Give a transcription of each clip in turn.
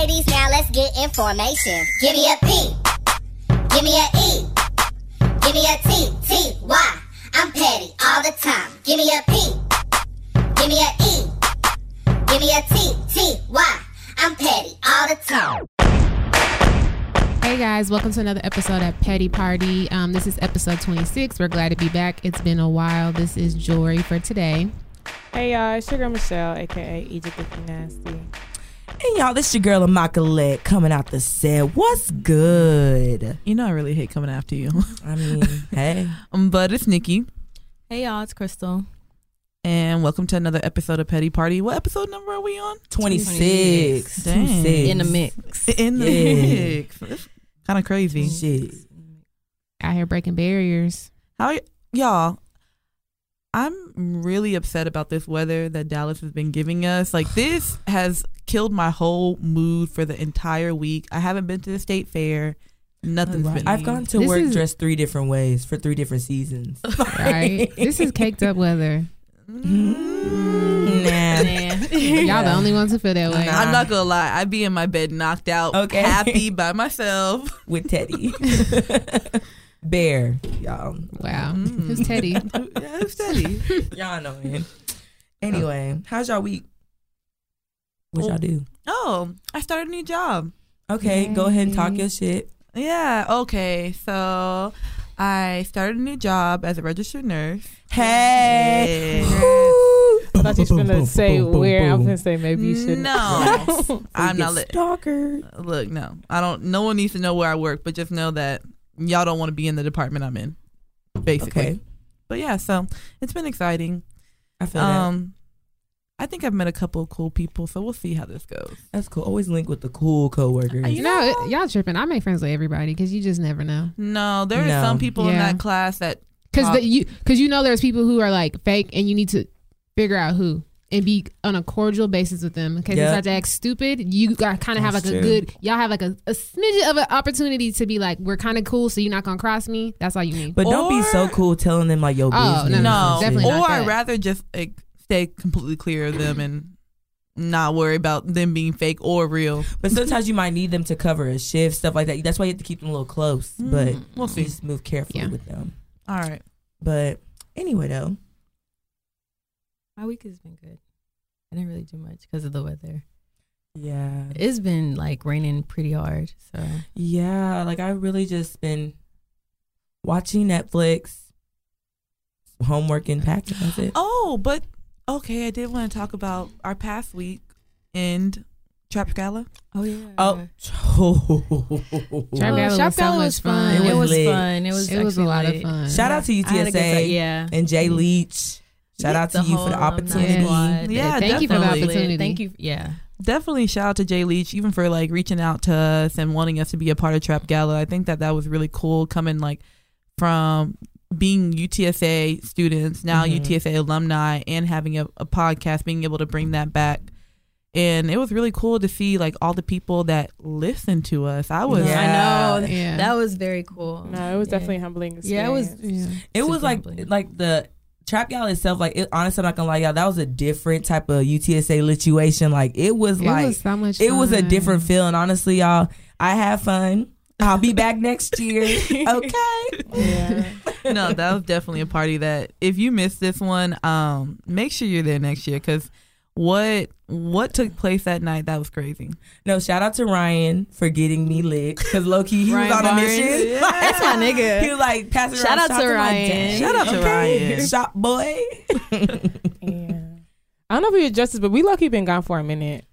ladies, now let's get information. Give me a P. Give me a E. Give me a T. T. Y. I'm petty all the time. Give me a P. Give me a E. Give me a T. T. Y. I'm petty all the time. Hey guys, welcome to another episode at Petty Party. Um, this is episode 26. We're glad to be back. It's been a while. This is Jory for today. Hey y'all, it's your girl Michelle, aka Egypt if nasty. And y'all, this your girl Immaculate coming out the set. What's good? You know I really hate coming after you. I mean, hey. Um, but it's Nikki, Hey y'all, it's Crystal. and welcome to another episode of Petty Party. What episode number are we on? 26. Dang. 26. In the mix. In the Yeah. mix. Kind of crazy. Shit. Out here breaking barriers. How y- y'all? I'm really upset about this weather that Dallas has been giving us. Like this has killed my whole mood for the entire week. I haven't been to the state fair. Nothing's been. I've gone to This work is- dressed three different ways for three different seasons. Right? this is caked up weather. Mm, nah. Y'all the only ones who feel that way. Nah. I'm not gonna lie. I'd be in my bed, knocked out, Okay. happy by myself. With Teddy. Bear, y'all. Wow. Mm. Who's Teddy? yeah, it's steady. Y'all know it. Anyway, how's y'all week? What y'all do? Oh, I started a new job. Okay, go ahead and talk your shit. Yeah, okay. So I started a new job as a registered nurse. Hey. Yeah. I thought you was gonna say Boom, boom, where. I was gonna say maybe you shouldn't. No. I'm not li- stalker. Look, no. I don't no one needs to know where I work, but just know that y'all don't want to be in the department I'm in. Basically. Okay, But yeah, so it's been exciting. I feel that. Um I think I've met a couple of cool people, so we'll see how this goes. That's cool. Always link with the cool coworkers. You no, know- y'all tripping. I make friends with everybody because you just never know. No, there No. are some people in that class that Because you because you know there's people who are like fake, and you need to figure out who and be on a cordial basis with them. In case they Yep. start to act stupid, you got kind of have like That's a good. Y'all have like a, a smidget of an opportunity to be like, we're kind of cool, so you're not gonna cross me. That's all you need. But don't be so cool telling them like your Oh, no, business. no, and shit. definitely or not I'd rather just like stay completely clear of them and not worry about them being fake or real. But sometimes you might need them to cover a shift, stuff like that. That's why you have to keep them a little close. But Mm, we'll see. just move carefully Yeah. with them. All right. But anyway, though, My week has been good. I didn't really do much because of the weather. yeah, It's been like raining pretty hard. So yeah. Like I really just been watching Netflix, homework and packing. That's it. Oh, but okay, I did want to talk about our past week and Trap Gala. oh yeah. Oh, Trap Gala Shop was so Gala much was fun. fun. It It was was, fun. It was it was a actually lot of fun. shout out to I good UTSA time. Yeah. and Jay Leach. Shout out to you for the opportunity. squad. Yeah, thank you for the opportunity. Thank you. Yeah. Definitely shout out to Jay Leach, even for like reaching out to us and wanting us to be a part of Trap Gala. I think that that was really cool coming like from being UTSA students, now Mhm. UTSA alumni, and having a, a podcast, being able to bring that back. And it was really cool to see like all the people that listen to us. I was Yeah. I know. Yeah. That was very cool. No, it was Yeah. definitely humbling. Yeah, it was. experience. Yeah. It was like humbling. like the trap Y'all itself. Like it, honestly, I'm not gonna lie, y'all. That was a different type of UTSA situation. Like it was It like was so much. it was a fun. different feeling. Honestly, y'all. I had fun. I'll be back next year. Okay. Yeah. no, that was definitely a party that if you missed this one, um, make sure you're there next year because what what took place that night that was crazy. No, shout out to Ryan for getting me lit because low key he Ryan was on a Barnes. mission. Yeah. That's my nigga. He was like passing Shout around out to shots. I'm like, Ryan. dang, Shout out to okay. Ryan. shop boy. yeah. I don't know if we adjusted, but we lucky been gone for a minute.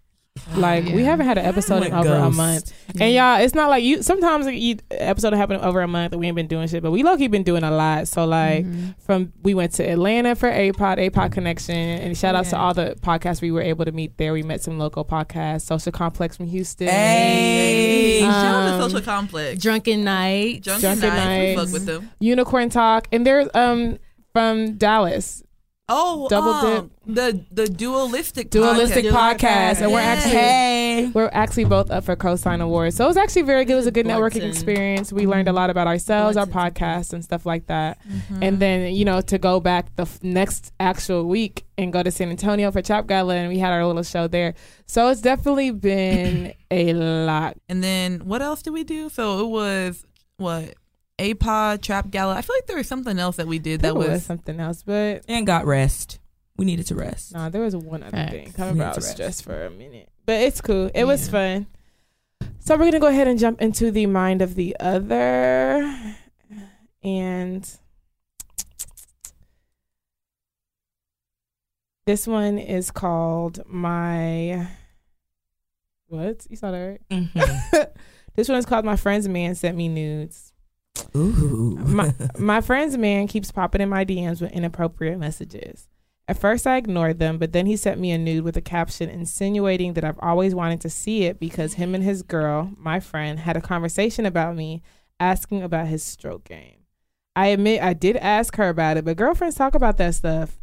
Like we haven't had an episode in Went over a ghost. month, and y'all, it's not like you. Sometimes like, you episode happen over a month, and we ain't been doing shit, but we lucky been doing a lot. So like Mhm. from we went to Atlanta for APOD, APOD Connection, and shout out to all the podcasts we were able to meet there. We met some local podcasts, Social Complex from Houston. Hey. Shout out to Um, Social Complex. Drunken night. Drunken Drunken Nights, we Nights. fuck with them. Unicorn Talk, and there's um from Dallas, Oh, Double um, the the dualistic Dualistic podcast. Podcast, and we're actually Hey. We're actually both up for co-sign awards, so it was actually very good. It was a good networking Blunts experience. We learned a lot about ourselves, our Blunts and podcast, and stuff like that. Mm-hmm. And then you know to go back the f- next actual week and go to San Antonio for Trap Gala, and we had our little show there. So it's definitely been a lot. And then what else did we do? So it was what a pod trap gala. I feel like there was something else that we did There that was was something else, but And got rest. We needed to rest. nah, there was one other Facts. thing. Coming Need I was rest. stressed for a minute, but it's cool. It was fun. So we're gonna go ahead and jump into the mind of the other, and this one is called my. What you saw that right? Mhm. This one is called my friend's man sent me nudes. My my friend's man keeps popping in my DMs with inappropriate messages. At first, I ignored them, but then he sent me a nude with a caption insinuating that I've always wanted to see it because him and his girl, my friend, had a conversation about me, asking about his stroke game. I admit I did ask her about it, but girlfriends talk about that stuff.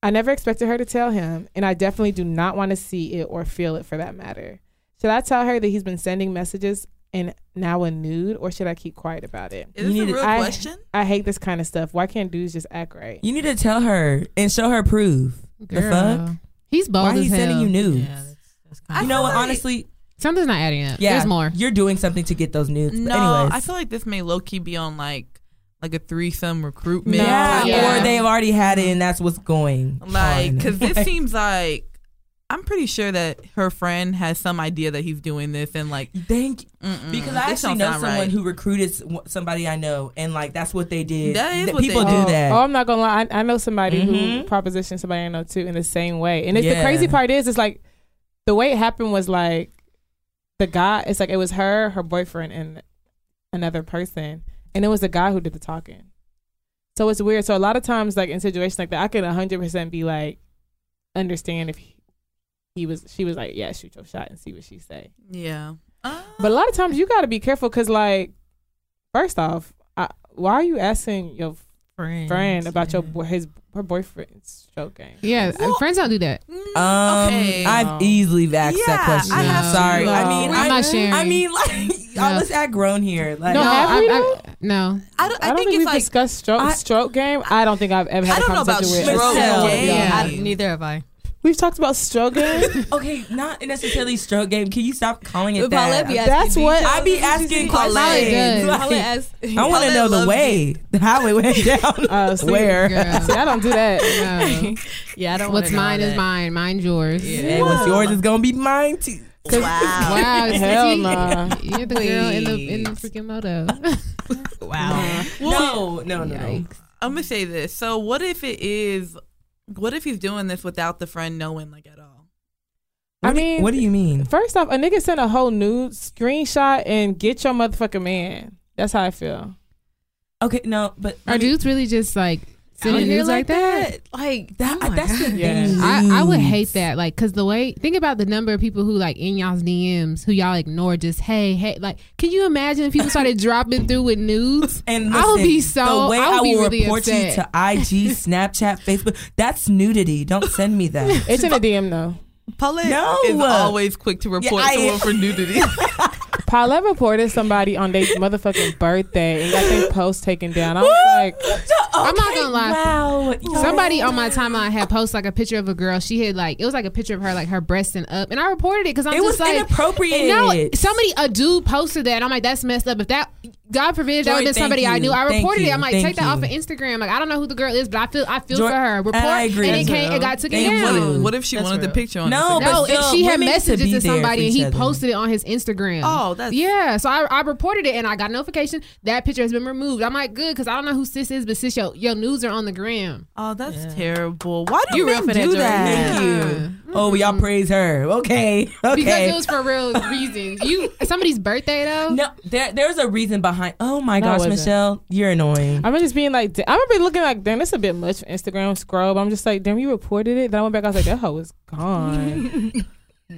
I never expected her to tell him, and I definitely do not want to see it or feel it for that matter. Should I tell her that he's been sending messages and now a nude, or should I keep quiet about it? Is this You a need to- real I- question? I hate this kind of stuff. Why can't dudes just act right? you need to tell her and show her proof. The fuck? He's bold Why as he hell. sending you nudes? Yeah, that's, that's I kind you know what? like- Honestly, Something's not adding up. yeah, There's more. You're doing something to get those nudes. No, anyways, I feel like this may low key be on like like a threesome recruitment. No, yeah, yeah. or they've already had it, and that's what's going. like on. because this seems like I'm pretty sure that her friend has some idea that he's doing this and like Thank mm-mm, because I this actually know someone right. who recruited somebody I know, and like that's what they did. That is Th- what people do. do oh, that. Oh, I'm not gonna lie. I, I know somebody who Mhm. propositioned somebody I know too in the same way. And it's the crazy part is, it's like the way it happened was like the guy. It's like it was her, her boyfriend, and another person, and it was the guy who did the talking. So it's weird. So a lot of times, like in situations like that, I can 100 percent be like, understand if he, he was, she was like, yeah, shoot your shot and see what she say. yeah. Uh, But a lot of times you got to be careful because, like, first off, I, why are you asking your friend. friend about your his her boyfriend's stroke game? Yeah, Well- friends don't do that. mm, Um, okay. I've easily asked that Yeah, question. I have Sorry, to. I mean, No. I, I'm not sharing. I mean, like, No. let's act grown here. Like, No, no, have we I. I, no. I don't, I I, don't think, think, it's we've like discussed stroke I- stroke game. I don't think I've ever had I a don't know about conversation with stroke Michelle. game. Yeah. I, neither have I. We've talked about stroke game. okay, not necessarily stroke game. Can you stop calling it But that? That's what- me- I be asking Paulette questions. does. Like, Paulette I want to know the loves way, how it went down. Uh, see, Where? Girl. See, I don't do that. No. yeah, I don't. What's wanna know mine is that. mine. Mine's yours. Yeah. Hey, what's yours is gonna be mine too. wow. Wow, Hell see? nah. You're the girl in the in the freaking moto. Wow. no, no, no, no. Yikes. I'm gonna say this. So what if it is? What if he's doing this without the friend knowing, like at all? I What do- mean- what do you mean? First off, a nigga sent a whole nude screenshot and get your motherfucking man. That's how I feel. Okay, no, but Are dudes really just like Out sending here nudes like that? Like that, oh my that's the God. Yeah. thing. I, I would hate that. Like, cause the way think about the number of people who like in y'all's DMs who y'all ignore. Just hey, hey. Like, can you imagine if people started dropping through with nudes? And I would be so- The way I I, would be will really report upset. you to IG, Snapchat, Facebook. That's nudity. Don't send me that. It's in a DM though. Paulette No. is always quick to report I- someone for nudity. Paulette reported somebody on their motherfucking birthday and got their post taken down. I was like, I'm not gonna lie. Wow. Somebody on my timeline had posted like a picture of a girl. She had like it was like a picture of her like her breasting up, and I reported it because I'm like, It just was like inappropriate. No, somebody a dude posted that. And I'm like, that's messed up. If that God forbid that Joy, would have been thank somebody I knew, I Thank reported it. I'm like, Thank take that off of Instagram. Like I don't know who the girl is, but I feel I feel Joy- for her. Report, I agree. and it came, real. it got taken Thank down. you. what if she That's wanted the picture on? No, Instagram? but No, still, if she had women need to messages to, somebody and he other. posted it on his Instagram. Oh, that's- yeah. So I, I reported it and I got a notification that picture has been removed. I'm like, good because I don't know who sis is, but sis, your your news are on the gram. Oh, that's Yeah. terrible. Why do You men real do that? Thank you. Mm-hmm. Oh, y'all praise her. Okay. Okay. Because it was for real reasons. You somebody's birthday though. no, there, there's a reason behind. Oh my No, gosh. Michelle, you're annoying. I'm just being like, I remember looking like, damn, that's a bit much for Instagram scrub. I'm just like, damn, you reported it. Then I went back, I was like, that hoe is gone.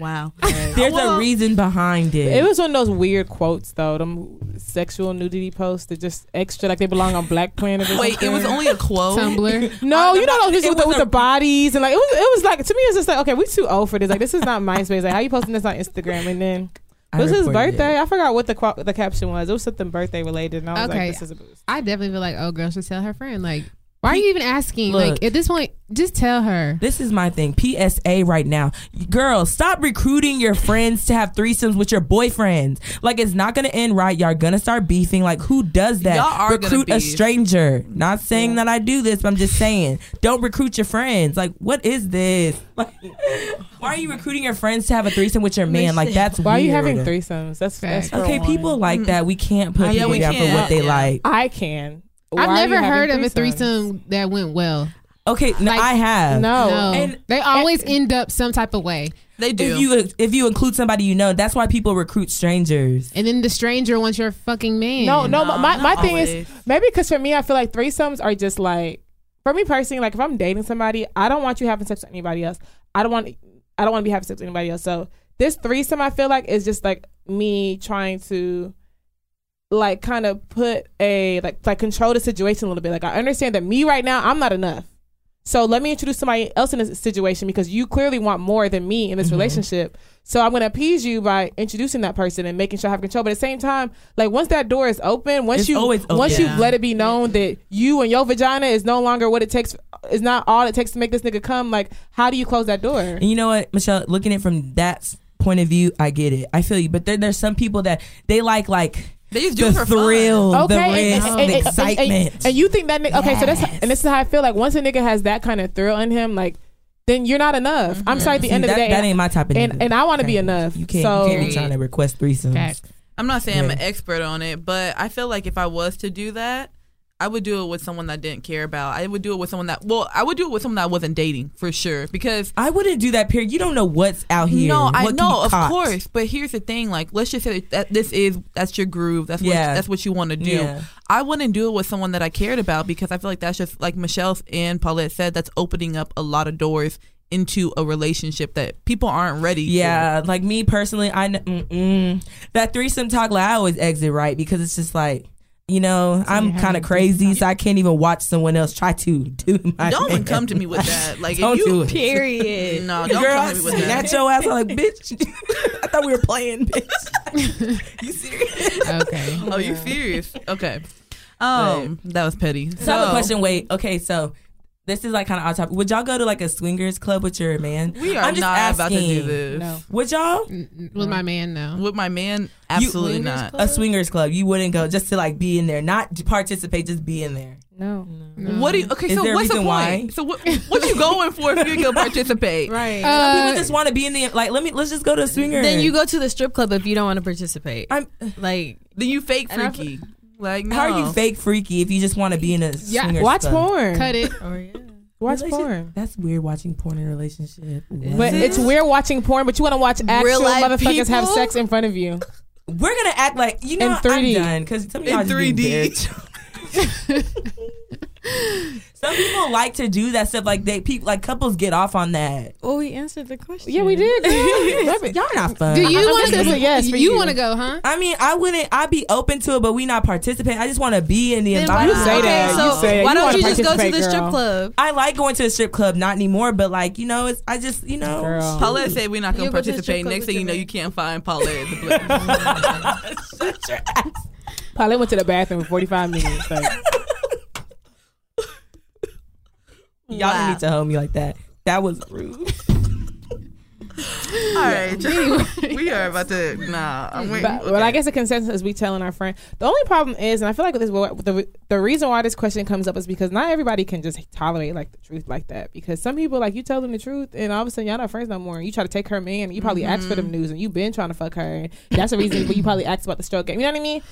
Wow. There's a reason behind it. It was one of those weird quotes though, them sexual nudity posts that just extra like they belong on Black Planet. Or Wait, it was only a quote. Tumblr. No, you know those It with, the- was with a- the bodies and like it was. It was like to me, it's just like okay, we too old for this. Like this is not MySpace. Like how you posting this on Instagram? And then I it was his birthday. it. I forgot what the qua- the caption was. It was something birthday related, and I was Okay. like, this is a boost. I definitely feel like, oh, girl should tell her friend. Like, why are you even asking? Look. like, at this point, just tell her. This is my thing. PSA right now. Girls, stop recruiting your friends to have threesomes with your boyfriends. Like it's not gonna end right. Y'all gonna start beefing. Like who does that? Y'all are gonna recruit a stranger. Not saying that I do this, but I'm just saying. Don't recruit your friends. Like what is this? Like why are you recruiting your friends to have a threesome with your man? Like that's Why are you having threesomes? That's, that's Okay, people like that. We can't put Uh, yeah, people we down for can't. what they Yeah. like. I can. Why I've never heard of a threesome that went well. Okay, no, Like- I have. No. No, And- they always end up some type of way, They do. If you if you include somebody you know, that's why people recruit strangers. and then the stranger wants your fucking man. No, no. Nah, my my not thing is maybe because for me, I feel like threesomes are just like for me personally. Like if I'm dating somebody, I don't want you having sex with anybody else. I don't want. I don't want to be having sex with anybody else. So this threesome, I feel like is just like me trying to like kind of put a like like control the situation a little bit. Like I understand that me right now, I'm not enough. So let me introduce somebody else in this situation because you clearly want more than me in this Mm-hmm. relationship. So I'm gonna appease you by introducing that person and making sure I have control. But at the same time, like once that door is open, once It's you once Yeah. you've let it be known that you and your vagina is no longer what it takes is not all it takes to make this nigga come, like how do you close that door? And you know what, Michelle, looking at it from that point of view, I get it. I feel you. But then there's some people that they like like they just do the it for fun. thrill, the Okay, risk, and, and- the and- and- excitement. and- and you think that nigga, okay, so that's and this is how I feel like once a nigga has that kind of thrill in him, like then you're not enough. I'm mm-hmm. sorry. At the See, end of that, the day, that ain't my type of and nigga. and I want to be enough. You can't, so you can't be trying to request threesomes. Facts. I'm not saying I'm an expert on it, but I feel like if I was to do that, I would do it with someone that I didn't care about. I would do it with someone that well, I would do it with someone that I wasn't dating for sure because I wouldn't do that. Period. You don't know what's out here. No, I know, of caught. course. But here's the thing: like, let's just say that this is that's your groove. That's what Yeah. that's what you want to do. Yeah. I wouldn't do it with someone that I cared about because I feel like that's just like Michelle and Paulette said. That's opening up a lot of doors into a relationship that people aren't ready. Yeah, like me personally, I that threesome talk. Like I always exit right because it's just like. You know, I'm kind of crazy, so I can't even watch someone else try to do my. For. Don't even come to me with that. Like, Don't if you, do it. Period. No, don't Girl, come to me with that. snatch your ass. I'm like, bitch. I thought we were playing, bitch. you serious? Okay. Oh, you serious? Okay. Um, that was petty. So I have a question. Wait, okay, so this is like kind of odd topic. Would y'all go to like a swingers club with your man? We are I'm just not about to do this. no. Would y'all With my man, no. With my man, absolutely not. a swingers club? You wouldn't go just to like be in there, not participate, just be in there. No. No. What do you? Okay, Is so there a what's the point? why? So what? What you going for if you can participate? Right. Some Uh, people just want to be in the like. Let me let's just go to a swinger. then you go to the strip club if you don't want to participate. I'm, like, Then you fake freaky. Like no. how are you fake freaky if you just want to be in a Yeah, Watch club? porn. cut it. or yeah. Watch porn. That's weird watching porn in a relationship. But it's weird watching porn, but you want to watch actual life motherfuckers have sex in front of you. We're gonna act like you know In I'm 3D. done because some of y'all In just being 3D. bitch. some people like to do that stuff. Like they people like couples get off on that. Well, we answered the question. Yeah, we did. girl. Y'all not fun. Do you want to? gonna yes for you you. want to go, huh? I mean, I wouldn't. I'd be open to it, but we not participating. I just want to be in the Then why environment. You say okay, So you say why You don't wanna you just go to the participate, strip club? I like going to a strip club, not anymore. But like you know, it's I just you know. Girl. Paulette said we're not gonna go to participate. club Next thing you your know, you can't find Paulette at the place. Shut your ass. Probably went to the bathroom for 45 minutes. Like, Y'all Wow. don't need to hold me like that. That was rude. All right, we are about to. Nah, I'm waiting. but, but I guess the consensus is we telling our friend. The only problem is, and I feel like this the the reason why this question comes up is because not everybody can just tolerate like the truth like that. Because some people like you tell them the truth, and all of a sudden y'all not friends no more. And you try to take her man, and you probably ask for them mm-hmm. news, and you've been trying to fuck her. And that's the reason. but you probably asked about the stroke game. You know what I mean?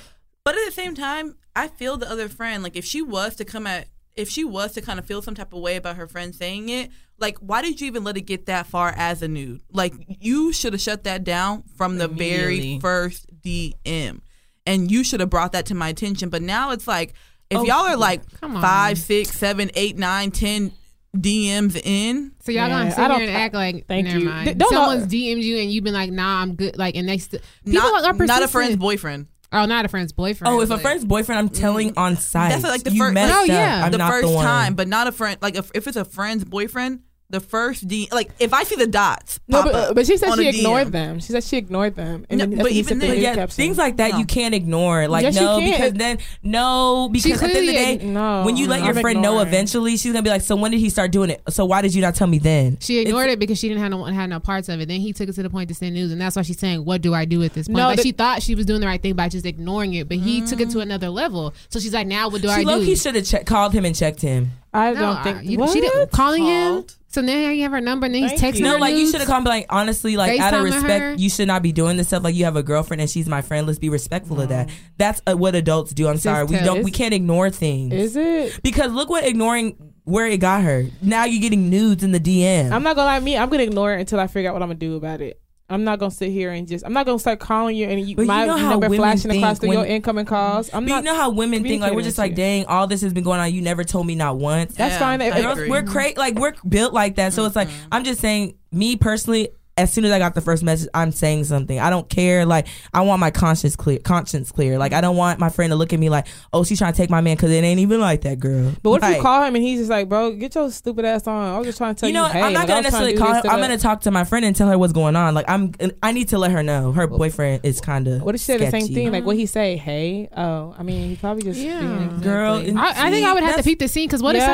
But at the same time, I feel the other friend. Like if she was to come at, if she was to kind of feel some type of way about her friend saying it, like why did you even let it get that far as a nude? Like you should have shut that down from the very first DM, and you should have brought that to my attention. But now it's like if Oh, y'all are like Come on. five, six, seven, eight, nine, ten. DMs in. So y'all Yeah, gonna sit don't- here and act like Thank never you. mind. D- don't know- Someone's DM'd you and you've been like, nah, I'm good. Like, and they still people Not, are not a friend's boyfriend. Oh, not a friend's boyfriend. Oh, if a friend's boyfriend, I'm telling mm. on site. That's like the you fir- messed oh, up. yeah. I'm the first the time, but not a friend. Like if, if it's a friend's boyfriend, the first D. Like if I see the dots. No, pop but, up but she said she ignored DM. them. She said she ignored them. And No, then but even then- yeah, things like that No. you can't ignore. Like Yes, no, can. because then no, because at the end of the clearly day, No, when you let your I'm friend know eventually, she's gonna be like, "So when did he start doing it? So why did you not tell me then?" She ignored it because she didn't have no had no parts of it. Then he took it to the point to send news, and that's why she's saying, "What do I do at this point?" No, like the- she thought she was doing the right thing by just ignoring it, but he took it to mm. another level. So she's like, "Now what do I She do?" low key should have che- called him and checked him. I don't think you, what? she didn't calling him. Called. So now you have her number, and then he's texting you. her. No, like you should have come. Like honestly, like out of respect, her? you should not be doing this stuff. Like you have a girlfriend and she's my friend. Let's be respectful of that. That's uh, what adults do. I'm sorry, we don't. We can't ignore things Is it? because look what ignoring where it got her. Now you're getting nudes in the DM. I'm not gonna lie. Me, I'm gonna ignore it until I figure out what I'm gonna do about it. I'm not gonna sit here and just. I'm not gonna start calling you and you, But you my know how number women flashing across think through your when- incoming calls. I'm but not. you know how women think like we're just like, dang, all this has been going on. You never told me not once. That's Yeah, fine. I If- agree. we're cra- like we're built like that. So it's like mm-hmm. I'm just saying, me personally, as soon as I got the first message, I'm saying something. I don't care. Like I want my conscience clear. Conscience clear. Like I don't want my friend to look at me like, oh, she's trying to take my man because it ain't even like that, girl. But what if Like, you call him and he's just like, bro, get your stupid ass on. I was just trying to tell You you, know, hey, I'm not like, gonna was to necessarily call this, him. I'm gonna talk to my friend and tell her what's going on. Like I'm, I need to let her know her boyfriend is kind of. What if she said the same thing? Like what he uh-huh. say? Hey, oh, I mean, he probably just Yeah. being- girl. and I, I think I would have to that's- peep the scene because what Yeah. if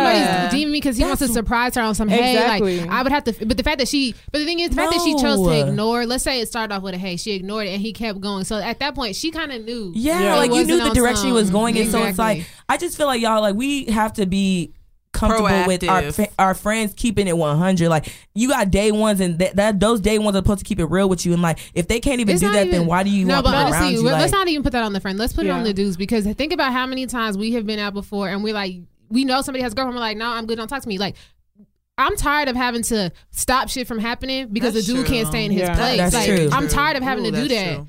somebody's DMing me because he wants to surprise her on some hey Exactly. like I would have to but the fact that she but the thing is the fact that she chose to ignore let's say it started off with a hey she ignored it and he kept going so at that point she kind of knew Yeah, Yeah. like you knew the on direction he was going in. So it's like I just feel like y'all like we have to be comfortable with our our friends keeping it 100. Like you got day ones and that, that those day ones are supposed to keep it real with you. And like if they can't even It's do that, even- then why do you no, want but people around honestly, you? let- Like, let's not even put that on the friend. Let's put it on the dudes because think about how many times we have been out before and we're like, we know somebody has a girlfriend. We're like, no, I'm good. Don't talk to me. Like, I'm tired of having to stop shit from happening because That's the dude true. can't stay in his Yeah. place. That's like, true. I'm tired of having Ooh, to do that. true.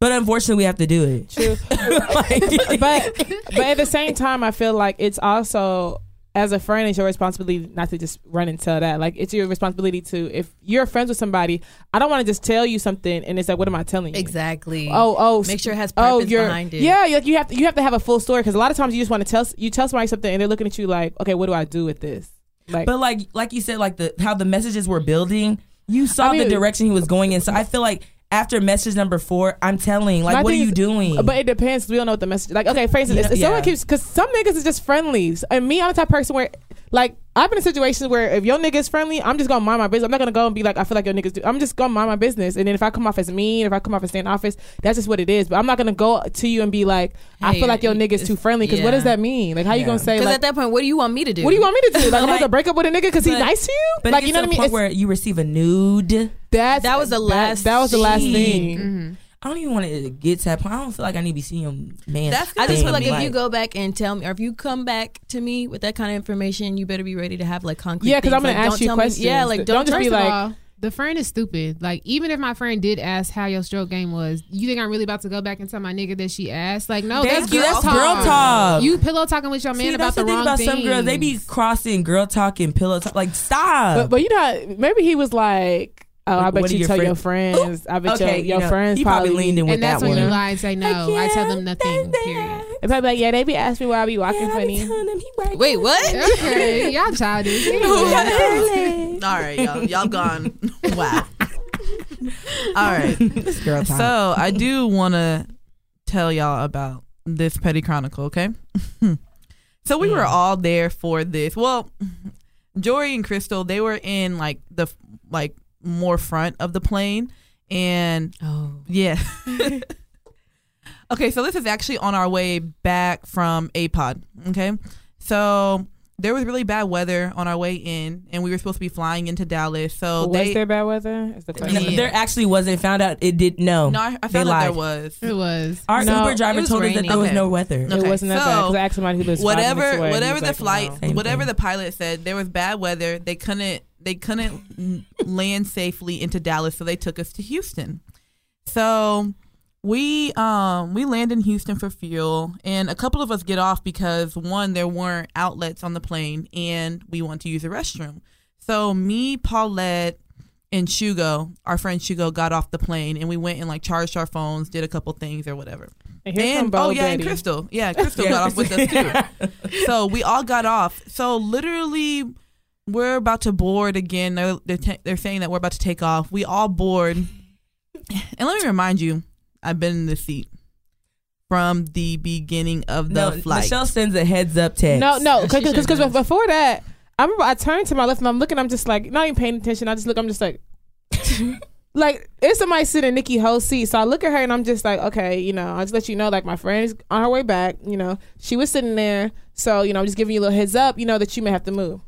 but unfortunately, we have to do it. True. Like- but but at the same time, I feel like it's also as a friend, it's your responsibility not to just run and tell that. Like it's your responsibility to if you're friends with somebody, I don't want to just tell you something and it's like, what am I telling you? Exactly. Oh, oh, Make sure it has oh, purpose you're behind it. yeah. Like you have to you have to have a full story because a lot of times you just want to tell you tell somebody something and they're looking at you like, okay, what do I do with this? Like, But like like you said, like the how the messages were building, you saw I mean- the direction he was going in. So I feel like after message number four, I'm telling like, what are you doing? But it depends. We don't know what the message. Like, okay, for instance, Yeah, someone yeah. keeps because some niggas is just friendlies, and me, I'm the type of person where, like, I've been in situations where if your nigga is friendly, I'm just gonna mind my business. I'm not gonna go and be like, I feel like your niggas do. I'm just gonna mind my business, and then if I come off as mean, if I come off as staying office, that's just what it is. But I'm not gonna go to you and be like, I Hey, feel like your you- nigga's too friendly. Because what does that mean? Like, how you gonna say Because like? at that point, what do you want me to do? what do you want me to do? Like, I'm gonna break up with a nigga because he's nice to you? But like, it you know what I mean? the point It's- where you receive a nude. that's That was the last That, was the last thing. thing. Mm-hmm. I don't even want to get to that point. I don't feel like I need to be seeing your man. That's I just feel like if you go back and tell me, or if you come back to me with that kind of information, you better be ready to have like concrete. Yeah, 'cause I'm gonna Like, ask you tell me- questions. yeah, like Don't don't, just just be like- all, the friend is stupid. Like, even if my friend did ask how your stroke game was, you think I'm really about to go back and tell my nigga that she asked? Like, no, Thank that's girl That's talk. girl talk. You pillow talking with your man See, about that's the, the thing wrong about thing. some girls. They be crossing girl talk and pillow talk. Like, stop. But but you know, maybe he was like, oh, I bet what you your tell friend- your friends. I bet okay, your, your you know, friends he probably probably leaned in with and that's that when one. you lie and say no. I tell them nothing. Like, Period. They probably like, yeah, they be asking me why I be walking Yeah, I be funny. telling them he. Wait, what? Okay, y'all childish. All right, y'all, y'all gone. wow. All right. Girl talk. So I do want to tell y'all about this petty chronicle. Okay. so we were Mm. all there for this. Well, Jory and Crystal, they were in like the like more front of the plane, and Oh, yeah. okay, so this is actually on our way back from APOD. Okay. So there was really bad weather on our way in, and we were supposed to be flying into Dallas. So was they. there bad weather? Is the No, question. Yeah. There actually wasn't. Found out it did. No, no, I, I They found out there was. It was. Our No, Uber driver was told us that raining. there was Okay. no weather. It wasn't that bad so, because I asked somebody who lives five whatever minutes away, whatever the like, flight no. Whatever thing. the pilot said there was bad weather they couldn't they couldn't land safely into dallas so they took us to houston so we um we land in Houston for fuel, and a couple of us get off because one there weren't outlets on the plane, and we want to use the restroom. So me, Paulette, and Shugo, our friend Shugo, got off the plane, and we went and like charged our phones, did a couple things or whatever. And And oh yeah, and Crystal, yeah, Crystal got off with us too. so we all got off. So literally, we're about to board again. They're they're, ta- they're saying that we're about to take off. We all board, and let me remind you, I've been in the seat from the beginning of the No, flight. Michelle sends a heads up text. No, no, She because sure before that, I remember I turned to my left and I'm looking. I'm just like not even paying attention. I just look. I'm just like, like it's somebody sitting in Nikki Ho's seat. So I look at her and I'm just like, okay, you know, I just let you know, like my friend is on her way back. You know, she was sitting there. So you know, I'm just giving you a little heads up. You know that you may have to move.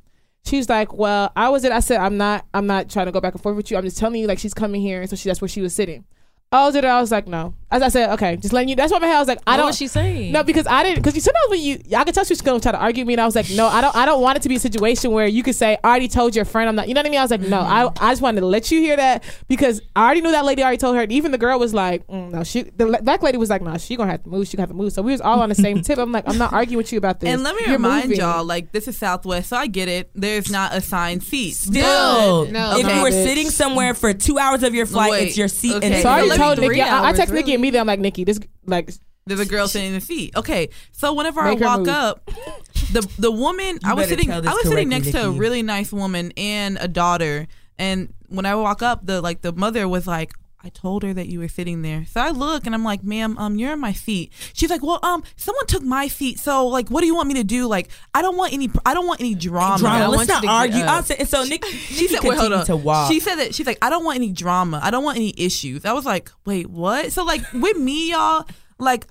She's like, well, I was it. I said, I'm not. I'm not trying to go back and forth with you. I'm just telling you, like she's coming here, and so she that's where she was sitting. I was it. I was like, no. As I said, okay, just letting you. That's what my head. I was like, I What don't. was she saying? No, because I didn't. Because you sometimes when you, I could tell she was gonna try to argue with me, and I was like, no, I don't. I don't want it to be a situation where you could say, I already told your friend I'm not. You know what I mean? I was like, no, I, I just wanted to let you hear that because I already knew that lady already told her. And even the girl was like, mm, no, she. The black lady was like, no, she gonna have to move. She gonna have to move. So we was all on the same tip. I'm like, I'm not arguing with you about this. and let me You're remind moving. y'all, like this is Southwest, so I get it. There's not assigned seats. Still, No, if no, you were bitch. sitting somewhere for two hours of your flight, Wait, it's your seat. okay. And So I already told three Nikki. I, I hours, texted Nikki really? immediately. I'm like, Nikki, this like There's a girl sitting in the seat. Okay, so whenever Make I walk move. up, the the woman I was sitting I was sitting correctly, next to a really nice woman and a daughter, and when I walk up, the like the mother was like. I told her that you were sitting there. So I look and I'm like, ma'am, um, you're in my seat. She's like, well, um, someone took my seat. So like, what do you want me to do? Like, I don't want any, I don't want any drama. drama. Let's want not to argue. up. I'm saying, so Nick, She said, wait, hold on. to walk. She said that she's like, I don't want any drama. I don't want any issues. I was like, wait, what? So like with me, y'all, like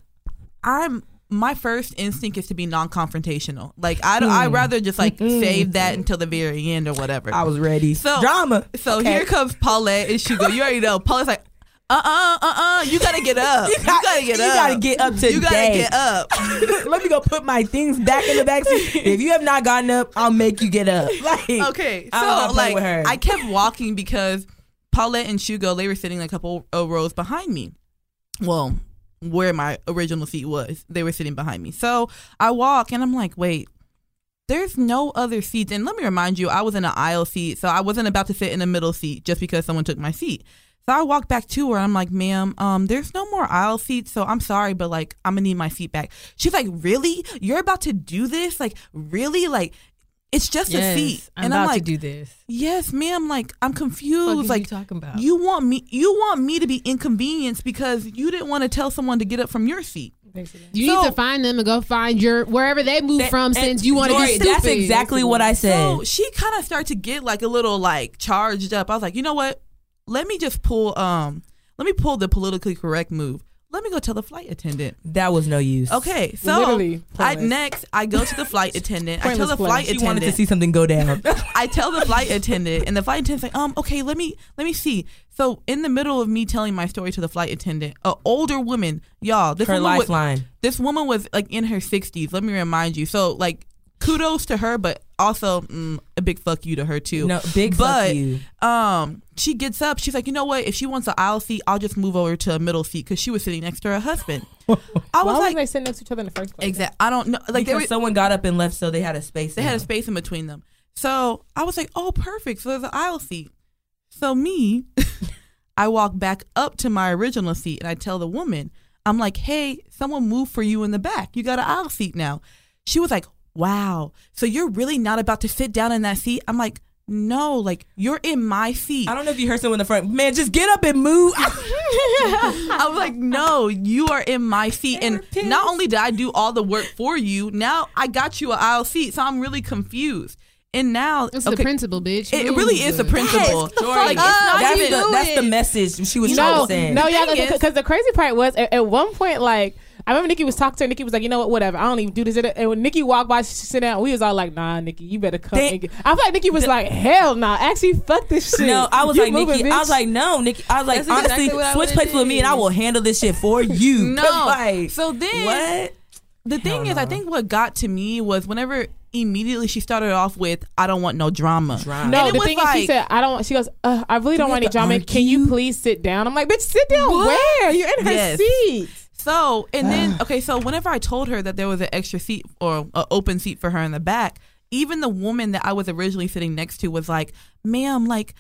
I'm my first instinct is to be non-confrontational. Like I don't, I'd rather just like save that until the very end or whatever. I was ready. So- drama. so Okay. here comes Paulette and Shugo. You already know. Paulette's like, uh uh uh uh, you gotta get up. You, gotta get you up. You gotta get up today. You gotta get up. Let me go put my things back in the back seat. If you have not gotten up, I'll make you get up. Like Okay, so like. I kept walking because Paulette and Shugo they were sitting a couple of rows behind me. Well, where my original seat was, they were sitting behind me. So I walk and I'm like, wait. There's no other seats, and let me remind you, I was in an aisle seat, so I wasn't about to sit in the middle seat just because someone took my seat. So I walked back to her. and I'm like, ma'am, um, there's no more aisle seats, so I'm sorry, but like, I'm gonna need my seat back. She's like, really? You're about to do this? Like, really? Like, it's just a seat. I'm and about I'm like, to do this. yes, ma'am. Like, I'm confused. is like, you talking about? you want me? You want me to be inconvenienced because you didn't want to tell someone to get up from your seat. Basically. You So- need to find them and go find your wherever they moved That- from since you want to be stupid. That's exactly what I said. So she kind of started to get like a little like charged up. I was like, you know what? Let me just pull um, let me pull the politically correct move. Let me go tell the flight attendant. that was no use. Okay, so Literally I next I go to the flight attendant. I tell the play. flight She attendant. wanted to see something go down. I tell the flight attendant, and the flight attendant's like, um, okay, let me let me see. So in the middle of me telling my story to the flight attendant, a older woman, y'all, this Her woman was, lifeline. this woman was like in her sixties. Let me remind you. So like, kudos to her, but also mm, a big fuck you to her too. No, big but fuck you. um, she gets up. She's like, you know what? If she wants an aisle seat, I'll just move over to a middle seat because she was sitting next to her husband. I was was like, they sitting next to each other in the first place? Exactly. I don't know. Like Because were, someone got up and left, so they had a space. they had a space in between them. So I was like, oh, perfect. So there's an aisle seat. So me, I walk back up to my original seat and I tell the woman, I'm like, hey, someone moved for you in the back. You got an aisle seat now. She was like, wow. So you're really not about to sit down in that seat? I'm like, no, like you're in my seat. I don't know if you heard someone in the front. Man, just get up and move. I was like, no, you are in my seat. And not only did I do all the work for you, now I got you an aisle seat. So I'm really confused. And now, It's okay, the principle, bitch. it, it really is the principle. Yes, Jory, like, it's not that's, even. the, that's the message she was trying No, to send. no, yeah, because the crazy part was at, at one point, like I remember Nikki was talking to her. Nikki was like, "You know what? Whatever. I don't even do this." And when Nikki walked by, she sit down. We was all like, "Nah, Nikki, you better come." They- I feel like Nikki was like, "Hell no, actually, fuck this shit." No, I was You like moving, Nikki. I was like, no, Nikki. I was like, That's honestly, exactly switch places with me, and I will handle this shit for you. No. like, So then, what? the thing Hell is, I think what got to me was whenever immediately she started off with, "I don't want no drama." Drama. No, the was thing is, she said, "I don't." She goes, uh, "I really don't want any have to drama. Can you please sit down?" I'm like, "Bitch, sit down What? where? You're in her Yes. seat." So and then okay, so whenever I told her that there was an extra seat or an open seat for her in the back, even the woman that I was originally sitting next to was like, "Ma'am, like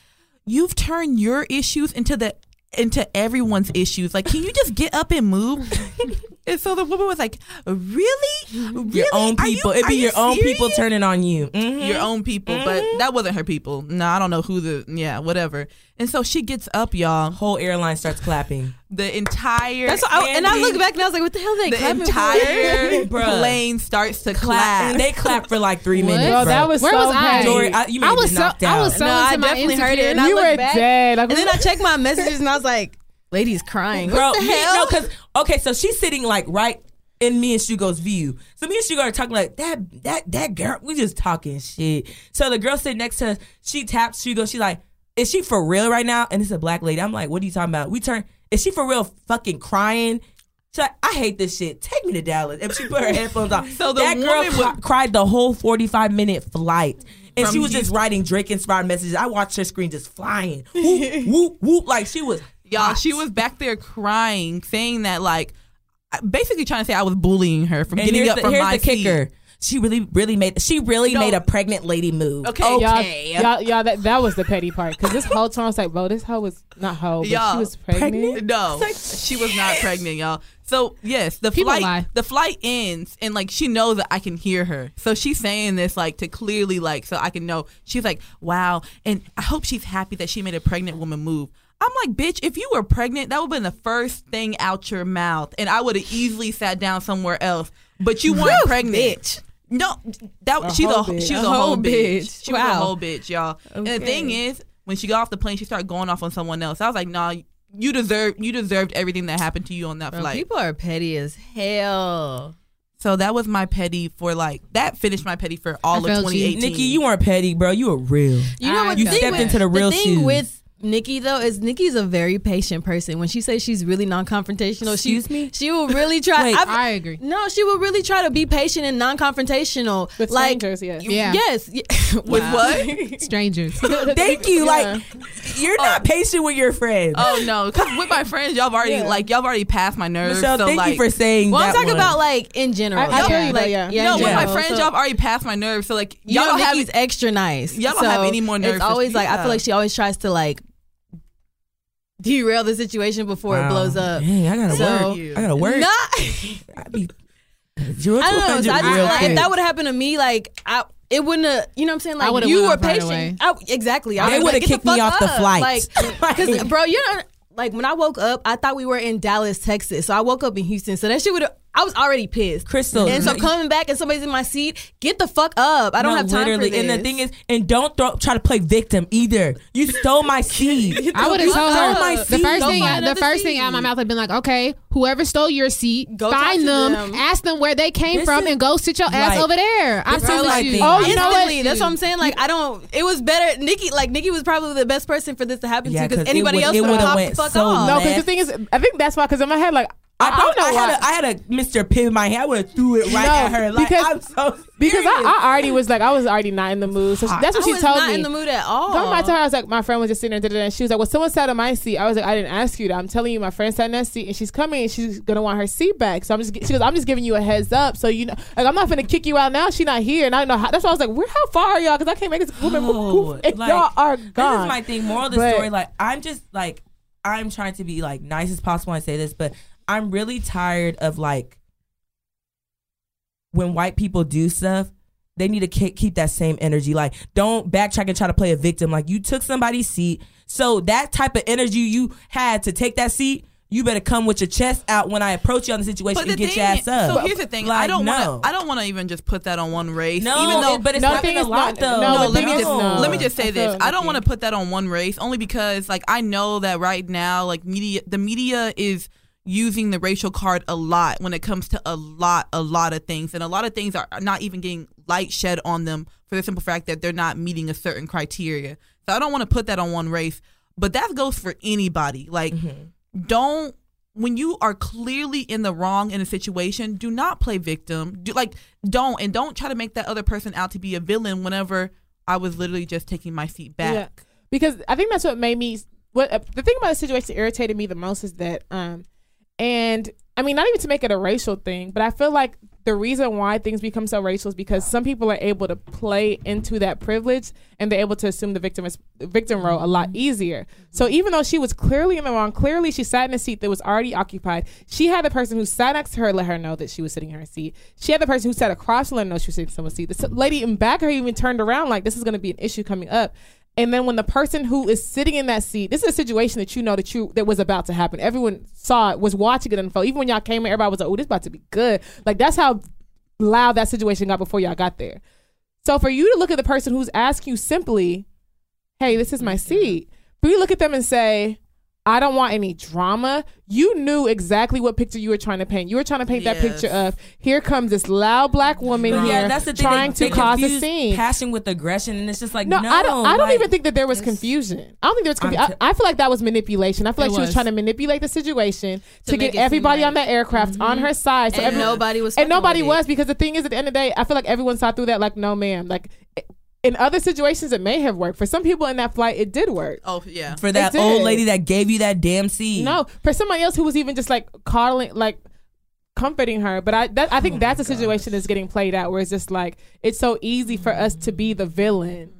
you've turned your issues into the into everyone's issues. Like, can you just get up and move?" and so the woman was like, "Really, really? Your own Are you- people. It'd are be you your own people turning on you. Mhm. your own people, but that wasn't her people. No, I don't know who the yeah, whatever. And so she gets up, y'all. Whole airline starts clapping. The entire That's what I, and I look back and I was like, what the hell are they the clapping entire for? Plane starts to Clap. clap. They clap for like three What? minutes. Bro, bro. that was Where so was I? petty. Jory, I, you I was so knocked I was so No, into I my definitely heard it, and insecurity. I you were back, dead. Like, And then I checked my messages and I was like, ladies crying. the me- hell? no, because okay, so she's sitting like right in me and Shugo's view. So me and Shugo are talking like that. That that girl. We just talking shit. So the girl sitting next to us, she taps Shugo. She's like, "Is she for real right now?" And it's a black lady. I'm like, "What are you talking about?" We turn. Is she for real? Fucking crying. She's like, I hate this shit. Take me to Dallas. And she put her headphones on. So the that girl woman cri- was- cried the whole 45 minute flight. And From she was just writing Drake inspired messages. I watched her screen just flying. Whoop, whoop, whoop. Like she was Y'all, hot. she was back there crying, saying that like, basically trying to say I was bullying her from And getting here's up the, from here's my the kicker. seat. She really, really made. She really No. made a pregnant lady move. Okay, y'all, y'all, y'all, that, that was the petty part. Because this whole time I was like, bro, this hoe was not hoe, but Y'all, she was pregnant. No, she was not pregnant, y'all. So yes, the People flight lie. the flight ends and like she knows that I can hear her. So she's saying this like to clearly like so I can know. She's like, "Wow." And I hope she's happy that she made a pregnant woman move. I'm like, "Bitch, if you were pregnant, that would have been the first thing out your mouth and I would have easily sat down somewhere else. But you weren't pregnant." bitch. No, that A she's a bitch. she's a, A whole whole bitch. bitch. She was a Wow. whole bitch, y'all. And the thing is, when she got off the plane, she started going off on someone else. I was like, nah, you deserve you deserved everything that happened to you on that Bro, flight. people are petty as hell. so that was my petty for like that finished my petty for all I of felt you. 2018. Nikki, you weren't petty, bro. You were real. You know I what? You stepped with- into the real thing shoes. with Nikki though is Nikki's a very patient person. When she says she's really non-confrontational, Excuse she me? she will really try. Wait, I've- I agree. no, she will really try to be patient and non-confrontational. With like strangers, yes. Yeah. yes, y- with what? Strangers. Thank you. Like you're not oh. patient with your friends. oh no, because with my friends, y'all have already Yeah. like y'all already passed my nerves. Michelle, so thank like, you for saying that. well, that I'm talking one. about like in general. I- I Y'all- feel you, like, yeah. yeah, no, in with my friends, So- y'all have already passed my nerves. So like you y'all know don't have Nikki's extra nice. Y'all don't have any more nerves It's always like I feel like she always tries to like derail the situation before it blows up. Dang, I gotta So- work. I gotta work. Not, I be zero I don't know. So I just, real like, quick. if that would have happened to me, like I, it wouldn't have. You know what I'm saying? Like would've you were patient. I, exactly. I They would've like, get kicked me fuck off the flight. Like, because bro, you're not, like when I woke up, I thought we were in Dallas, Texas. So I woke up in Houston. So that shit would have. I was already pissed. Crystal, And so coming back and somebody's in my seat, get the fuck up. I don't No, have time literally. for this. And the thing is, and don't throw, try to play victim either. You stole my seed. I would have told her my the first thing. find The another first thing out of my mouth had been like, "Okay, whoever stole your seat, Go find them, them. ask them where they came This from, is- and go sit your ass Right. over there." I This promise my you. thing. Oh, you know what? That's what I'm saying. Like I don't. It was better. Nikki, like Nikki, was probably the best person for this to happen Yeah, to because 'cause it anybody else would have would've popped the fuck so off. No, because the thing is, I think that's why. Because in my head, like I, I, don't know I why. had a, I had a Mr. Pin in my hand. I would have threw it right No, at her. Like because- I'm so because I. I already was like I was already not in the mood. So she- that's what she was told not me. in the mood at all. Come I told her I was like my friend was just sitting there, and she was like, "Well, someone sat on my seat." I was like, "I didn't ask you that. I'm telling you, my friend sat in that seat, and she's coming, and she's gonna want her seat back. So I'm just she goes, I'm just giving you a heads up, so you know, like I'm not gonna kick you out now. She's not here, and I don't know how. That's why I was like, where how far are y'all? Because I can't make this woman move, like, y'all are This is my thing. Moral of the But- story, like I'm just like I'm trying to be like nice as possible. when I say this, but I'm really tired of like when white people do stuff. They need to keep that same energy. Like, don't backtrack and try to play a victim. Like, you took somebody's seat, so that type of energy you had to take that seat, you better come with your chest out when I approach you on the situation But and the get thing, your ass up. so here's the thing. Like, I don't no. want to. I don't want to even just put that on one race. No, even though, it- but it's not thing a is lot not- though. no, no, let me just no. let me just say I this. I don't want to put that on one race only because like I know that right now like media the media is using the racial card a lot when it comes to a lot a lot of things and a lot of things are not even getting light shed on them for the simple fact that they're not meeting a certain criteria. So I don't want to put that on one race, but that goes for anybody. Like don't when you are clearly in the wrong in a situation, do not play victim. Do like don't and don't try to make that other person out to be a villain whenever I was literally just taking my seat back. Yeah, because I think that's what made me. What uh, the thing about the situation that irritated me the most is that, um, and I mean, not even to make it a racial thing, but I feel like the reason why things become so racial is because some people are able to play into that privilege and they're able to assume the victim is victim role a lot mm-hmm. easier. So even though she was clearly in the wrong, clearly she sat in a seat that was already occupied. She had the person who sat next to her let her know that she was sitting in her seat. She had the person who sat across from her know she was sitting in someone's seat. The lady in back of her even turned around like this is going to be an issue coming up. And then when the person who is sitting in that seat, this is a situation that you know that you that was about to happen. Everyone saw it, was watching it unfold. Even when y'all came in, everybody was like, "Oh, this about to be good." Like that's how loud that situation got before y'all got there. So for you to look at the person who's asking you simply, "Hey, this is my mm-hmm. seat," but you look at them and say, "I don't want any drama." You knew exactly what picture you were trying to paint. You were trying to paint that picture of here comes this loud black woman here yeah, that's the thing. trying they, to they cause a scene. Passion with aggression, and it's just like No, no. I don't. I don't like- even think that there was confusion. I don't think there was confusion. I'm I, I feel like that was manipulation. I feel like she was trying to manipulate the situation to, To get everybody on that aircraft on mm-hmm. her side. So And every- nobody was and nobody was because the thing is, at the end of the day, I feel like everyone saw through that. Like, no, ma'am. Like in other situations, it may have worked. For some people in that flight, it did work. Oh yeah. for that old lady that gave you that damn seed. No, for somebody else who was even just like coddling, like comforting her. But I, that, I think oh that's a situation that's getting played out where it's just like it's so easy for us to be the villain,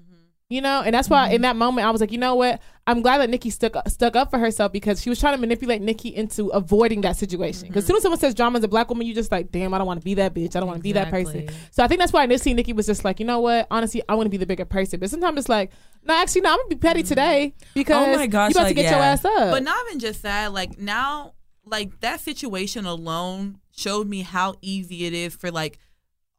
you know. And that's why in mm-hmm. that moment I was like, you know what? I'm glad that Nikki stuck stuck up for herself because she was trying to manipulate Nikki into avoiding that situation. Because mm-hmm. as soon as someone says drama is a black woman, you just like, damn, I don't want to be that bitch. I don't want to be that person. So I think that's why initially Nikki was just like, you know what? Honestly, I want to be the bigger person. But sometimes it's like, no, actually, no, I'm gonna be petty mm-hmm. today because Oh my gosh, you about to like, get your ass up. But not even just that, like now, like that situation alone showed me how easy it is for like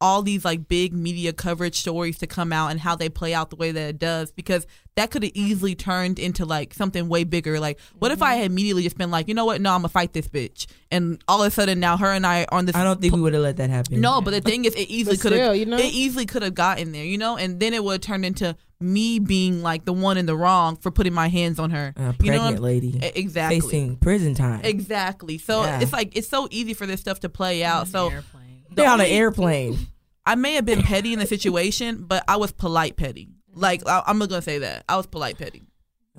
all these like big media coverage stories to come out and how they play out the way that it does because that could have easily turned into like something way bigger. Like, what if I Mm-hmm. had immediately just been like, you know what? No, I'm gonna fight this bitch, and all of a sudden now her and I are on this. I don't think we would have let that happen. No, but the thing is, it easily could have. still, you know? It easily could have gotten there, you know, and then it would have turned into me being like the one in the wrong for putting my hands on her. a you know pregnant lady Exactly. facing prison time. Exactly. So Yeah. it's like it's so easy for this stuff to play out. So Airplane. The They're on an only- airplane. I may have been petty in the situation, but I was polite petty. Like I, I'm not gonna say that I was polite petty.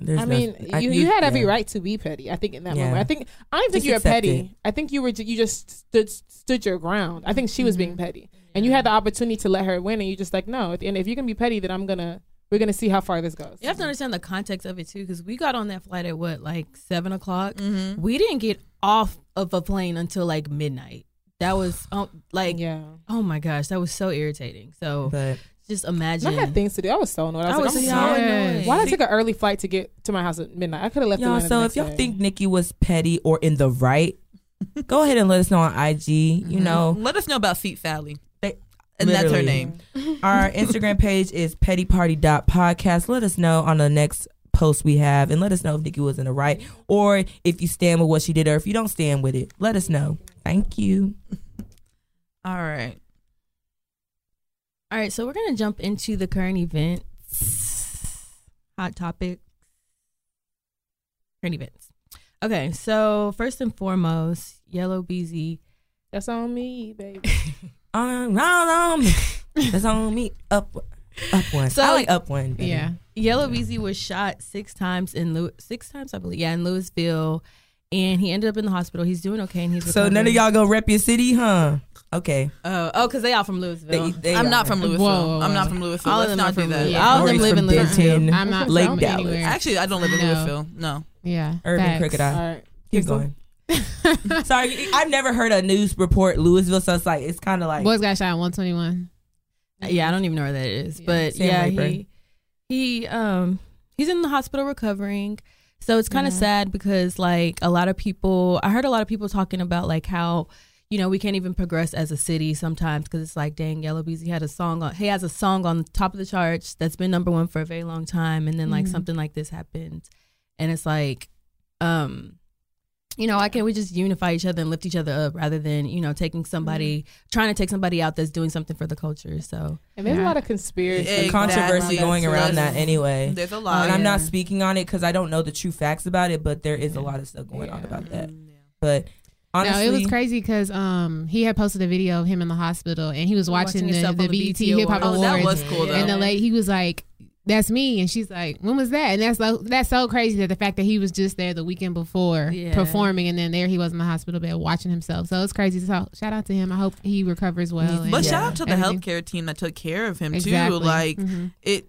There's I mean, nothing- I- you, you had every yeah. right to be petty. I think in that Yeah. moment, I think I don't think Just you were accept petty. I think you were ju- you just stood stood your ground. I think she was Mm-hmm. being petty, and you had the opportunity to let her win, and you just like no. And if you're gonna be petty, then I'm gonna we're gonna see how far this goes. You have to understand the context of it too, because we got on that flight at what, like seven o'clock. Mm-hmm. We didn't get off of a plane until like midnight. That was oh, like, Yeah, oh my gosh, that was so irritating. So But just imagine. I had things to do. I was so annoyed. I was, I like, was I'm so annoyed. Why did I take an early flight to get to my house at midnight? I could have left. y'all, so if y'all day. think Nikki was petty or in the right, go ahead and let us know on IG. You mm-hmm. know, Let us know about Feet Sally, They- and that's her name. Our Instagram page is pettyparty.podcast. Let us know on the next post we have and let us know if Nikki was in the right or if you stand with what she did or if you don't stand with it. Let us know. Thank you. All right. All right, so we're gonna jump into the current events, hot topic, current events. Okay, so first and foremost, Yella Beezy. that's on me, baby. Um, round on me. That's on me. Up, up one. So- I like up one. better. Yeah. Yella Beezy was shot six times in Lew- six times, I believe. Yeah, in Lewisville, and he ended up in the hospital. He's doing okay, and he's So none of y'all go rep your city, huh? Okay. Oh, oh, because they all from Lewisville. They- they I'm not from Lewisville. Whoa, whoa, I'm not from Lewisville. All of Let's them not do from that. Lewisville. Yeah. All of them live from in Lewisville. Denton, I'm not Lake from Dallas. anywhere. Actually, I don't live in No. Lewisville. No. Yeah. Urban facts. Cricket All Eye. right, Keep going. Sorry, I've never heard a news report Lewisville, so it's like it's kind of like Boys got shot at 121. Yeah, I don't even know where that is, Yeah. but Sam yeah, Rayburn. he he um he's in the hospital recovering. So it's kind of sad because like a lot of people, I heard a lot of people talking about like how you know we can't even progress as a city sometimes because it's like dang, Yella Beezy had a song on he has a song on top of the charts that's been number one for a very long time, and then like something like this happened, and it's like um. You know, why can't we just unify each other and lift each other up rather than, you know, taking somebody, trying to take somebody out that's doing something for the culture. So, and there's a lot of conspiracy, Exactly. controversy going around that anyway. There's a lot, and lot. I'm not speaking on it because I don't know the true facts about it, but there is a lot of stuff going on about that. Mm, But honestly, no, it was crazy because um he had posted a video of him in the hospital and he was watching, Watching the, himself the the BET BET Hip Hop Awards. Oh, that was cool though. and the late he was like, "That's me," and she's like, "When was that?" And that's so that's so crazy that the fact that he was just there the weekend before Yeah. performing, and then there he was in the hospital bed watching himself. So it's crazy. So shout out to him. I hope he recovers well. But shout out to the everything. healthcare team that took care of him Exactly. too. Like Mhm. it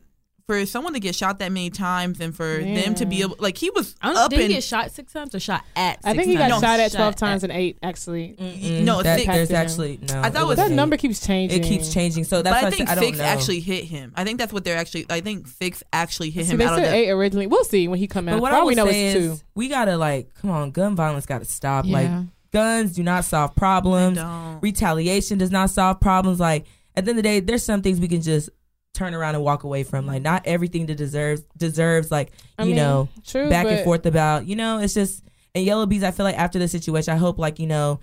for someone to get shot that many times and for them to be able like he was I don't, up did he and get shot six times or shot at? I think he got times? shot at Shot 12 times and eight, actually. Mm-mm. No, that, six. there's actually no. I thought it was That six. number keeps changing. It keeps changing. So that's but I think I six know. actually hit him. I think that's what they're actually. I think six actually hit See, him they out of said the. eight originally. We'll see when he come out. But what For I all we know is is two. we gotta like, come on, gun violence gotta stop. Yeah. Like guns do not solve problems. Retaliation does not solve problems. Like at the end of the day, there's some things we can just turn around and walk away from. Like not everything that deserves deserves like I you mean, know true, back and forth about you know it's just and yellow bees. I feel like after the situation, I hope like you know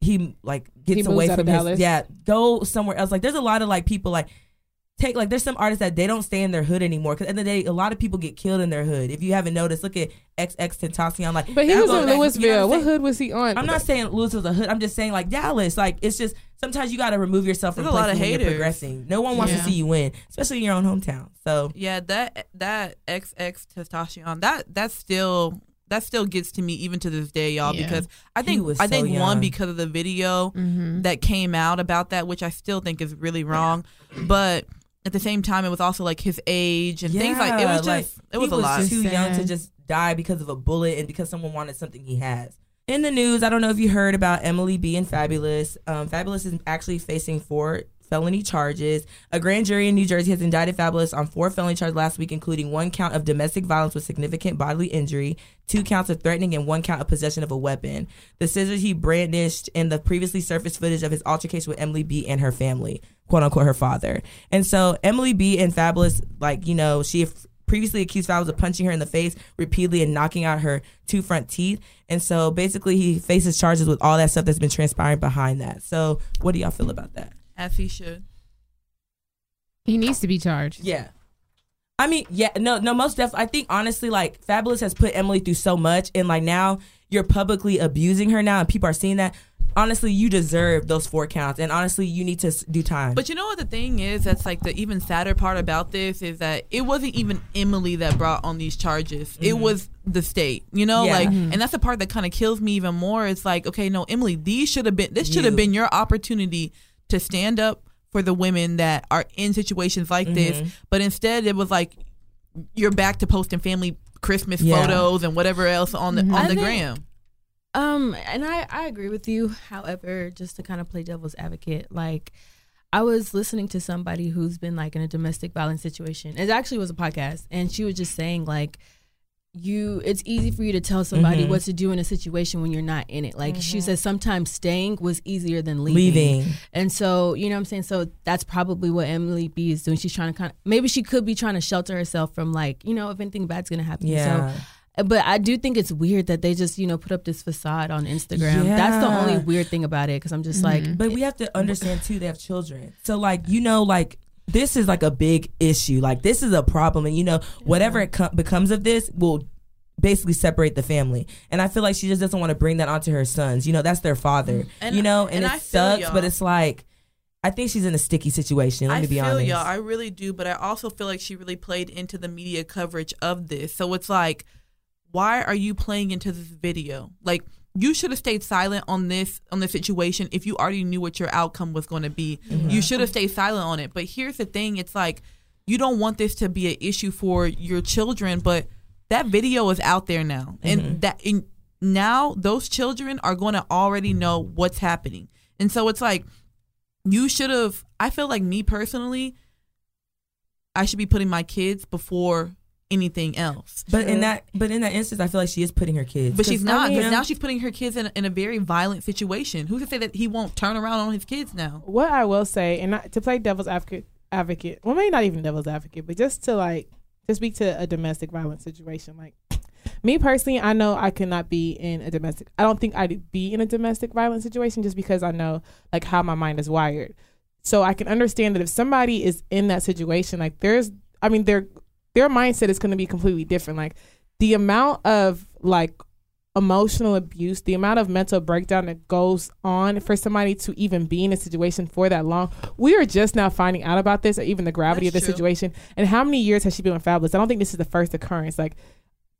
he like gets He away from his yeah go somewhere else. Like there's a lot of like people like take like there's some artists that they don't stay in their hood anymore because at the end of the day a lot of people get killed in their hood. If you haven't noticed, look at XXXTentacion. Like But he was in back- you know Lewisville. what What hood was he on? I'm not saying lewisville's a hood. I'm just saying like Dallas. Like it's just sometimes you got to remove yourself from There's a lot places of when you're haters. progressing. No one wants to see you win, especially in your own hometown. So Yeah, that that XX testosterone that that still that still gets to me even to this day, y'all. Yeah. Because I think was I so think one because of the video Mhm. that came out about that, which I still think is really wrong, but. At the same time, it was also like his age and things like it was just like, it was he a lot. Too Just young to just die because of a bullet and because someone wanted something he has. In the news, I don't know if you heard about Emily B and Fabolous. Um, Fabolous is actually facing four felony charges. A grand jury in New Jersey has indicted Fabolous on four felony charges last week, including one count of domestic violence with significant bodily injury, two counts of threatening, and one count of possession of a weapon. The scissors he brandished in the previously surfaced footage of his altercation with Emily B and her family, quote unquote, her father. And so Emily B and Fabolous, like, you know, she previously accused Fabolous of punching her in the face repeatedly and knocking out her two front teeth. And so basically he faces charges with all that stuff that's been transpiring behind that. So what do y'all feel about that? as he should. He needs to be charged. Yeah. I mean, yeah, no, no, most definitely. I think honestly, like Fabolous has put Emily through so much, and like now you're publicly abusing her now, and people are seeing that. Honestly, you deserve those four counts, and honestly, you need to do time. But you know what the thing is? That's like the even sadder part about this is that it wasn't even Emily that brought on these charges. It was the state. You know, Mm-hmm. Yeah. like, Mhm. and that's the part that kind of kills me even more. It's like, okay, no, Emily, these should have been. This should You. have been your opportunity to stand up for the women that are in situations like Mm-hmm. this. But instead, it was like you're back to posting family Christmas Yeah. photos and whatever else on the Mhm. on I the think- gram. Um, and I I agree with you. However, just to kind of play devil's advocate, like I was listening to somebody who's been like in a domestic violence situation. It actually was a podcast, and she was just saying like you it's easy for you to tell somebody Mhm. what to do in a situation when you're not in it. Like she says sometimes staying was easier than leaving. and so, you know what I'm saying? So that's probably what Emily B is doing. She's trying to kind of, maybe she could be trying to shelter herself from like, you know, if anything bad's going to happen. Yeah. So, but I do think it's weird that they just, you know, put up this facade on Instagram. That's the only weird thing about it. Cause I'm just like, mm-hmm. But we have to understand too, they have children. So like you know, like this is like a big issue. Like this is a problem, and you know, whatever it com- becomes of this will basically separate the family. And I feel like she just doesn't want to bring that onto her sons. You know, that's their father. Mm. And- you know, and, and it I sucks, but it's like I think she's in a sticky situation. Let I me be feel honest. y'all. I really do, but I also feel like she really played into the media coverage of this. So it's like, why are you playing into this video? Like, you should have stayed silent on this on the situation if you already knew what your outcome was going to be. Mm-hmm. You should have stayed silent on it. But here's the thing: it's like you don't want this to be an issue for your children, but that video is out there now, Mm-hmm. and that in, now those children are going to already know what's happening, and so it's like you should have i feel like me personally i should be putting my kids before anything else but in that but in that instance I feel like she is putting her kids. but she's not I because mean, now she's putting her kids in a, in a very violent situation who's to say that he won't turn around on his kids now What I will say, and not, to play devil's advocate, advocate, well, maybe not even devil's advocate, but just to like to speak to a domestic violence situation. Like me personally, I know I could not be in a domestic. I don't think I'd be in a domestic violence situation just because I know like how my mind is wired. So I can understand that if somebody is in that situation, like there's, I mean, their their mindset is going to be completely different. Like the amount of like emotional abuse, the amount of mental breakdown that goes on for somebody to even be in a situation for that long. We are just now finding out about this, or even the gravity That's of the true. situation. And how many years has she been with Fabolous? I don't think this is the first occurrence. Like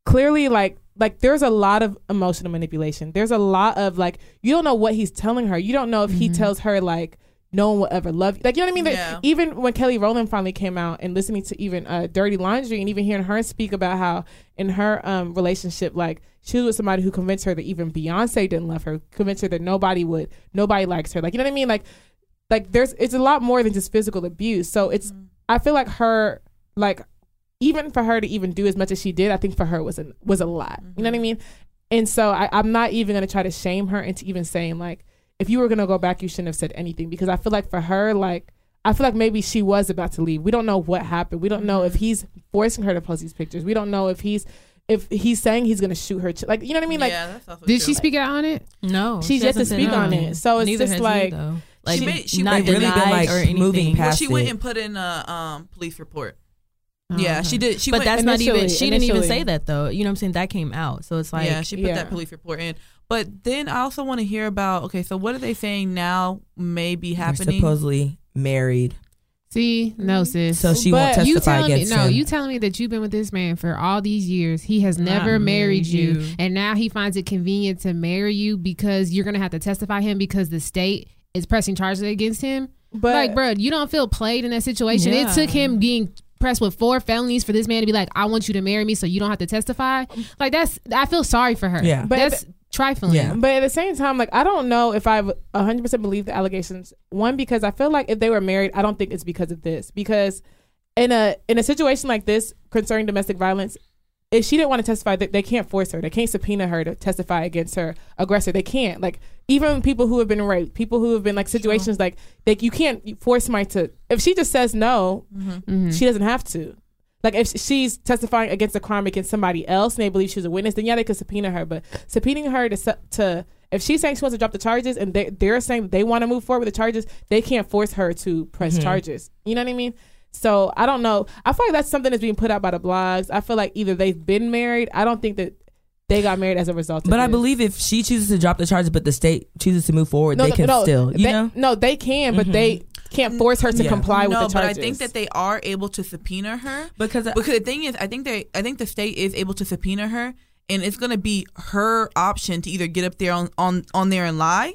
clearly, like like there's a lot of emotional manipulation. There's a lot of like you don't know what he's telling her. You don't know if he mm-hmm. tells her like no one will ever love you. Like you know what I mean? Like, Yeah. even when Kelly Rowland finally came out and listening to even uh, Dirty Laundry and even hearing her speak about how in her um, relationship, like she was with somebody who convinced her that even Beyonce didn't love her, convinced her that nobody would, nobody likes her. Like you know what I mean? Like like there's it's a lot more than just physical abuse. So it's I feel like her like even for her to even do as much as she did, I think for her was a was a lot. You know what I mean? And so I, I'm not even gonna try to shame her into even saying like, if you were gonna go back, you shouldn't have said anything because I feel like for her, like I feel like maybe she was about to leave. We don't know what happened. We don't know if he's forcing her to post these pictures. We don't know if he's if he's saying he's gonna shoot her. Ch- like you know what I mean? Like yeah, that's also Did true. she speak out on it? No, She's yet to hasn't speak on it. So it's Neither just has he, like- though. like She made- she not really been, denied like, or anything. moving Well, past she went it. and put in a um, police report. Oh, yeah, okay. she did. She but went, that's not even. initially- She didn't even say that though. You know what I'm saying? That came out, so it's like yeah, she put yeah. that police report in. But then I also want to hear about. Okay, so what are they saying now may be They're happening? supposedly married, See, no, mm-hmm. sis. so she won't But you testify telling me no? him. You telling me that you've been with this man for all these years? He has Not never married married you, you. and now he finds it convenient to marry you because you're gonna have to testify him because the state is pressing charges against him. but like, bruh, you don't feel played in that situation. It took him being pressed with four felonies for this man to be like, "I want you to marry me, so you don't have to testify." Um, like that's, I feel sorry for her. Yeah. But but that's trifling. Yeah. But at the same time, like I don't know if I 100% believe the allegations. One because I feel like if they were married, I don't think it's because of this. Because in a in a situation like this concerning domestic violence, if she didn't want to testify, they, they can't force her. They can't subpoena her to testify against her aggressor. They can't. Like even people who have been raped, people who have been like situations like like you can't force somebody to. If she just says no, mm-hmm. she doesn't have to. Like if she's testifying against a crime against somebody else and they believe she's a witness, then yeah, they could subpoena her. But subpoenaing her to to if she's saying she wants to drop the charges and they they're saying they want to move forward with the charges, they can't force her to press mm-hmm. charges. You know what I mean? So I don't know. I feel like that's something that's being put out by the blogs. I feel like either they've been married. I don't think that they got married as a result. of But I this. believe if she chooses to drop the charges, but the state chooses to move forward, they can still, you they, know. No, they can, but they mm-hmm. Can't force her to Yeah. comply no, with the charges. but I think that they are able to subpoena her Because because the thing is, I think they, I think the state is able to subpoena her, and it's going to be her option to either get up there on on on there and lie,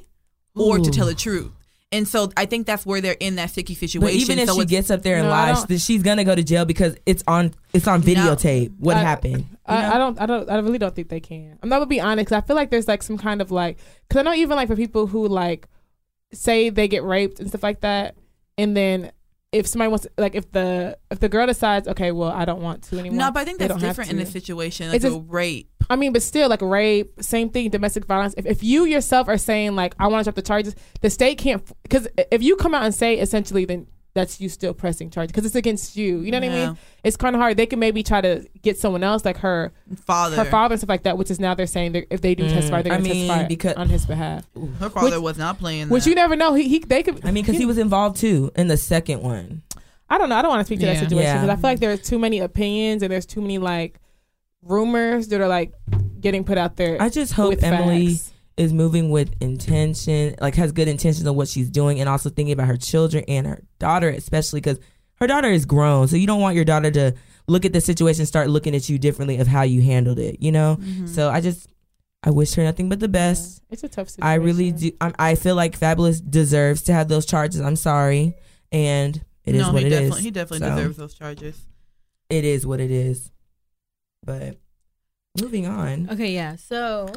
or to tell the truth. And so I think that's where they're in that sticky situation. But even if so she gets up there and No, lies, then she's gonna go to jail because it's on it's on videotape what I- happened. you I, know? I don't, I don't, I really don't think they can. I'm not gonna be honest. 'cause I feel like there's like some kind of like, because I know even like for people who like say they get raped and stuff like that, and then if somebody wants, like, if the if the girl decides, okay, well, I don't want to anymore. no, but I think that's different in this situation, like It's a just- rape. I mean, but still, like rape, same thing, domestic violence. If, if you yourself are saying like I want to drop the charges, the state can't because if you come out and say essentially, then that's you still pressing charges because it's against you. You know what I mean? It's kind of hard. They can maybe try to get someone else, like her Father, her father and stuff like that, which is now they're saying that if they do Mm, testify, they're going to testify because- on his behalf. her father which- was not playing. Which you never know. He, he they could. I mean, because he was involved too in the second one. I don't know. I don't want to speak to that situation because Yeah. I feel like there's too many opinions and there's too many like rumors that are like getting put out there. I just hope with Emily facts. Is moving with intention, like has good intentions on what she's doing, and also thinking about her children and her daughter, especially because her daughter is grown. So you don't want your daughter to look at the situation, and start looking at you differently of how you handled it. You know. Mm-hmm. So I just, I wish her nothing but the best. It's a tough situation. I really do. I, I feel like Fabolous deserves to have those charges. I'm sorry, and it is no, what he it is. definitely, He definitely So, deserves those charges. It is what it is. But moving on. Okay, yeah. So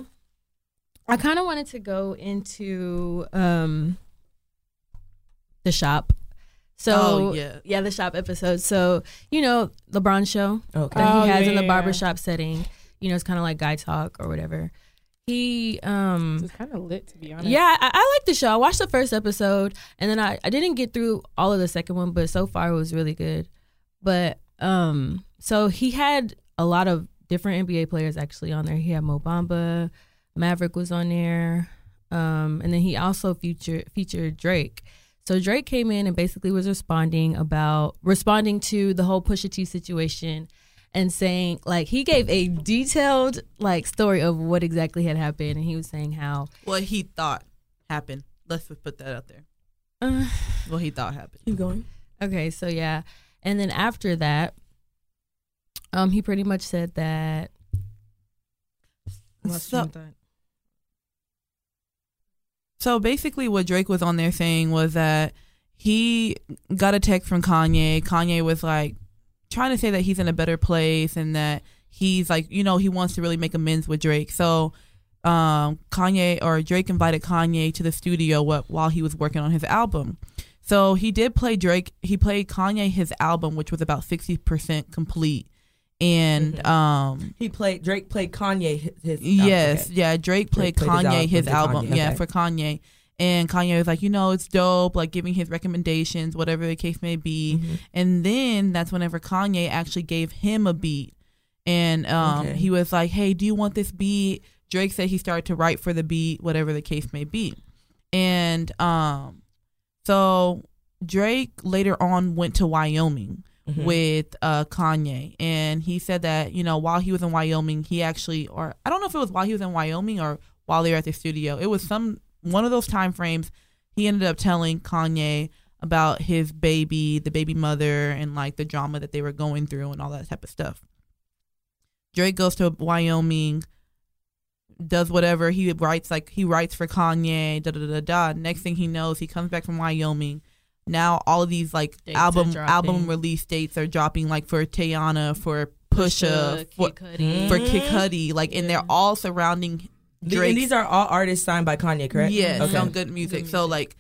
I kind of wanted to go into um the shop. So Oh, yeah. yeah, the shop episode. So you know LeBron show Okay. that Oh, he has yeah, in the yeah, barbershop setting. You know, it's kind of like guy talk or whatever. He um It's kind of lit to be honest. yeah, I, I like the show. I watched the first episode and then I, I didn't get through all of the second one, but so far it was really good. But um so he had a lot of different NBA players actually on there. He had Mo Bamba, Maverick was on there. Um and then he also featured featured Drake. So Drake came in and basically was responding about responding to the whole Pusha T situation and saying like he gave a detailed like story of what exactly had happened, and he was saying how What he thought happened. Let's just put that out there. uh, What he thought happened. Keep going. Okay, so yeah. And then after that, um, he pretty much said that So, so basically, what Drake was on there saying was that he got a text from Kanye. Kanye was like trying to say that he's in a better place and that he's like, you know, he wants to really make amends with Drake. So um, Kanye or Drake invited Kanye to the studio while he was working on his album. So he did play Drake. He played Kanye his album, which was about sixty percent complete. And Mhm. um, He played Drake played Kanye his, his Yes, okay. yeah. Drake played Drake played his Kanye album his album, Kanye, yeah, okay. for Kanye. And Kanye was like, you know, it's dope, like giving his recommendations, whatever the case may be. Mhm. And then that's whenever Kanye actually gave him a beat, and um, Okay. he was like, "Hey, do you want this beat?" Drake said he started to write for the beat, whatever the case may be. And um, so Drake later on went to Wyoming Mhm. with uh, Kanye, and he said that you know while he was in Wyoming, he actually, or I don't know if it was while he was in Wyoming or while they were at the studio. It was some one of those time frames. He ended up telling Kanye about his baby, the baby mother, and like the drama that they were going through and all that type of stuff. Drake goes to Wyoming, does whatever he writes like he writes for Kanye, da da da da. Next thing he knows, he comes back from Wyoming. Now all of these like Dates album album release dates are dropping like for Teyana, for Pusha, for, Kid Cudi. for. Kid Cudi, like and they're all surrounding Drake. and these are all artists signed by Kanye, correct? Yes, Okay. on good music. Good So like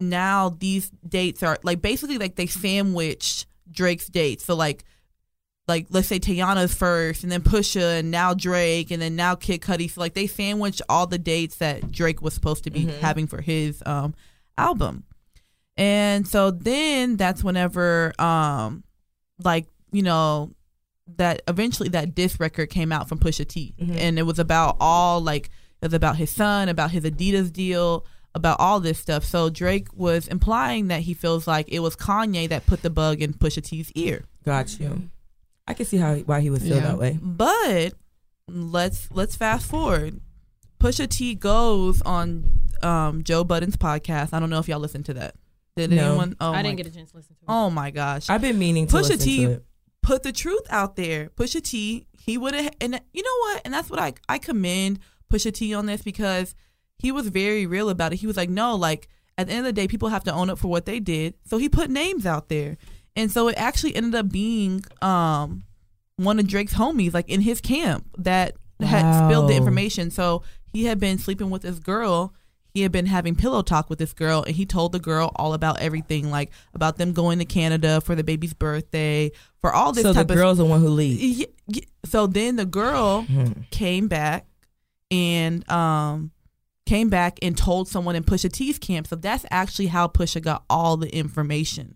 now these dates are like basically like they sandwiched Drake's dates. So like like let's say Teyana's first and then Pusha and now Drake and then now Kid Cudi. So like they sandwiched all the dates that Drake was supposed to be Mhm. having for his um album. And so then that's whenever um like, you know, that eventually that disc record came out from Pusha T. Mhm. And it was about all like it was about his son, about his Adidas deal, about all this stuff. So Drake was implying that he feels like it was Kanye that put the bug in Pusha T's ear. Got you. I can see how why he would feel Yeah. that way. But let's let's fast forward. Pusha T goes on um, Joe Budden's podcast. I don't know if y'all listen to that. Did No. anyone? Oh I my, didn't get a chance to listen to it. Oh my gosh! I've been meaning to Pusha listen T to it. put the truth out there. Pusha T, he would have, and you know what? And that's what I I commend Pusha T on this because he was very real about it. He was like, no, like at the end of the day, people have to own up for what they did. So he put names out there, and so it actually ended up being um one of Drake's homies, like in his camp, that had spilled the information. So he had been sleeping with this girl. He had been having pillow talk with this girl, and he told the girl all about everything, like about them going to Canada for the baby's birthday, for all this So the type of. girl's the one who y- so then the girl Hmm. came back and um came back and told someone in Pusha T's camp. So that's actually how Pusha got all the information.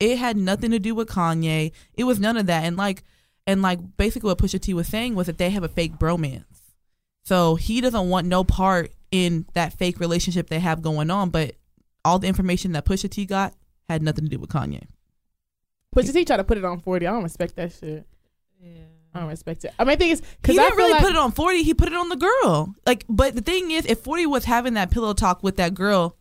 It had nothing to do with Kanye. It was none of that. And like and like basically what Pusha T was saying was that they have a fake bromance. So he doesn't want no part in that fake relationship they have going on, but all the information that Pusha T got had nothing to do with Kanye. But he try to put it on forty. I don't respect that shit. Yeah. I don't respect it. I mean, I think it's He because I didn't feel really like put it on 40. He put it on the girl. Like, but the thing is, if 40 was having that pillow talk with that girl,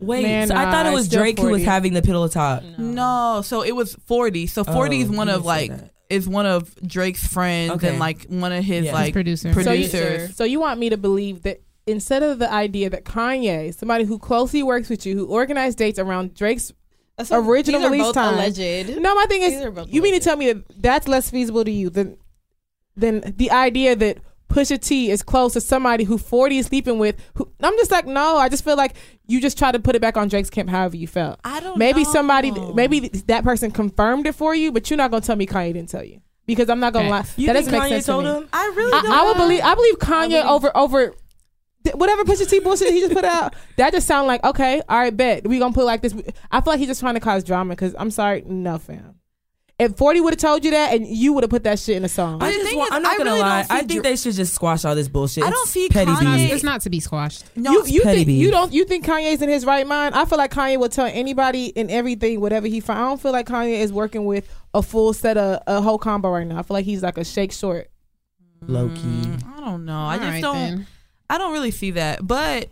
Wait, Man, so I nah, thought it was still Drake who was having the pillow talk. no. So it was 40. So 40 is one of like that. Is one of Drake's friends Okay. and like one of his Yeah. like producer. So you- producers. So you want me to believe that instead of the idea that Kanye, somebody who closely works with you, who organized dates around Drake's uh, original These are release both time. Alleged. No, my thing is, are both you mean to tell me that that's less feasible to you than than the idea that Pusha T is close to somebody who 40 is sleeping with? Who I'm just like, no. I just feel like you just try to put it back on Drake's camp, however you felt. I don't Maybe know. somebody, maybe that person confirmed it for you, but you're not gonna tell me Kanye didn't tell you because I'm not gonna Okay. lie. You that think doesn't make Kanye sense to told me. him? I really I, don't. I would believe. I believe Kanye believe- over over th- whatever Pusha T bullshit he just put out. That just sound like okay. All right, bet we gonna put like this. I feel like he's just trying to cause drama because I'm sorry, no fam. If 40 would have told you that and you would have put that shit in a song. I just want, is, I'm not I gonna really lie. I think Dra- they should just squash all this bullshit. I don't It's see petty Kanye- beef. It's not to be squashed. No, you you petty think beef. you don't you think Kanye's in his right mind? I feel like Kanye will tell anybody and everything whatever he find. I don't feel like Kanye is working with a full set of a whole combo right now. I feel like he's like a shake short. low key. Mm, I don't know. I just right, don't. then. I don't really see that. But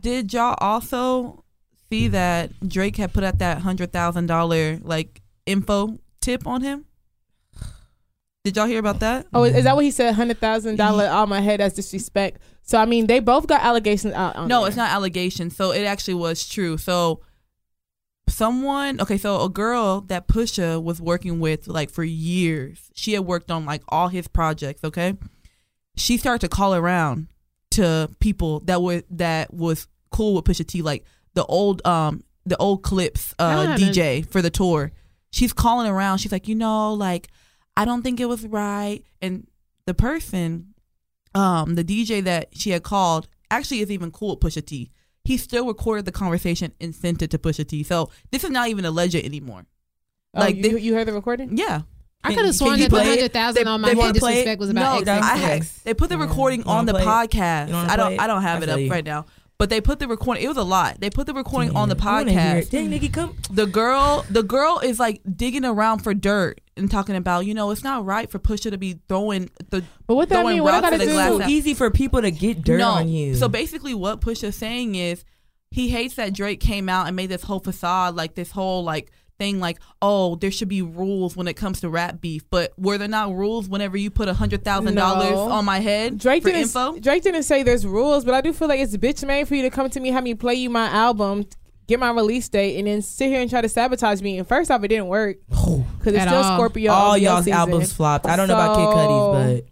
did y'all also see that Drake had put out that hundred thousand dollar like info tip on him? Did y'all hear about that? Oh, is, is that what he said? Hundred thousand dollar on my head. That's disrespect. So I mean, they both got allegations out. On No, there. it's not allegations. So it actually was true. So someone, okay, so a girl that Pusha was working with like for years. She had worked on like all his projects. Okay, she started to call around to people that were that was cool with Pusha T, like the old um the old clips uh DJ for the tour. She's calling around. She's like, you know, like I don't think it was right, and the person um the DJ that she had called actually is even cool with Pusha T. He still recorded the conversation and sent it to Pusha T. So this is not even alleged anymore. Oh, like you, they- you heard the recording? Yeah. I could have sworn you that the hundred thousand on my head play disrespect was about no, X. I had, X. they put the recording on the podcast. I don't? I don't have it up right now. But they put the recording. It was a lot. They put the recording on the podcast. Dang, Nikki, come. The girl, the girl is like digging around for dirt and talking about, you know, it's not right for Pusha to be throwing the. But what that mean? What I gotta do? So easy for people to get dirt no. on you. So basically, what Pusha's saying is he hates that Drake came out and made this whole facade, like this whole like thing, like oh, there should be rules when it comes to rap beef. But were there not rules whenever you put a hundred thousand dollars on my head Drake for didn't. info? Drake didn't say there's rules, but I do feel like it's bitch made for you to come to me, have me play you my album, get my release date, and then sit here and try to sabotage me. And first off, it didn't work because it's At still all. Scorpio. all y'all's season. albums flopped. I don't know about Kid So- Cudi's,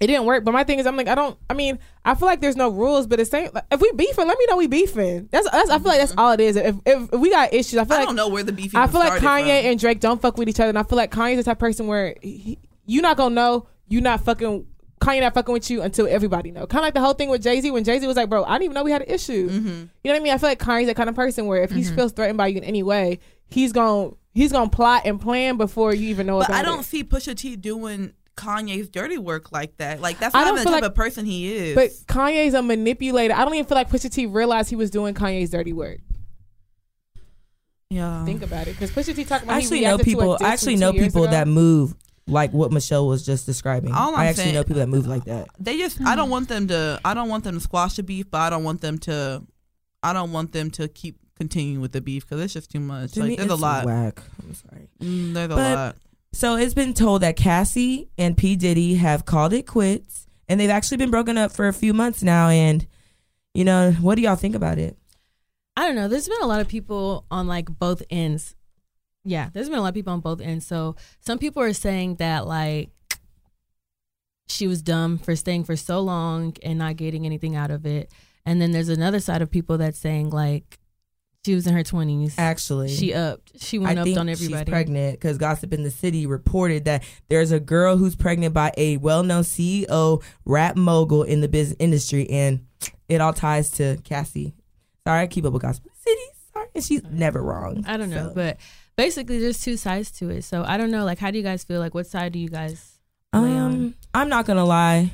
It didn't work. But my thing is, I'm like, I don't. I mean, I feel like there's no rules, but it's same. Like, if we beefing, let me know we beefing. That's. that's I feel like that's all it is. If, if, if we got issues, I feel I like don't know where the beef. I feel like Kanye from. and Drake don't fuck with each other, and I feel like Kanye's the type of person where he, you not gonna know you not fucking Kanye not fucking with you until everybody know. Kind of like the whole thing with Jay Z when Jay Z was like, "Bro, I didn't even know we had an issue." Mm-hmm. You know what I mean? I feel like Kanye's that kind of person where if he feels threatened by you in any way, he's gonna he's gonna plot and plan before you even know. But I don't It. see Pusha T doing Kanye's dirty work like that. Like that's I not don't even the type like- of person he is. But Kanye's a manipulator. I don't even feel like Pusha T realized he was doing Kanye's dirty work. yeah, Think about it, because Pusha T talking about I he actually know reacted to a people. I actually know people ago. that move like what Michelle was just describing. All I'm I actually saying- know people that move like that. they just. I don't want them to. I don't want them to squash the beef, but I don't want them to. I don't want them to keep continuing with the beef because it's just too much. To like me, there's a it's lot. Whack. I'm sorry. Mm, there's a lot. So it's been told that Cassie and P Diddy have called it quits, and they've actually been broken up for a few months now. And you know, what do y'all think about it? I don't know. There's been a lot of people on like both ends. Yeah, there's been a lot of people on both ends. So some people are saying that like she was dumb for staying for so long and not getting anything out of it. And then there's another side of people that's saying like she was in her twenties. Actually, She upped. She went I up think on she's everybody. pregnant because Gossip in the City reported that there's a girl who's pregnant by a well-known CEO, rap mogul in the business industry, and it all ties to Cassie. Sorry, I keep up with Gossip in the City. Sorry, and she's never wrong. I don't know, So, but basically there's two sides to it. So I don't know. Like, how do you guys feel? Like, what side do you guys lay on? um, I'm not gonna lie.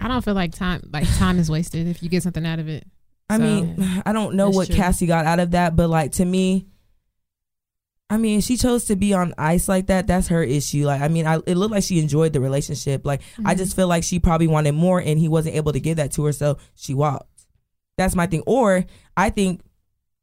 I don't feel like time like time is wasted if you get something out of it. I So- mean, I don't know what true. Cassie got out of that, but like to me, I mean, she chose to be on ice like that. That's her issue. Like, I mean, I, it looked like she enjoyed the relationship. Like, I Mm-hmm. just feel like she probably wanted more, and he wasn't able to give that to her, so she walked. That's my thing. Or I think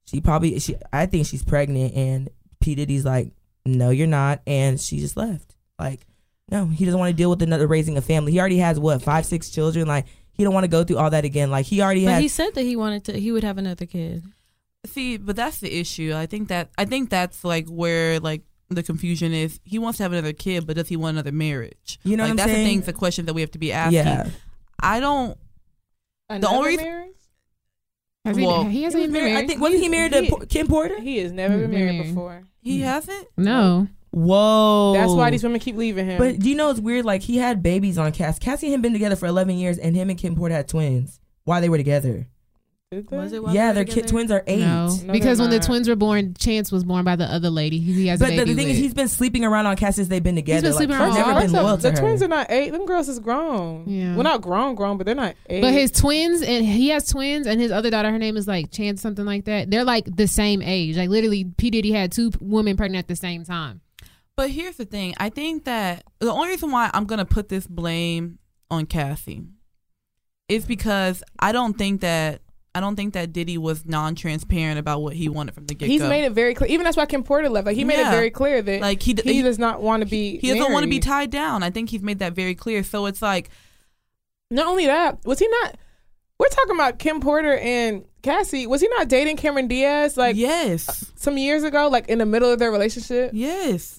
she probably she. I think she's pregnant, and P Diddy's like, no, you're not, and she just left. Like, no, he doesn't want to deal with another raising a family. He already has what five, six children. Like, he don't want to go through all that again. Like, he already But has. he said that he wanted to. He would have another kid. See, but that's the issue. I think that I think that's like where like the confusion is. He wants to have another kid, but does he want another marriage? You know like what I'm that's saying? the thing. The question that we have to be asking. Yeah. I don't. Another only reason- marriage? Has Well, he, he hasn't He even been married- married. I think wasn't he married to He- Kim Porter? He has never been married married. before. He Mm. hasn't. no. Whoa. That's why these women keep leaving him. But do you know it's weird? Like he had babies on Cass. Cassie and him been together for eleven years, and him and Kim Porter had twins while they were together. Was it? yeah, their kid twins are eight. No, No, because when the twins were born, Chance was born by the other lady. He, he has But the, baby the thing is, he's been sleeping around on Cass since they've been together. He's been sleeping he's around never been so loyal to the her. twins are not eight. Them girls is grown. Yeah. Well, not grown, grown, but they're not eight. But his twins and he has twins and his other daughter, her name is like Chance something like that. They're like the same age. Like literally, P Diddy had two women pregnant at the same time. But here's the thing. I think that the only reason why I'm gonna put this blame on Cassie is because I don't think that I don't think that Diddy was non-transparent about what he wanted from the get go. he's made it very clear. Even that's why Kim Porter left. Like he made it very clear that like he he, he, does not want to be. he doesn't want to be tied down. I think he's made that very clear. So it's like Not only that, was he not? We're talking about Kim Porter and Cassie. Was he not dating Cameron Diaz like yes, uh, some years ago, like in the middle of their relationship? yes,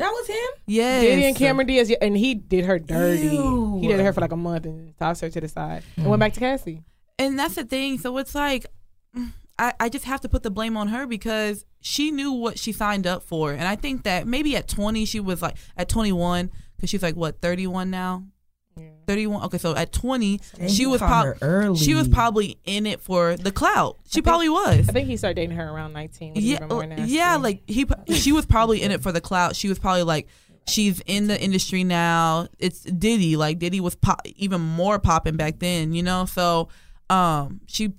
That was him. yes. Diddy and Cameron Diaz, yeah, and he did her dirty. Ew. He did her for like a month and tossed her to the side and went back to Cassie. and that's the thing. So it's like, I, I just have to put the blame on her because she knew what she signed up for, and I think that maybe at twenty she was like at twenty one because she's like what thirty one now. 31 okay so at 20 Dang, she was caught prob- her early. she was probably in it for the clout she think- probably was I think he started dating her around nineteen. yeah, more uh, yeah, like he, she was probably in it for the clout. She was probably like, she's in the industry now. It's Diddy, like Diddy was pop, even more popping back then, you know. So, um, she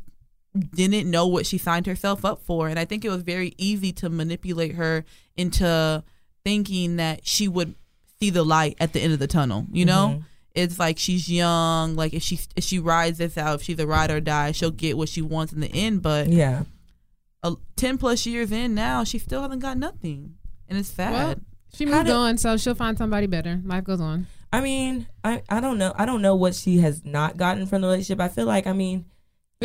didn't know what she signed herself up for, and I think it was very easy to manipulate her into thinking that she would see the light at the end of the tunnel. You know. Mhm. It's like she's young. Like if she if she rides this out, if she's a ride or die, she'll get what she wants in the end. But Yeah. a, 10 plus years in now, she still hasn't got nothing. And it's sad. Well, she How moved did- on, so she'll find somebody better. Life goes on. I mean, I, I don't know. I don't know what she has not gotten from the relationship. I feel like, I mean,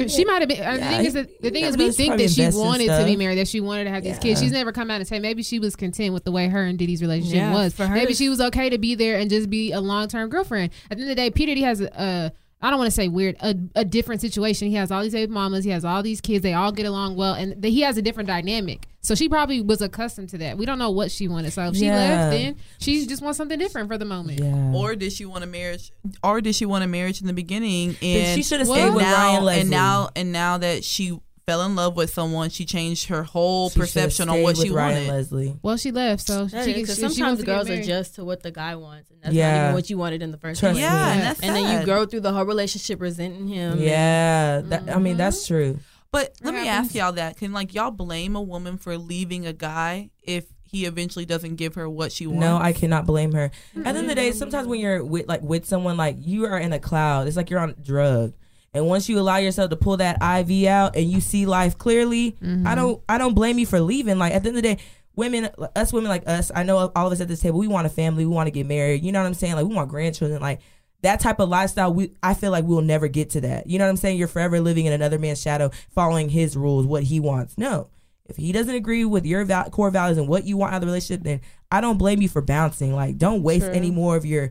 She might have been. uh, the Yeah, thing is, that, the thing is, we think that she wanted to be married, that she wanted to have these kids. She's never come out and say maybe she was content with the way her and Diddy's relationship Yeah, was. for her maybe she was okay to be there and just be a long term girlfriend. At the end of the day, P Diddy has a. a I don't want to say weird, a, a different situation. He has all these baby mamas, he has all these kids, they all get along well, and the, he has a different dynamic. So she probably was accustomed to that. We don't know what she wanted. So if she Yeah. left, then she just wants something different for the moment. yeah. Or did she want a marriage? Or did she want a marriage in the beginning? Then And she should have Well, stayed with now, Ryan Leslie. and now, and now that she fell in love with someone, she changed her whole She perception on what with she Ryan wanted. Leslie. Well, she left, so That she, is, 'cause she, she sometimes wants girls adjust to what the guy wants, and that's Yeah. not even what you wanted in the first Trust place. me. Yeah, and that's And then you go through the whole relationship resenting him. Yeah. That, I mean, that's mm-hmm. true. But let It me happens. ask y'all that: Can like y'all blame a woman for leaving a guy if he eventually doesn't give her what she wants? No, I cannot blame her. At the end of the day, sometimes when you're with like with someone, like you are in a cloud. It's like you're on drug. And once you allow yourself to pull that IV out and you see life clearly, I mm-hmm. don't I don't blame you for leaving. Like at the end of the day, women us women like us, I know all of us at this table, we want a family, we want to get married. You know what I'm saying? Like we want grandchildren. Like that type of lifestyle, we I feel like we'll never get to that. You know what I'm saying? You're forever living in another man's shadow, following his rules, what he wants. No. If he doesn't agree with your val- core values and what you want out of the relationship, then I don't blame you for bouncing. Like, don't waste True. any more of your,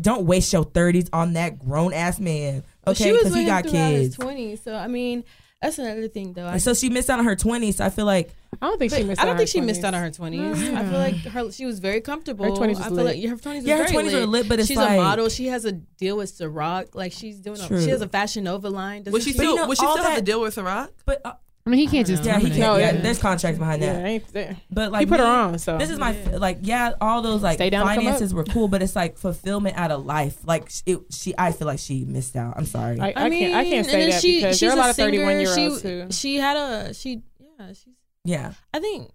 don't waste your thirties on that grown ass man. Okay, she was because with he got kids. twenties. So I mean, that's another thing though. And so she missed out on her twenties. So I feel like I don't think she missed. I don't out think on she her missed 20s. out on her twenties. I feel like her she was very comfortable. Her 20s was I feel lit. like her twenties. Yeah, her was very 20s were lit, but it's she's like- a model. She has a deal with Ciroc. Like she's doing. A, she has a Fashion Nova line. Doesn't Would she she? But you still? know, would she all still have that- to deal with Ciroc? but uh, I mean, he can't just. yeah, he can't. No, yeah, yeah. there's contracts behind Yeah, that. ain't there. But like he put her on. So This is my like yeah, all those like down finances were cool, but it's like fulfillment out of life. Like it, she, I feel like she missed out. I'm sorry. I, I, I mean, can't. I can't and say then that she, because she's there are a lot of 31 year olds She too. she had a she yeah she's. yeah, I think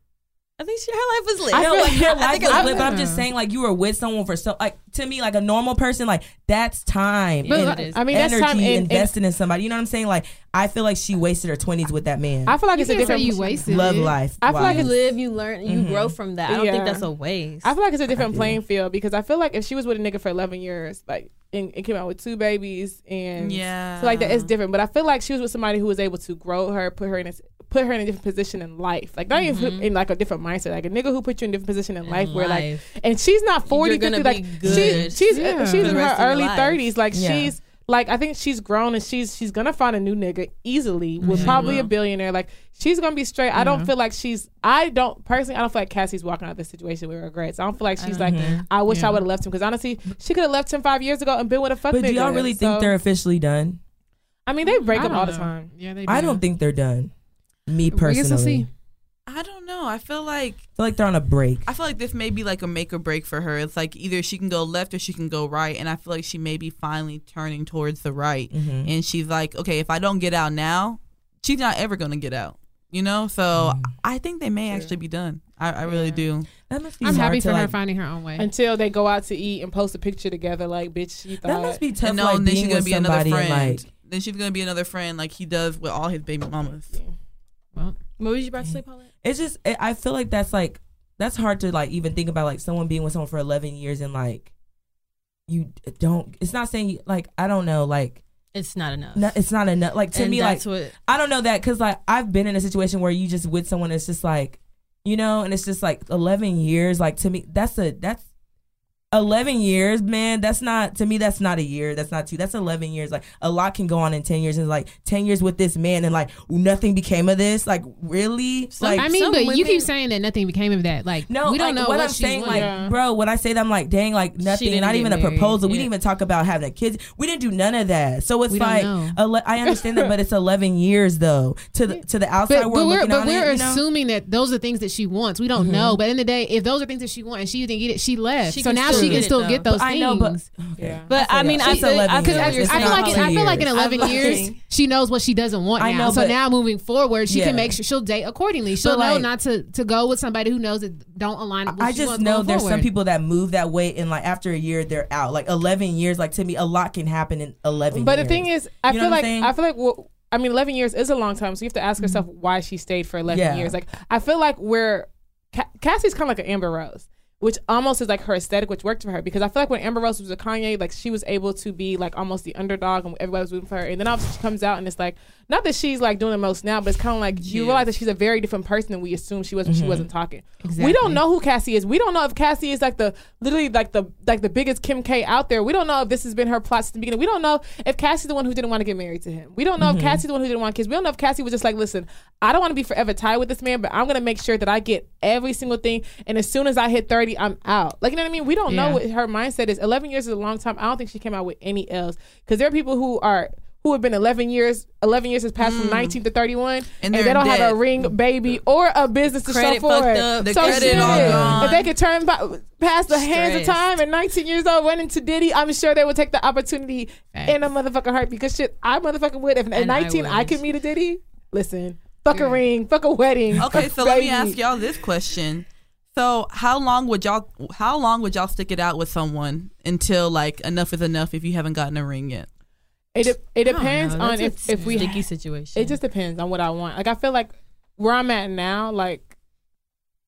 I think she, her life was lit. I know feel- like your I life think was I- lit, but I'm just saying like you were with someone for so like to me like a normal person like that's time But, and like, I mean, that's energy time. And, and invested in somebody. You know what I'm saying? Like I feel like she wasted her 20s with that man. I feel like You it's a can't say different. you wasted Love it. life. I feel like you live, you learn, you Mhm. grow from that. I don't Yeah. think that's a waste. I feel like it's a different playing field because I feel like if she was with a nigga for 11 years, like, and, and came out with two babies and Yeah. so like that, it's different. But I feel like she was with somebody who was able to grow her, put her in a put her in a different position in life, like not even in like a different mindset, like a nigga who put you in a different position in, life where like, and she's not 40, You're gonna 50, be like good she, she's Yeah. she's for in her rest of your early 30s, like Yeah. she's. Like I think she's grown and she's she's gonna find a new nigga easily with Mhm. probably a billionaire. Like she's gonna be straight. I don't feel like she's. I don't personally. I don't feel like Cassie's walking out of this situation with regrets. I don't feel like she's like. I wish I would have left him because honestly, she could have left him five years ago and been with a fuck But nigga. do y'all really think they're officially done? I mean, they break up don't all the time. Yeah, they. I don't think they're done. Me I guess we'll personally. I don't know. I feel like I feel like they're on a break. I feel like this may be like a make or break for her. It's like either she can go left or she can go right, and I feel like she may be finally turning towards the right. Mhm. And she's like, okay, if I don't get out now, she's not ever gonna get out. You know, so I think they may actually be done. I, I really do. That must be I'm hard happy to, for her finding her own way. Until they go out to eat and post a picture together, like, bitch, you That thought. must be tough. And no, like and then she's gonna be another friend. like then she's gonna be another friend, like he does with all his baby mamas. Well, What was you about to say, Paulette? it's just it, I feel like that's like that's hard to like even think about like someone being with someone for 11 years and like you don't it's not saying like I don't know like It's not enough. no, it's not enough like to and me like what I don't know that because like I've been in a situation where you just with someone that's just like you know and it's just like 11 years like to me that's a that's 11 years man that's not to me that's not a year that's not two that's 11 years like a lot can go on in 10 years and like 10 years with this man and like nothing became of this like really like I mean, some but you keep saying that nothing became of that. Like, no, we don't like, know what, what, I'm she saying. wanted. Like, Yeah. bro, when I say that, I'm like, dang, like nothing, didn't not get even a married, proposal. We didn't even talk about having kids. We didn't do none of that. So it's We like, ele- I understand that, but it's 11 years though to the to the outside But, world but we're looking but on we're it. You know? assuming that those are things that she wants. We don't know. Mm-hmm. But in the day, if those are things that she wants and she didn't get it, she left. She so can now still she can still get those But I know, but Yeah. But I, feel mean. I, feel, 11 I feel years. like you're I feel like in, two I feel like in years. 11 years she knows what she doesn't want now. so now moving forward, she can make sure she'll date accordingly. She'll know not to to go with somebody who knows that don't align. With I just know going there's some people that move that way, and like after a year they're out. Like 11 years, like to me, a lot can happen in 11. But years. the thing is, I You feel like? I feel like well, I mean, eleven years is a long time, so you have to ask mm-hmm. yourself why she stayed for eleven Yeah. years. Like I feel like we're Cassie's kind of like an Amber Rose, which almost is like her aesthetic, which worked for her. Because I feel like when Amber Rose was with Kanye, like she was able to be like almost the underdog and everybody was rooting for her, and then obviously she comes out and it's like not that she's like doing the most now, but it's kind of like you realize that she's a very different person than we assumed she was when she mm-hmm. wasn't talking. We don't know who Cassie is. We don't know if Cassie is like the literally like the like the biggest Kim K out there. We don't know if this has been her plot since the beginning. We don't know if Cassie's the one who didn't want to get married to him. We don't know if mm-hmm. Cassie's the one who didn't want kids. We don't know if Cassie was just like, listen, I don't want to be forever tied with this man, but I'm gonna make sure that I get every single thing. And as soon as I hit 30, I'm out. Like you know what I mean? We don't know what her mindset is. 11 years is a long time. I don't think she came out with any else because there are people who are. Who have been 11 years? 11 years has passed from mm. 19 to 31, and, And they don't have a ring, baby, or a business to Credit show for it. up. The so shit, if they could turn by, past the hands of time and 19 years old, went into Diddy, I'm sure they would take the opportunity in a motherfucking heart because shit, I motherfucking would. If And I 19 I, would. could meet a Diddy, listen, fuck a ring, fuck a wedding. Okay, so let me ask y'all this question. So how long would y'all how long would y'all stick it out with someone until like enough is enough if you haven't gotten a ring yet? It, de- it depends on if, if we. sticky situation. It just depends on what I want. Like I feel like where I'm at now, like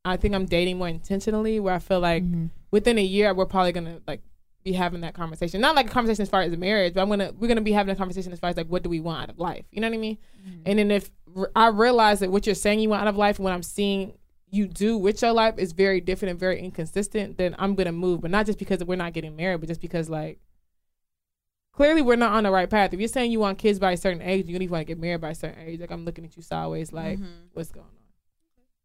I think I'm dating more intentionally. Where I feel like Mm-hmm. within a year we're probably gonna like be having that conversation. Not like a conversation as far as a marriage, but I'm gonna we're gonna be having a conversation as far as like what do we want out of life. You know what I mean? And then if r- I realize that what you're saying you want out of life, and what I'm seeing you do with your life is very different and very inconsistent, then I'm gonna move. But not just because we're not getting married, but just because like clearly we're not on the right path. If you're saying you want kids by a certain age, you don't even want to get married by a certain age. Like I'm looking at you sideways, like mm-hmm. what's going on?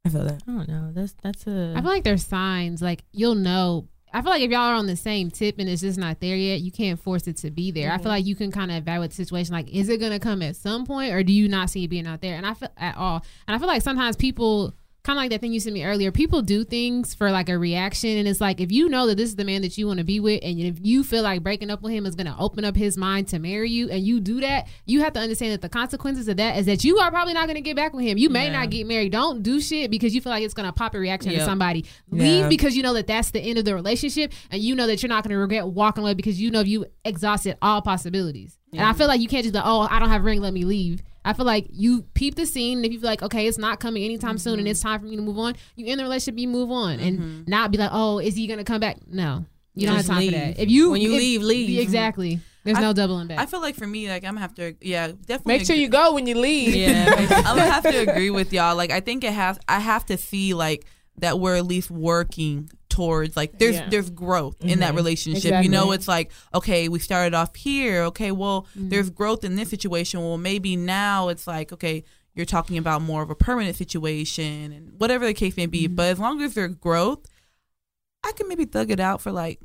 I feel that. I don't know. That's that's a. I feel like there's signs like you'll know. I feel like if y'all are on the same tip and it's just not there yet, you can't force it to be there. I feel mm-hmm. like you can kind of evaluate the situation. Like, is it going to come at some point, or do you not see it being out there? And I feel at all. And I feel like sometimes people kind of like that thing you sent me earlier. People do things for like a reaction, and it's like if you know that this is the man that you want to be with, and if you feel like breaking up with him is going to open up his mind to marry you, and you do that, you have to understand that the consequences of that is that you are probably not going to get back with him. You may Yeah. not get married. Don't do shit because you feel like it's going to pop a reaction to Yep. somebody. Leave Yeah. because you know that that's the end of the relationship, and you know that you're not going to regret walking away because you know you exhausted all possibilities. And I feel like you can't just be, oh, I don't have a ring, let me leave. I feel like you peep the scene, and if you feel like, okay, it's not coming anytime soon, and it's mm-hmm. time for me to move on, you end the relationship, you move on, and mm-hmm. not be like, oh, is he going to come back? No, you don't have time leave. for that. If you When you if- leave, leave. exactly. There's I- no doubling back. I feel like for me, like I'm gonna have to, yeah, definitely. Make sure you go when you leave. yeah. I'm gonna have to agree with y'all. Like I think it has. I have to see like that we're at least working towards like there's Yeah. there's growth in that relationship. Exactly. You know, it's like okay, we started off here. Okay, well, there's growth in this situation. Well, maybe now it's like okay, you're talking about more of a permanent situation and whatever the case may be. But as long as there's growth, I can maybe thug it out for like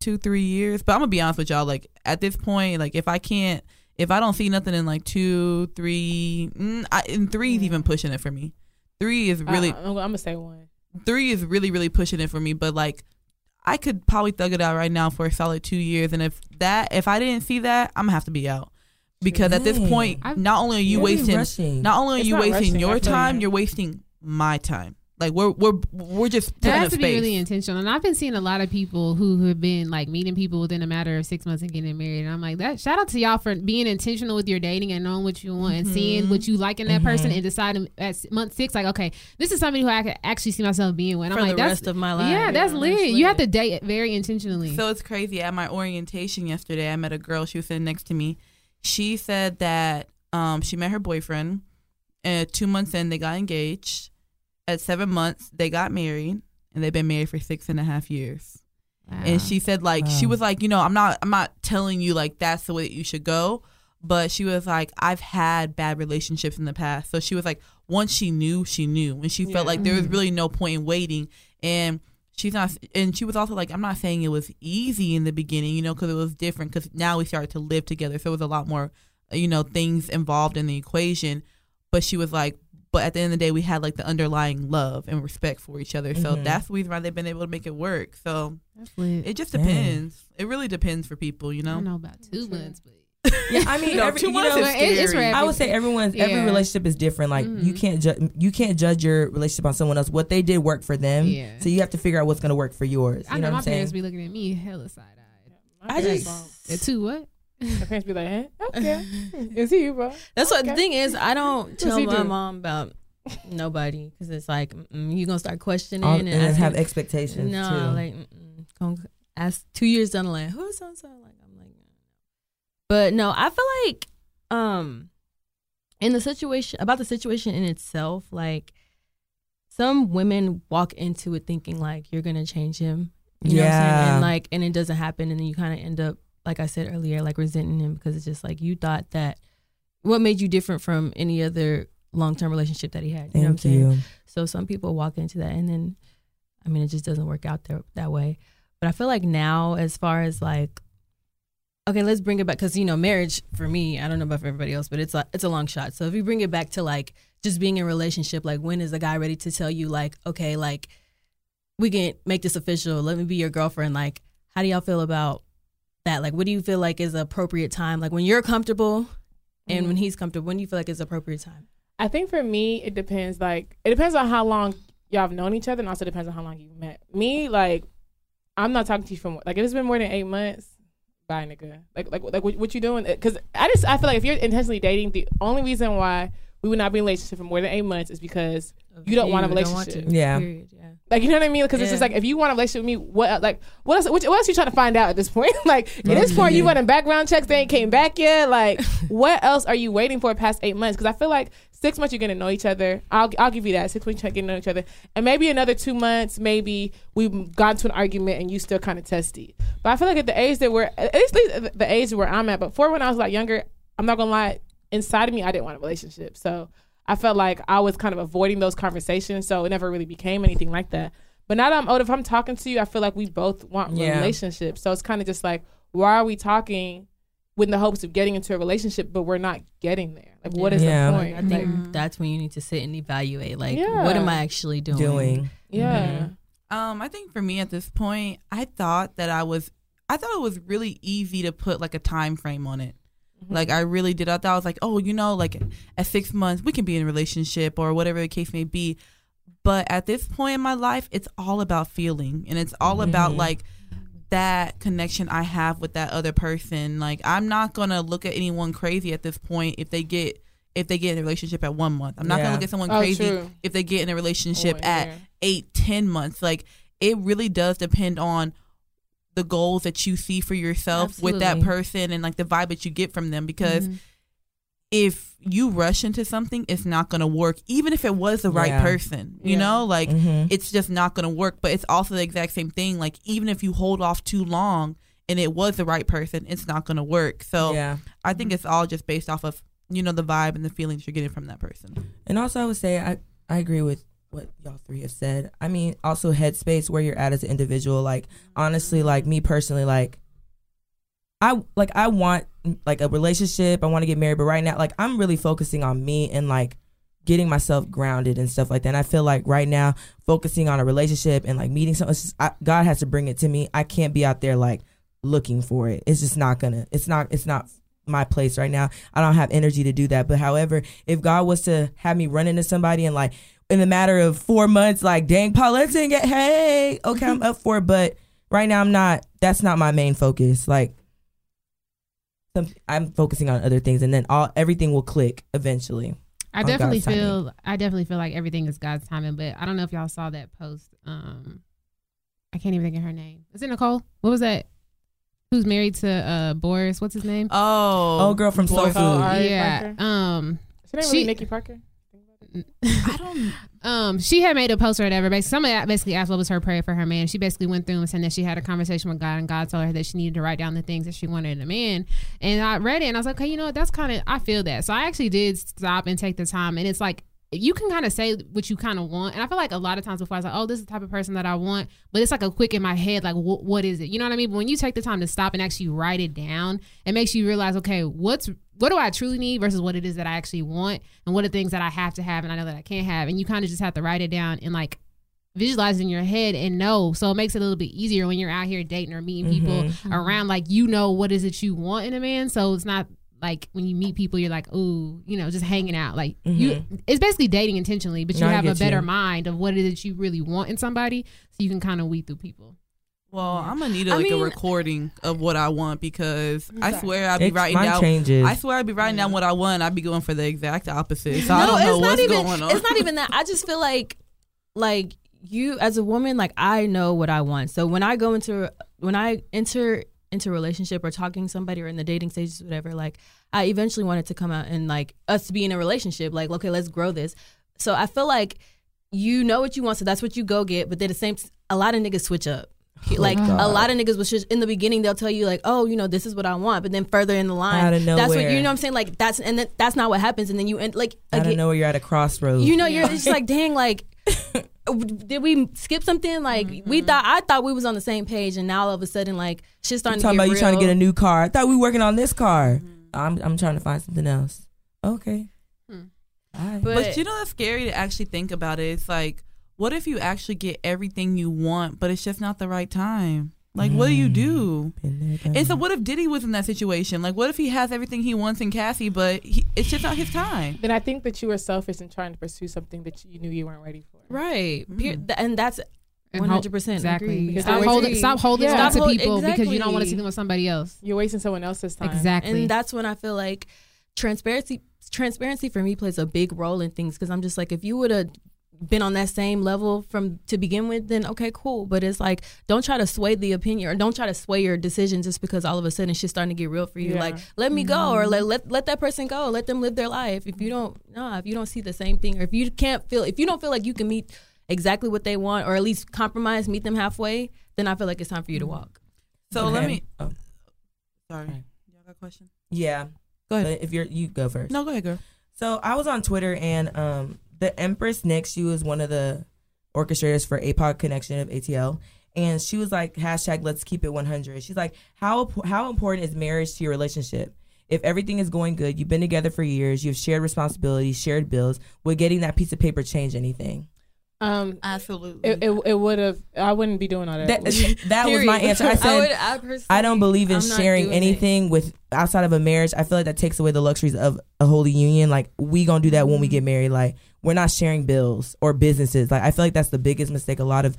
two three years. But I'm gonna be honest with y'all. Like at this point, like if I can't. if I don't see nothing in like two, three, mm, I, and three is even pushing it for me. Three is really Uh, I'm gonna say one. Three is really really pushing it for me. But like, I could probably thug it out right now for a solid two years, and if that if I didn't see that, I'm gonna have to be out because at this point, I've- not only are you Why are we wasting, rushing? not only are It's you wasting rushing, your time, you're wasting my time. Like we're we're we're just It putting has a to be really intentional. And I've been seeing a lot of people who have been like meeting people within a matter of six months and getting married. And I'm like, that shout out to y'all for being intentional with your dating and knowing what you want and seeing what you like in that person and deciding at month six, like, okay, this is somebody who I could actually see myself being with. I'm For like, the that's rest of my life. Yeah, that's Yeah, lit. that's You have to date very intentionally. So it's crazy. At my orientation yesterday, I met a girl. She was sitting next to me. She said that um, she met her boyfriend. And two months in, they got engaged. At seven months, they got married, and they've been married for six and a half years. Wow. And she said, like, she was like, you know, I'm not, I'm not telling you like that's the way that you should go. But she was like, I've had bad relationships in the past. So she was like, once she knew, she knew, and she felt like there was really no point in waiting. And she's not, and she was also like, I'm not saying it was easy in the beginning, you know, because it was different. Because now we started to live together, so it was a lot more, uh, you know, things involved in the equation. But she was like, but at the end of the day, we had like the underlying love and respect for each other. So Mhm. that's the reason why they've been able to make it work. So it just Dang. depends. It really depends for people, you I don't know. know about two months, but Yeah, I mean, No, every, two you months know, is it's scary. I would say everyone's every relationship is different. Like you Mhm. can't ju- you can't judge your relationship on someone else. What they did work for them. Yeah. So you have to figure out what's gonna work for yours. You I know, know, what my I'm saying? parents be looking at me hella side eyed. I just don't. At two what? My parents be like, eh, okay, it's you, bro. That's what the thing is. I don't tell my do? mom about nobody because it's like mm, you gonna start questioning All- and, and asking- have expectations no, too. like. Ask two years down the line. Who's so so? Like I'm like, no. but no, I feel like um in the situation about the situation in itself, like some women walk into it thinking like you're gonna change him. You know what I'm saying? Yeah. And like and it doesn't happen and then you kinda end up, like I said earlier, like resenting him because it's just like you thought that what made you different from any other long term relationship that he had. You know what I'm Thank saying? you. So some people walk into that and then I mean it just doesn't work out there that way. But I feel like now as far as like okay, let's bring it back cuz you know marriage for me, I don't know about for everybody else, but it's a it's a long shot. So if you bring it back to like just being in a relationship, like when is the guy ready to tell you like okay, like we can make this official. Let me be your girlfriend. Like how do y'all feel about that? Like what do you feel like is the appropriate time? Like when you're comfortable and Mhm. when he's comfortable, when do you feel like is the appropriate time? I think for me, it depends. Like, it depends on how long y'all have known each other, and also depends on how long you've met. Me, like, I'm not talking to you from like if it's been more than eight months. Bye, nigga. Like, like, like, what, what you doing? Because I just, I feel like if you're intentionally dating, the only reason why we would not be in a relationship for more than eight months is because You don't want a relationship. Yeah. Period. Yeah. Like you know what I mean? Because it's just like if you want a relationship with me, what uh, like what else? What, what else you trying to find out at this point? like at this point, you running background checks. They ain't came back yet. Like what else are you waiting for past eight months? Because I feel like six months you're gonna know each other. I'll I'll give you that six months you're to know each other, and maybe another two months, maybe we've gone to an argument and you still kind of testy. But I feel like at the age that we're at least the- the age where I'm at, but before when I was like younger, I'm not gonna lie, inside of me I didn't want a relationship. So I felt like I was kind of avoiding those conversations, so it never really became anything like that. But now that I'm older, if I'm talking to you, I feel like we both want Yeah. a relationship. So it's kind of just like, why are we talking with the hopes of getting into a relationship, but we're not getting there? Like, what is Yeah. the point? I think Like, that's when you need to sit and evaluate. Like, Yeah. what am I actually doing? Doing. yeah. Um, I think for me at this point, I thought that I was, I thought it was really easy to put like a time frame on it. Mm-hmm. Like I really did. I thought I was like, oh, you know, like at six months we can be in a relationship or whatever the case may be. But at this point in my life, it's all about feeling, and it's all about Mhm. like that connection I have with that other person. Like I'm not gonna look at anyone crazy at this point if they get if they get in a relationship at one month. I'm not Yeah. gonna look at someone Oh, crazy true. if they get in a relationship Oh, at yeah. eight, ten months. Like it really does depend on the goals that you see for yourself with that person and like the vibe that you get from them. Because Mhm. if you rush into something, it's not gonna work. Even if it was the right Yeah. person, you Yeah. know, like Mhm. it's just not gonna work. But it's also the exact same thing. Like even if you hold off too long and it was the right person, it's not gonna work. So yeah. I think it's all just based off of you know the vibe and the feelings you're getting from that person. And also, I would say I I agree with what y'all three have said. I mean, also headspace where you're at as an individual. Like honestly, like me personally, like I like I want like a relationship. I want to get married, but right now, like I'm really focusing on me and like getting myself grounded and stuff like that. And I feel like right now, focusing on a relationship and like meeting someone, just, I, God has to bring it to me. I can't be out there like looking for it. It's just not gonna. It's not. It's not my place right now. I don't have energy to do that. But however, if God was to have me run into somebody and like in the matter of four months, like dang, Paulette didn't get. Hey, okay, I'm up for it. But right now, I'm not. That's not my main focus. Like some, I'm focusing on other things, and then all everything will click eventually. I definitely God's timing. feel I definitely feel like everything is God's timing, but I don't know if y'all saw that post. Um I can't even think of her name. Is it Nicole? What was that? Who's married to uh Boris? What's his name? Oh, Oh, girl from Soul boy, Food. Oh, yeah. Parker? Um Is her name really Nikki Parker? I don't. um she had made a post or whatever. Basically, somebody basically asked what was her prayer for her man. She basically went through and said that she had a conversation with God, and God told her that she needed to write down the things that she wanted in a man. And I read it, and I was like, okay, you know what? That's kind of I feel that. So I actually did stop and take the time, and it's like. You can kind of say what you kind of want, and I feel like a lot of times before I was like, "Oh, this is the type of person that I want," but it's like a quick in my head, like, wh- "What is it?" You know what I mean? But when you take the time to stop and actually write it down, it makes you realize, okay, what's what do I truly need versus what it is that I actually want, and what are things that I have to have and I know that I can't have, and you kind of just have to write it down and like visualize in your head and know. So it makes it a little bit easier when you're out here dating or meeting people mm-hmm. Mm-hmm. around. Like you know what is it you want in a man, so it's not like when you meet people, you're like, ooh, you know, just hanging out. Like you, mm-hmm. it's basically dating intentionally, but you No, have a better you. mind of what it is you really want in somebody, so you can kind of weed through people. Well, I'm gonna need a, I like a mean- recording of what I want because I swear I'd be It's- writing mine down. changes. I swear I'd be writing down what I want. I'd be going for the exact opposite. So I no, don't know it's not what's even. going on. It's not even that. I just feel like, like you as a woman, like I know what I want. So when I go into when I enter into a relationship or talking to somebody or in the dating stages, whatever, like I eventually wanted to come out and like us to be in a relationship. Like, okay, let's grow this. So I feel like you know what you want, so that's what you go get. But then the same, a lot of niggas switch up. Like Oh, a lot of niggas was just in the beginning they'll tell you like oh you know this is what I want but then further in the line Out of that's what you know what I'm saying like that's and then that's not what happens and then you end like I don't know where you're at a crossroads. you know, you're just like, dang, like, did we skip something? Like, Mm-hmm. we thought I thought we was on the same page, and now all of a sudden, like, shit's starting talking to about get you trying to get a new car. I thought we were working on this car. Mm-hmm. I'm I'm trying to find something else. Okay. Hmm. All right. But, But you know that's scary to actually think about it. It's like, what if you actually get everything you want, but it's just not the right time? Like, what do you do? Been there, done And so, what if Diddy was in that situation? Like, what if he has everything he wants in Cassie, but he, it's just not his time? Then I think that you were selfish in trying to pursue something that you knew you weren't ready for. right, Mm. And that's And one ho- hundred percent Exactly. Because Stop they're holding, stop holding Yeah. on to hold- people because you don't want to see them with somebody else. You're wasting someone else's time. Exactly. and that's when I feel like transparency transparency for me plays a big role in things because I'm just like if you would have been on that same level from to begin with then okay cool but it's like don't try to sway the opinion or don't try to sway your decision just because all of a sudden shit's starting to get real for you Yeah. like let me go or let, let let that person go let them live their life if you don't no if you don't see the same thing or if you can't feel if you don't feel like you can meet exactly what they want or at least compromise meet them halfway then I feel like it's time for you to walk So let me. Oh, Sorry, Okay. y'all got a question? yeah. Go ahead. But if you're you go first. No, go ahead, girl. So I was on Twitter and um the Empress Nick, she was one of the orchestrators for APOC Connection of ATL. And she was like, hashtag let's keep it 100. She's like, how how important is marriage to your relationship? If everything is going good, you've been together for years, you've shared responsibilities, shared bills, would getting that piece of paper change anything? Um, Absolutely. it, it, it would have. I wouldn't be doing all that. That, that was my answer. I said, would, I, personally, I don't believe in I'm sharing doing it. anything with outside of a marriage. I feel like that takes away the luxuries of a holy union. Like we gonna do that when we Mm-hmm. get married. Like we're not sharing bills or businesses. Like I feel like that's the biggest mistake a lot of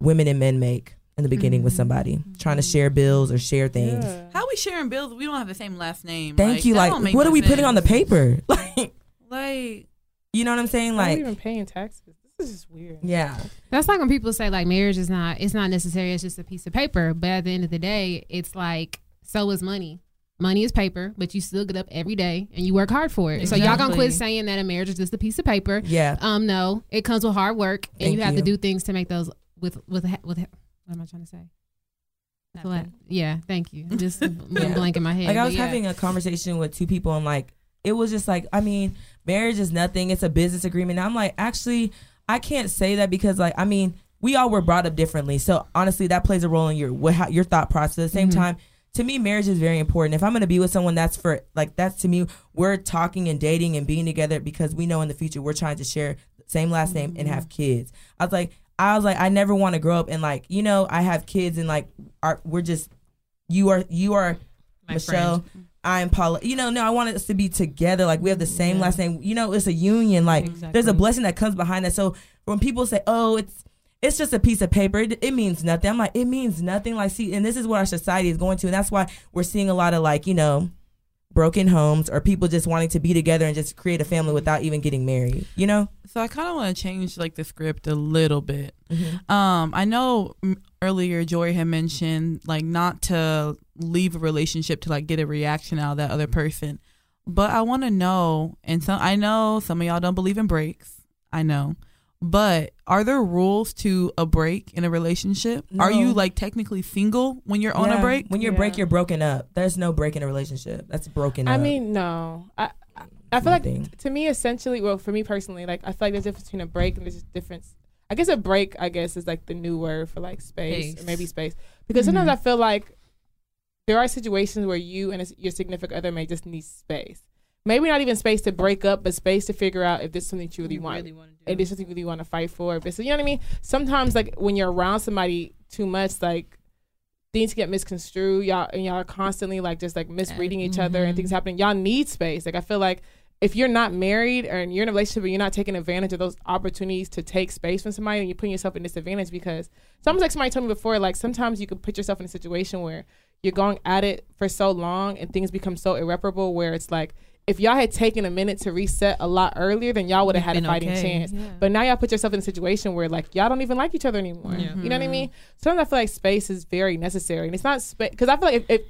women and men make in the beginning with Mm-hmm. somebody trying to share bills or share things. Yeah. How we sharing bills? We don't have the same last name. Thank Like, you. Like what are we putting on the paper? Like Like, you know what I'm saying? I'm Like even paying taxes. This is weird. yeah. That's like when people say like marriage is not it's not necessary, it's just a piece of paper. But at the end of the day, it's like so is money. Money is paper, but you still get up every day and you work hard for it. So y'all gonna quit saying that a marriage is just a piece of paper. Yeah. Um, no, it comes with hard work, and Thank you have you. to do things to make those with with with. What am I trying to say? I yeah, thank you. Just Yeah. yeah. blank in my head. Like I was yeah. having a conversation with two people and like it was just like I mean marriage is nothing it's a business agreement. And I'm like actually I can't say that because like I mean we all were brought up differently. So honestly that plays a role in your what how, your thought process. At the same Mhm. time to me, marriage is very important. If I'm gonna be with someone, that's for like that's to me. We're talking and dating and being together because we know in the future we're trying to share same last name and have kids. I was like, I was like, I never want to grow up and like, you know, I have kids and like, are we're just, you are you are My Michelle. I'm Paula. You know, no, I want us to be together. Like we have the same last name. You know, it's a union. Like there's a blessing that comes behind that. So when people say, "Oh, it's it's just a piece of paper," it, it means nothing. I'm like, it means nothing. Like, see, and this is what our society is going to, and that's why we're seeing a lot of like, you know, broken homes or people just wanting to be together and just create a family without even getting married. You know? So I kind of want to change like the script a little bit. Um, I know earlier Joy had mentioned like not to leave a relationship to like get a reaction out of that other person, but I want to know, and some I know some of y'all don't believe in breaks. I know, but are there rules to a break in a relationship? Are you like technically single when you're on a break? When you're Yeah. break, you're broken up. There's no break in a relationship. That's broken up. I mean, no. I I- I feel my like to me, essentially, well, for me personally, like I feel like there's a difference between a break and there's a difference. I guess a break, I guess, is like the new word for like space, Space. or maybe space. Because sometimes mm-hmm. I feel like there are situations where you and your significant other may just need space. Maybe not even space to break up, but space to figure out if this is something you really want. If this is something you really want to fight for. If it's, you know what I mean? Sometimes, like when you're around somebody too much, like things get misconstrued. Y'all and y'all are constantly like just like misreading each other and things happening. Y'all need space. Like I feel like if you're not married or you're in a relationship and you're not taking advantage of those opportunities to take space from somebody, and you're putting yourself in disadvantage because sometimes like somebody told me before, like sometimes you could put yourself in a situation where you're going at it for so long and things become so irreparable where it's like if y'all had taken a minute to reset a lot earlier, then y'all would have had a fighting okay. chance. Yeah. But now y'all put yourself in a situation where like y'all don't even like each other anymore. You know what I mm-hmm. mean? Sometimes I feel like space is very necessary, and it's not space because I feel like if, if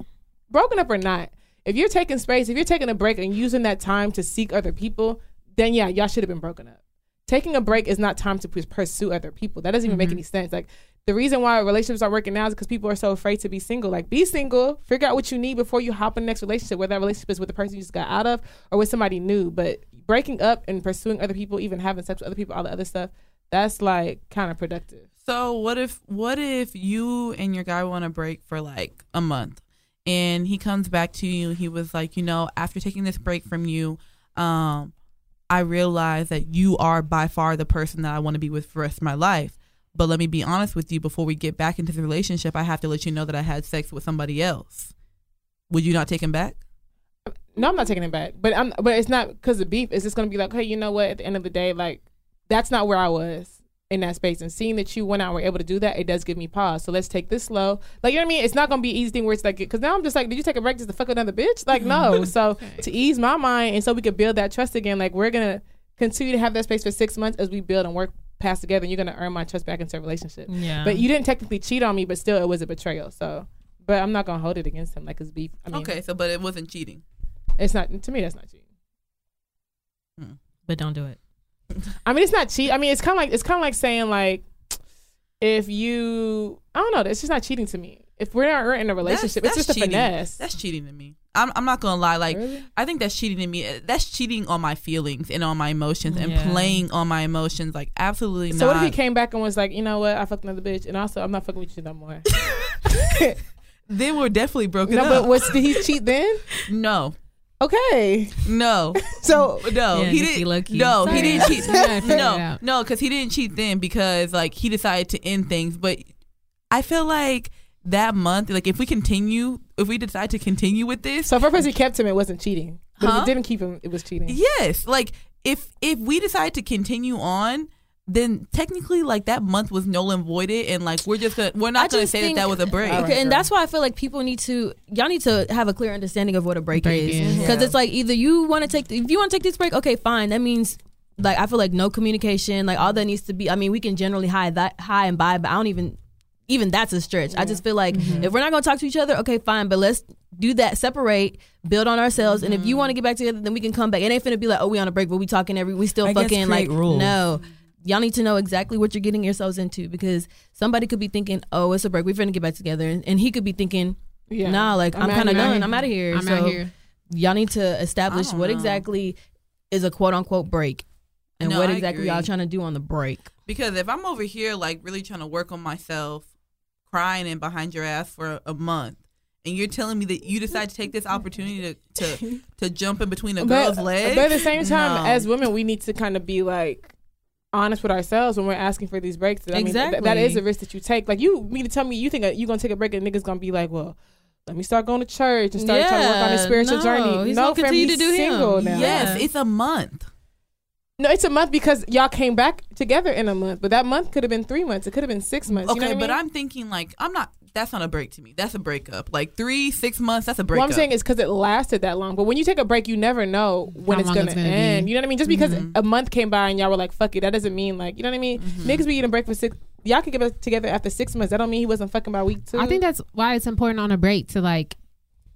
broken up or not, if you're taking space, if you're taking a break and using that time to seek other people, then yeah, y'all should have been broken up. Taking a break is not time to pursue other people. That doesn't even make mm-hmm. any sense. Like the reason why relationships aren't working now is because people are so afraid to be single. Like be single, figure out what you need before you hop in the next relationship, whether that relationship is with the person you just got out of or with somebody new. But breaking up and pursuing other people, even having sex with other people, all the other stuff, that's like kind of productive. So what if what if you and your guy want to break for like a month, and he comes back to you? He was like, you know, after taking this break from you, um, I realize that you are by far the person that I want to be with for the rest of my life. But let me be honest with you. Before we get back into the relationship, I have to let you know that I had sex with somebody else. Would you not take him back? No, I'm not taking him back. But I'm but it's not because of beef. It's just gonna be like, hey, you know what? At the end of the day, like that's not where I was in that space. And seeing that you went out and were able to do that, it does give me pause. So let's take this slow. Like you know what I mean? It's not gonna be an easy thing where it's like because now I'm just like, did you take a break just to fuck another bitch? Like no. so to ease my mind and so we could build that trust again, like we're gonna continue to have that space for six months as we build and work past together. And you're gonna earn my trust back into a relationship. Yeah. But you didn't technically cheat on me, but still it was a betrayal. So. But I'm not gonna hold it against him like it's beef. I mean, okay, so but it wasn't cheating. it's not to me. That's not cheating. but don't do it. I mean, it's not cheat. I mean, it's kind of like it's kind of like saying like, if you, I don't know, it's just not cheating to me. If we're not we're in a relationship, That's- it's just that's a cheating. finesse. That's cheating to me. I'm, I'm not gonna lie. Like Really? I think that's cheating to me. That's cheating on my feelings and on my emotions and Yeah. playing on my emotions. Like absolutely not. so not. what if he came back and was like, you know what, I fucked another bitch, and also I'm not fucking with you no more. then we're definitely broken no, up. but was did he cheat then? no, Okay, no, so no. Yeah, he didn't. low-key. No, he didn't cheat. You gotta figure it no, no, because he didn't cheat then because like he decided to end things. But I feel like that month, like if we continue, if we decide to continue with this, so for person kept him, it wasn't cheating. But if it didn't keep him, it was cheating. Yes, like if if we decide to continue on, then technically like that month was null and voided, and like we're just gonna we're I not gonna say think- that that was a break. Okay, right, and girl. that's why I feel like people need to y'all need to have a clear understanding of what a break, Break is is. because Yeah. it's like either you want to take if you want to take this break, okay, fine. That means like I feel like no communication, like all that needs to be. I mean, we can generally hide that high and by, but I don't even even that's a stretch. I just feel like mm-hmm. if we're not gonna talk to each other, okay, fine, but let's do that, separate, build on ourselves, and if you mm-hmm. want to get back together, then we can come back. It ain't finna be like, oh, we on a break, but we talking every, we still I guess fucking like, create rules. no. Y'all need to know exactly what you're getting yourselves into because somebody could be thinking, "Oh, it's a break. We're finna get back together," and, and he could be thinking, Yeah. "Nah, like I'm, I'm kind of done. here. I'm out of here." I'm so out here. y'all need to establish what know. exactly is a quote unquote break, and No, what I exactly agree. y'all trying to do on the break. Because if I'm over here like really trying to work on myself, crying and behind your ass for a month, and you're telling me that you decide to take this opportunity to to, to jump in between a but, girl's legs. but at the same time, No. as women, we need to kind of be like honest with ourselves when we're asking for these breaks. I mean, th- that Exactly. is a risk that you take. Like you mean to tell me you think you're gonna take a break and niggas gonna be like, well. Let me start going to church and start trying to work on this Yeah, spiritual no, journey. he's no, gonna continue to do him. single now. yes, it's a month. No, it's a month because y'all came back together in a month, but that month could have been three months. It could have been six months. Okay, you know what but I mean? I'm thinking like I'm not. That's not a break to me. That's a breakup. Like three, six months. That's a breakup. What I'm saying is because it lasted that long. But when you take a break, you never know when How it's gonna, it's gonna end. be. You know what I mean? Just because Mm-hmm. a month came by and y'all were like, "Fuck it," that doesn't mean like you know what I mean. Mm-hmm. Niggas be eating break for six. Y'all could get back together after six months. That don't mean he wasn't fucking by week two. I think that's why it's important on a break to like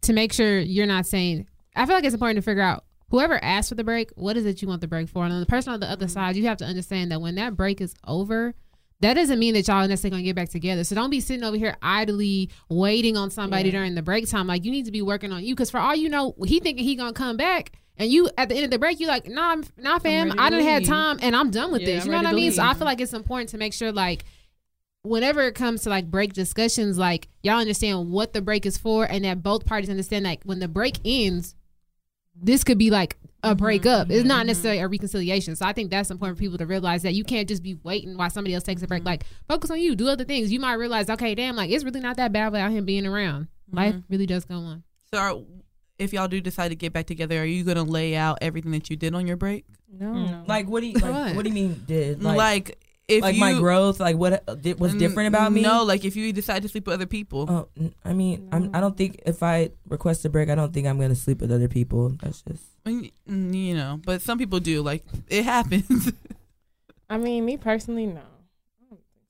to make sure you're not saying. I feel like it's important to figure out whoever asked for the break, what is it you want the break for, and then the person on the other side, you have to understand that when that break is over. That doesn't mean that y'all necessarily gonna get back together. So don't be sitting over here idly waiting on somebody during the break time. Like you need to be working on you, because for all you know, he thinking he gonna come back, and you at the end of the break, you like, nah, I'm- nah, fam, I didn't have time, and I'm done with Yeah, this. I'm You know what I mean? So I feel like it's important to make sure like whenever it comes to like break discussions, like y'all understand what the break is for, and that both parties understand like when the break ends, this could be like a breakup. It's not mm-hmm. necessarily a reconciliation. So I think that's important for people to realize that you can't just be waiting while somebody else takes a break. Mm-hmm. Like focus on you, do other things. You might realize, okay, damn, like it's really not that bad without him being around. Life mm-hmm. really does go on. So, are, if y'all do decide to get back together, are you gonna lay out everything that you did on your break? no. Like what do you like, What? what do you mean did Like, like if like you my growth like what uh, was different about me? No, like if you decide to sleep with other people. Oh, n- I mean, I'm, I don't think if I request a break, I don't think I'm gonna sleep with other people. That's just You know, but some people do. Like it happens. I mean, me personally, no. I don't think so.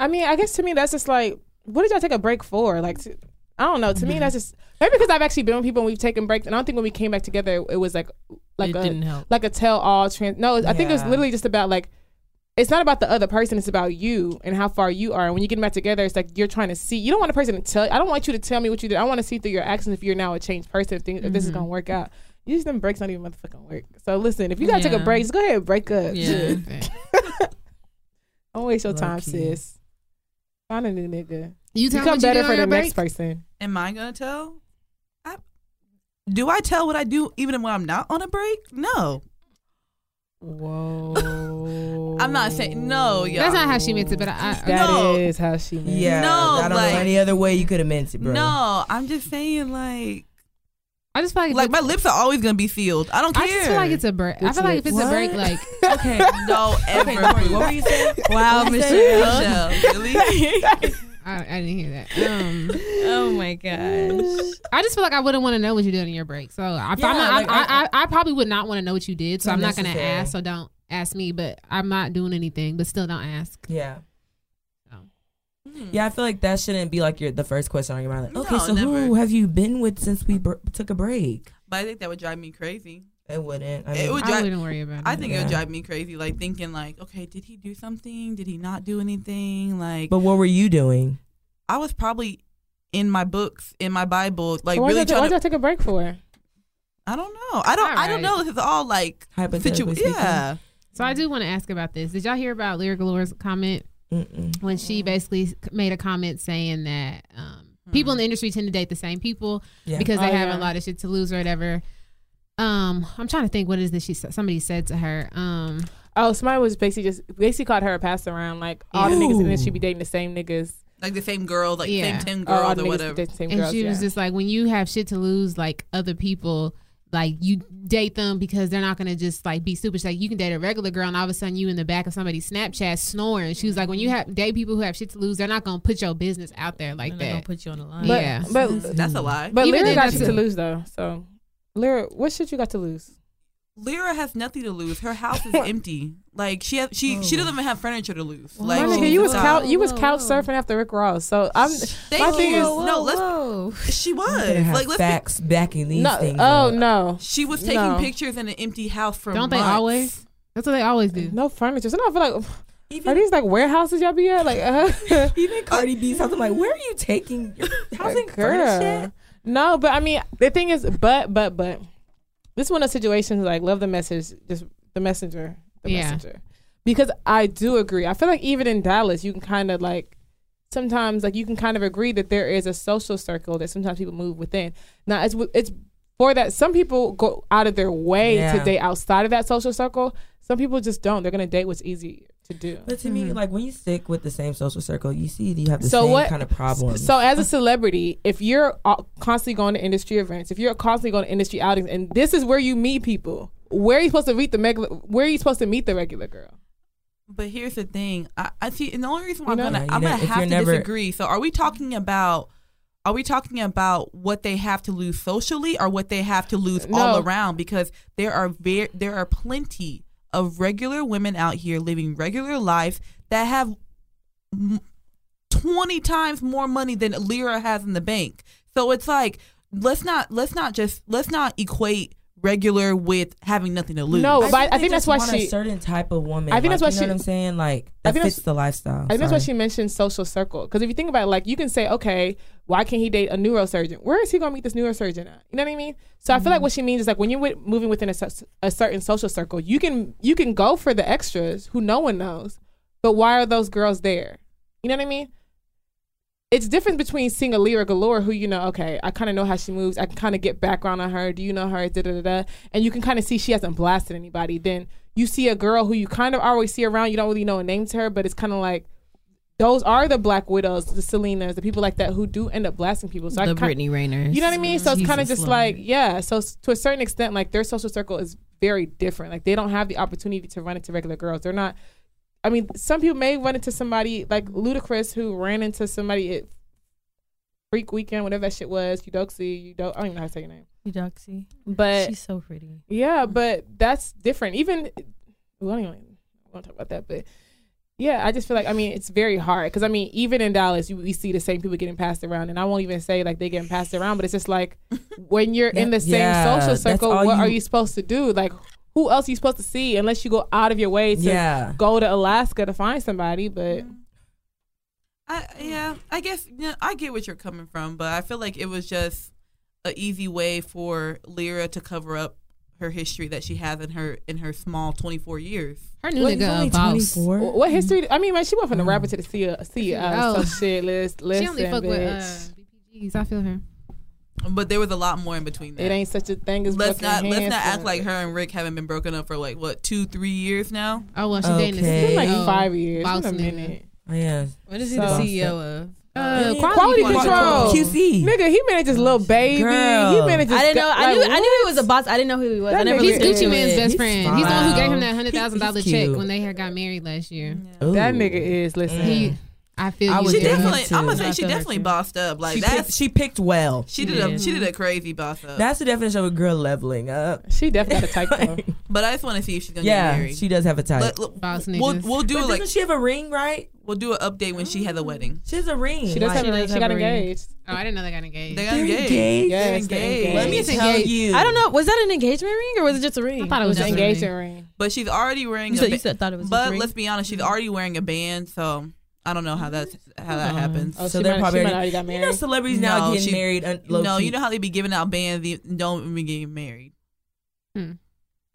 I mean, I guess to me that's just like, what did y'all take a break for? Like, to, I don't know. To me, that's just maybe because I've actually been with people and we've taken breaks, and I don't think when we came back together, it was like like it a didn't help. like a tell all trans. No, I think it was literally just about like. It's not about the other person. It's about you and how far you are. And when you get back together, it's like you're trying to see. You don't want a person to tell. I don't want you to tell me what you did. I want to see through your actions if you're now a changed person. If, things, if this is gonna mm-hmm. work out. Usually, them breaks not even motherfucking work. So listen, if you gotta take a Yeah. break, just go ahead and break up. Yeah. Don't waste your Low time, key. sis. Find a new nigga. You tell Become what you better for the your next person. Am I gonna tell? I, do I tell what I do even when I'm not on a break? No, Whoa. I'm not saying no. Y'all. That's not how she meant it, but I, I That is No. how she meant. it. yeah. No, I don't like- know any other way you could have meant it, bro. No, I'm just saying like I just feel like, like my lips are always gonna be sealed. I don't care. I just feel like it's a break. I feel like if it's lips? a break, like okay. No, ever. Okay, Tori, what were you saying? Wow, Michelle. Michelle, really? I, I didn't hear that. Um, Oh my gosh. I just feel like I wouldn't want to know what you did on your break. So I, Yeah, I'm not, like, I, I, I- I, I probably would not want to know what you did. So I'm not going to ask. So don't ask me. But I'm not doing anything. But still, don't ask. Yeah. Hmm. Yeah, I feel like that shouldn't be like your the first question on your mind. Like, okay, No, so who have you been with since we br- took a break? But I think that would drive me crazy. It wouldn't. I It mean, would I drive- wouldn't worry about it. I think it would drive me crazy. Like thinking like, okay, did he do something? Did he not do anything? Like but what were you doing? I was probably in my books, in my Bible, like So really y'all, why trying to. y'all take a break for? I don't know. I don't. I don't Alright. know. It's all like Hypothetically situ- Yeah. so I do want to ask about this. Did y'all hear about Lira Galore's comment Mm-mm. when she basically made a comment saying that um, people in the industry tend to date the same people Yeah. because they Oh, have yeah. a lot of shit to lose or whatever. Um, I'm trying to think what is this she said- somebody said to her. Um, Oh, somebody was basically just basically called her a pass around. Like all the niggas in the industry be dating the same niggas. Like the same girl like Yeah. same ten Or girls the or whatever. dating same and girls. she was yeah. just like, when you have shit to lose, like other people, like you date them because they're not gonna just like be super. She's like you can date a regular girl, and all of a sudden you in the back of somebody's Snapchat snoring. She was like, when you have date people who have shit to lose, they're not gonna put your business out there like And they're gonna that. put you on the line. But, Yeah. but That's a lie. but Even Lira if got that's shit to lose though. So Lira, what shit you got to lose? Lira has nothing to lose. Her house is empty. Like she has, she she doesn't even have furniture to lose. Like My she nigga, you was couch you was couch surfing after Rick Ross. So I'm Thank my thing you. is no, let's. whoa. She was have like let's be- facts backing these no. things. Oh up. no, She was taking No. pictures in an empty house for Don't they always? That's what they always do. no furniture. So no, I feel like are these like warehouses y'all be at? Like, uh, even Cardi B's house. I'm like, where are you taking your housing girl. furniture? No, but I mean, the thing is, but but but this is one of situations like love the message, just the messenger, the Yeah. messenger. Because I do agree. I feel like even in Dallas, you can kind of like sometimes like you can kind of agree that there is a social circle that sometimes people move within. Now it's it's for that some people go out of their way to date outside of that social circle. Some people just don't. They're gonna date what's easy to do. But to me, like when you stick with the same social circle, you see that you have the So same what- kind of problems. So as a celebrity, if you're uh, constantly going to industry events, if you're constantly going to industry outings, and this is where you meet people, where are you supposed to meet the regular? Where are you supposed to meet the regular girl? But here's the thing. I, I see, and the only reason why You know? I'm gonna Yeah, I'm gonna have to never- disagree. So, are we talking about? Are we talking about what they have to lose socially, or what they have to lose all around? Because there are very there are plenty of regular women out here living regular life that have twenty times more money than Lira has in the bank. So it's like let's not let's not just let's not equate regular with having nothing to lose. No, but I they think that's just why want she- a certain type of woman. I think like, that's why you know she- what I'm saying. Like I that think fits that's- the lifestyle. I think that's why she mentioned social circle. Because if you think about it, like you can say, okay, why can't he date a neurosurgeon? Where is he going to meet this neurosurgeon at? You know what I mean? So I feel like mm-hmm. what she means is like when you're with, moving within a, a certain social circle, you can you can go for the extras who no one knows, but why are those girls there? You know what I mean? It's different between seeing a Lira Galore who you know, okay, I kind of know how she moves. I can kind of get background on her. Do you know her? Da da da. And you can kind of see she hasn't blasted anybody. Then you see a girl who you kind of always see around. You don't really know a name to her, but it's kind of like those are the Black Widows, the Selenas, the people like that who do end up blasting people. So I the kind, Brittany Renners. you know what I mean? So it's kind of just like, yeah. So to a certain extent, like their social circle is very different. Like they don't have the opportunity to run into regular girls. They're not. I mean, some people may run into somebody like Ludacris who ran into somebody at Freak Weekend, whatever that shit was. Eudoxie, you don't. I don't even know how to say your name. Eudoxie. But She's so pretty. yeah, but that's different. Even well, I don't even want to talk about that, but yeah, I just feel like I mean it's very hard because I mean even in Dallas you, we see the same people getting passed around, and I won't even say like they getting passed around, but it's just like when you're in the same Yeah, social circle, what are you- you supposed to do? Like who else are you supposed to see unless you go out of your way to Yeah. go to Alaska to find somebody? But mm-hmm. I, yeah, I guess yeah, I get what you're coming from, but I feel like it was just an easy way for Lira to cover up her history that she has in her in her small 24 years. Her new What, nigga only boss. 24? what history? I mean, man, she went from mm. the rapper to the CEO. CEO Oh. so shit, listen, listen, She only fuck with uh, bitch. BPGs. I feel her. But there was a lot more in between that. it ain't such a thing as let's fucking not let's not act like her and Rick haven't been broken up for like what two three years now. Oh well, she dating Okay. It's been like five years. boss It's a minute. Oh, yeah. What is he So- the CEO of? Uh, Yeah, quality, quality control. control. QC. Nigga, he manages Lil Baby. Girl. He manages. I didn't know. I like, knew. I knew he was a boss. I didn't know who he was. I never He's Gucci into Man's best He's friend. He's the one who gave him that hundred thousand dollar check when they had got married last year. Ooh. That nigga is. Listen, He, I feel I you. She definitely. I'm gonna say she definitely bossed up. Like she, that's picked, she picked well. she did a she did a crazy boss up. That's the definition of a girl leveling up. she definitely got a type though. but I just want to see if she's gonna get Yeah, married. she does have a type. Let- let- Boss we'll niggas. we'll do but like doesn't she have a ring, right? we'll do an update when she has a mm. wedding. She has a ring. She does like, have a ring. does She got engaged. Oh, I didn't know they got engaged. They got They're engaged. engaged? Yes, They're they're engaged. Let me tell engaged. you. I don't know. Was that an engagement ring or was it just a ring? I thought it was It's an a engagement ring. But she's already wearing. You a said, ba- you said thought it was. just a but ring? let's be honest, she's already wearing a band, so I don't know how that's mm-hmm. how that uh-huh. happens. Oh, So they're might, probably already- already got You know, married. celebrities now getting she- married. Uh, Un- no, low-key. you know how they be giving out bands, the- don't even get married. Hmm.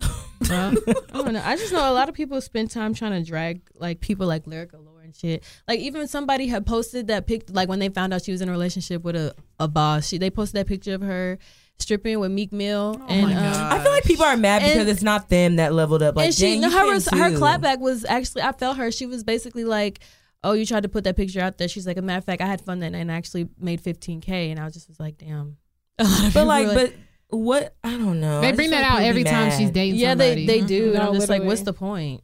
Well, I don't know. I just know a lot of people spend time trying to drag like people like Lira Galore and shit. Like even somebody had posted that pic like when they found out she was in a relationship with a, a boss. She they posted that picture of her stripping with Meek Mill oh and my um, God. I feel like people are mad because And- it's not them that leveled up. Like, and she dang, no, her her clapback was actually I felt her. She was basically like, "Oh, you tried to put that picture out there." She's like, "A matter of fact, I had fun that night and I actually made 15k." And I was just was like, "Damn." A lot of But people like, but what? I don't know. They bring that like out every be time mad. she's dating yeah, somebody. they they do. and No, I'm just like, what's the point?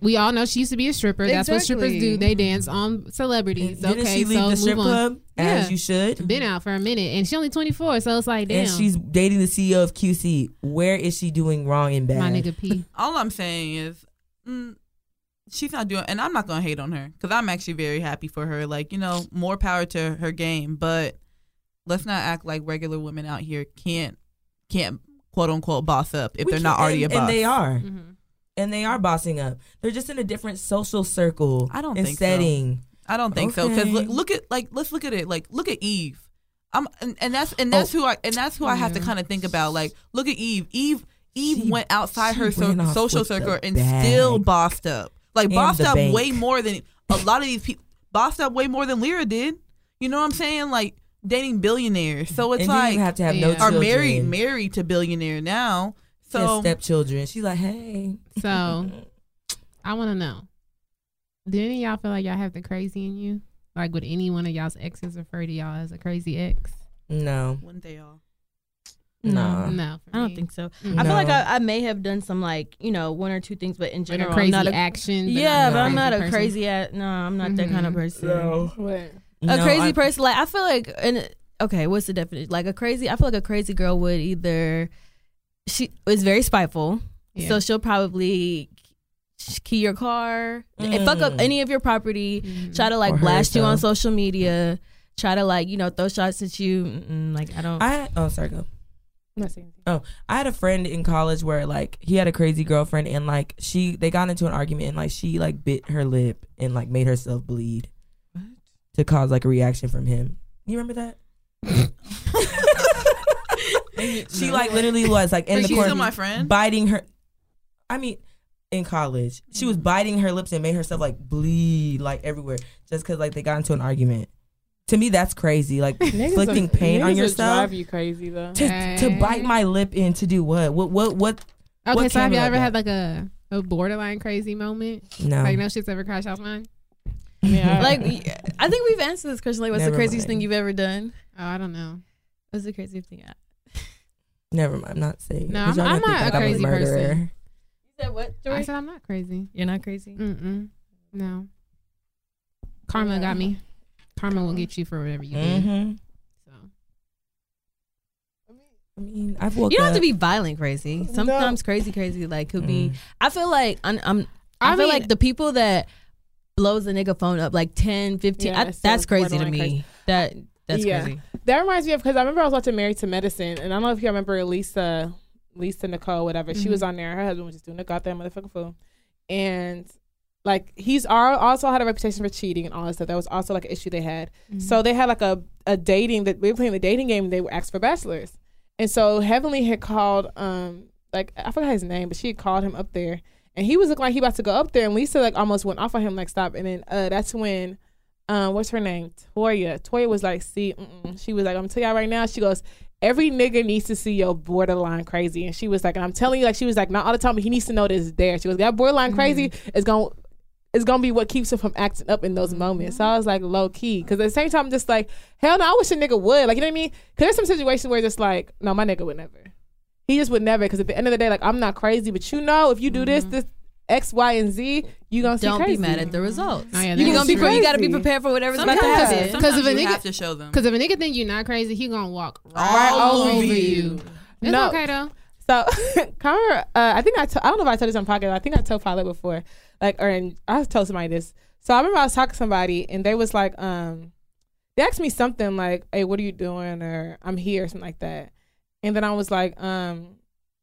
We all know she used to be a stripper. That's what strippers do. They dance on celebrities. Didn't okay, she leave so the strip move on. club as Yeah. you should? Been out for a minute, and she's only twenty four. So it's like, damn, And she's dating the CEO of QC. Where is she doing wrong and bad? my nigga P. All I'm saying is, mm, she's not doing, and I'm not gonna hate on her because I'm actually very happy for her. Like you know, more power to her game, but let's not act like regular women out here can't can't quote unquote boss up if We they're not can't- already a and, boss. and they are, Mm-hmm. and they are bossing up. They're just in a different social circle. I don't and think so. I don't think so because look, look at like let's look at it like look at Eve. I'm and, and that's and that's Oh. who I and that's who I have to kind of think about. Like look at Eve. Eve Eve She- went outside her so, social circle and bag. still bossed up. Like And bossed up bank. way more than a lot of these people. bossed up way more than Lira did. You know what I'm saying? Like dating billionaires. So it's and like even have to have no Yeah. are married married to billionaire now. She has So stepchildren. She's like, hey. So I want to know. Do any of y'all feel like y'all have the crazy in you? Like, would any one of y'all's exes refer to y'all as a crazy ex? No, wouldn't they all? No. no, I don't think so. Mm. I feel like I, I may have done some like you know one or two things, but in like general, a crazy I'm not a, action. but yeah, but I'm a not a person. crazy. At, no, I'm not that kind of Mhm. person. What? a No, crazy I- person like i feel like and okay what's the definition like a crazy i feel like a crazy girl would either she is very spiteful Yeah. so she'll probably key your car and fuck up Mm. any of your property Mhm. try to like Or hurt blast you on social media try to like you know throw shots at you Mm-mm, like i don't I oh sorry go. I'm not saying. Oh, I had a friend in college where like he had a crazy girlfriend and like she they got into an argument and like she like bit her lip and like made herself bleed to cause like a reaction from him. You remember that? she like literally was like in Is the corner my friend? biting her. I mean, in college, she was biting her lips and made herself like bleed like everywhere just because like they got into an argument. To me, that's crazy. Like inflicting will- pain on yourself drive you crazy though. to to bite my lip in to do what? What what what? Okay, What so have you ever that? had like a, a borderline crazy moment? No. Like no shit's ever crashed off mine. Yeah. like i think we've answered this question like what's Never the craziest mind. thing you've ever done Oh, I don't know. what's the craziest thing I- Never mind. I'm not saying. it, No, 'cause I'm- I'm not a like I'm crazy person. you said what I said I'm not crazy. you're not crazy Mm-mm. No. Karma got me. Karma will get you for whatever you did. Mm-hmm. So I mean, I've woke you don't have to be violent crazy sometimes crazy crazy like could be Mm. I feel like I'm, I'm I, I feel mean- like the people that blows the nigga phone up like 10, 15, Yeah, I, so that's crazy to me. crazy. That that's Yeah. crazy. That reminds me of because I remember I was watching Married to Medicine, and I don't know if you remember Lisa, Lisa Nicole, whatever. She was on there. Her husband was just doing the goddamn motherfucking fool, and like he's also had a reputation for cheating and all that stuff. That was also like an issue they had. So they had like a a dating that we were playing the dating game. and They were asked for bachelors, and so Heavenly had called um like I forgot his name, but she had called him up there, and he was looking like he about to go up there, and Lisa like almost went off on him like stop, and then uh that's when um, what's her name? Toya. Toya was like, see, mm-mm. she was like, I'm gonna tell y'all right now. She goes, every nigga needs to see your borderline crazy, and she was like, and I'm telling you, like, she was like, not all the time, but he needs to know this is there. She goes, that borderline crazy is gonna. Is gonna be what keeps him from acting up in those moments. So I was like low key, because at the same time, I'm just like hell no, I wish a nigga would. Like you know what I mean? Because there's some situations where it's just like, no, my nigga would never. He just would never. Because at the end of the day, like I'm not crazy, but you know, if you do this, this X, Y, and Z, you gonna see Don't crazy. be mad at the results. Oh, yeah, you gonna be true. you gotta be prepared for whatever's about to happen. Because if a sometimes you nigga- have to show them. Because if a nigga think you're not crazy, he gonna walk right, over over you. you. It's No. okay though. So, Conor, uh, I think I to- I don't know if I told this on podcast. I think I told Pilot before, like, or in, I told somebody this. So I remember I was talking to somebody, and they was like, um, they asked me something like, "Hey, what are you doing?" or "I'm here," or something like that. And then I was like, um,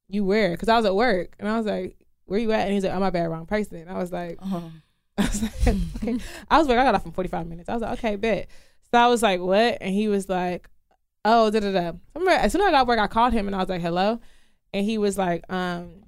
"You where?" Because I was at work, and I was like, "Where you at?" And he's like, "Oh my bad, wrong person." And I was like, I was like, okay. I was like, I got off in 45 minutes. I was like, okay, bet. So I was like, what? And he was like, oh, da da da. I remember as soon as I got work, I called him and I was like, hello. And he was like, um,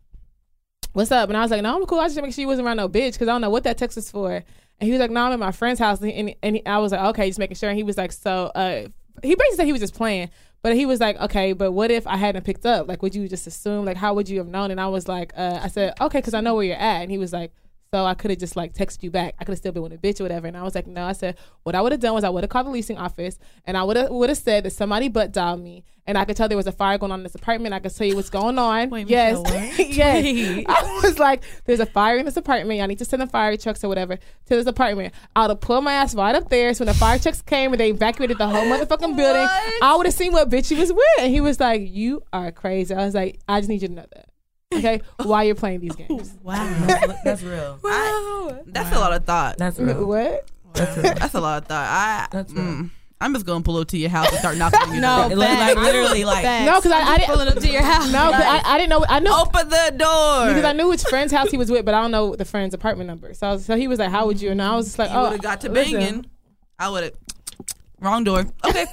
what's up? And I was like, no, I'm cool. I just make sure you wasn't around no bitch because I don't know what that text is for. And he was like, no, I'm at my friend's house. And, and he, I was like, okay, just making sure. And he was like, so, uh, he basically said he was just playing. But he was like, okay, but what if I hadn't picked up? Like, would you just assume? Like, how would you have known? And I was like, uh, I said, okay, because I know where you're at. And he was like, so I could have just like texted you back. I could have still been with a bitch or whatever. And I was like, no. I said, what I would have done was I would have called the leasing office and I would have would have said that somebody butt dialed me and I could tell there was a fire going on in this apartment. I could tell you what's going on. Wait, yes, yes. Wait. I was like, there's a fire in this apartment. I need to send the fire trucks or whatever to this apartment. I would have pulled my ass right up there. So when the fire trucks came and they evacuated the whole motherfucking building, I would have seen what bitch he was with. And he was like, you are crazy. I was like, I just need you to know that. Okay, while you're playing these games. Wow. That's, that's real. I, that's a lot of thought. That's real. What? That's real. That's a lot of thought. I, That's real. mm, I'm just gonna pull up to your house and start knocking on your No, door. Like, like literally, like No, because I, I didn't. pulling up to your house. No, 'cause I, I didn't know. I know Open the door. because I knew which friend's house he was with, but I don't know the friend's apartment number. So, I was, so he was like, "How would you?" And I was just like, you "Oh, would have got to listen. banging. I would have. Wrong door. Okay.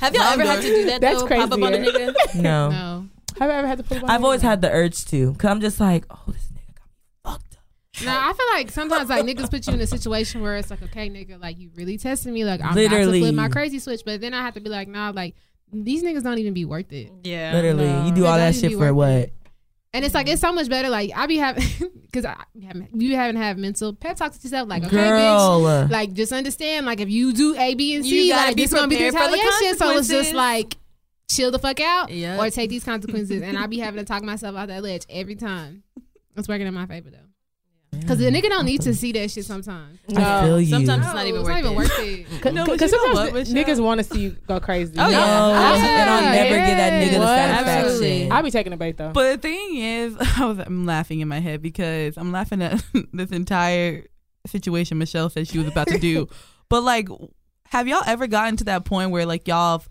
Have y'all Wrong ever had to do that That's though? Pop up on a crazy, nigga? no. No. Have I ever had to pull? up I've him? always had the urge to, cause I'm just like, oh, this nigga got me fucked up. Nah, I feel like sometimes like niggas put you in a situation where it's like, okay, nigga, like you really testing me, like I'm about Literally. to flip my crazy switch, but then I have to be like, nah, like these niggas don't even be worth it. Yeah. Literally, No. you do all that shit for what? it. And it's like it's so much better. Like I be having because I be having, you haven't had mental pep talks to yourself. Like okay, bitch, Girl, like just understand. Like if you do A, B, and C, like this gonna be the prepared retaliation. So it's just like chill the fuck out Yeah. or take these consequences. and I be having to talk myself out that ledge every time. It's working in my favor though. Cause the nigga don't need to see that shit sometimes. I feel you. Sometimes it's not No, even it's worth not even it. worth it. Cause, No, but cause you know sometimes what, the- Michelle? niggas want to see you go crazy. Oh, no, yeah. and I'll never get that nigga the What? satisfaction. Absolutely. I be taking a bait though. But the thing is, I was I'm laughing in my head because I'm laughing at this entire situation Michelle said she was about to do. but like, have y'all ever gotten to that point where like y'all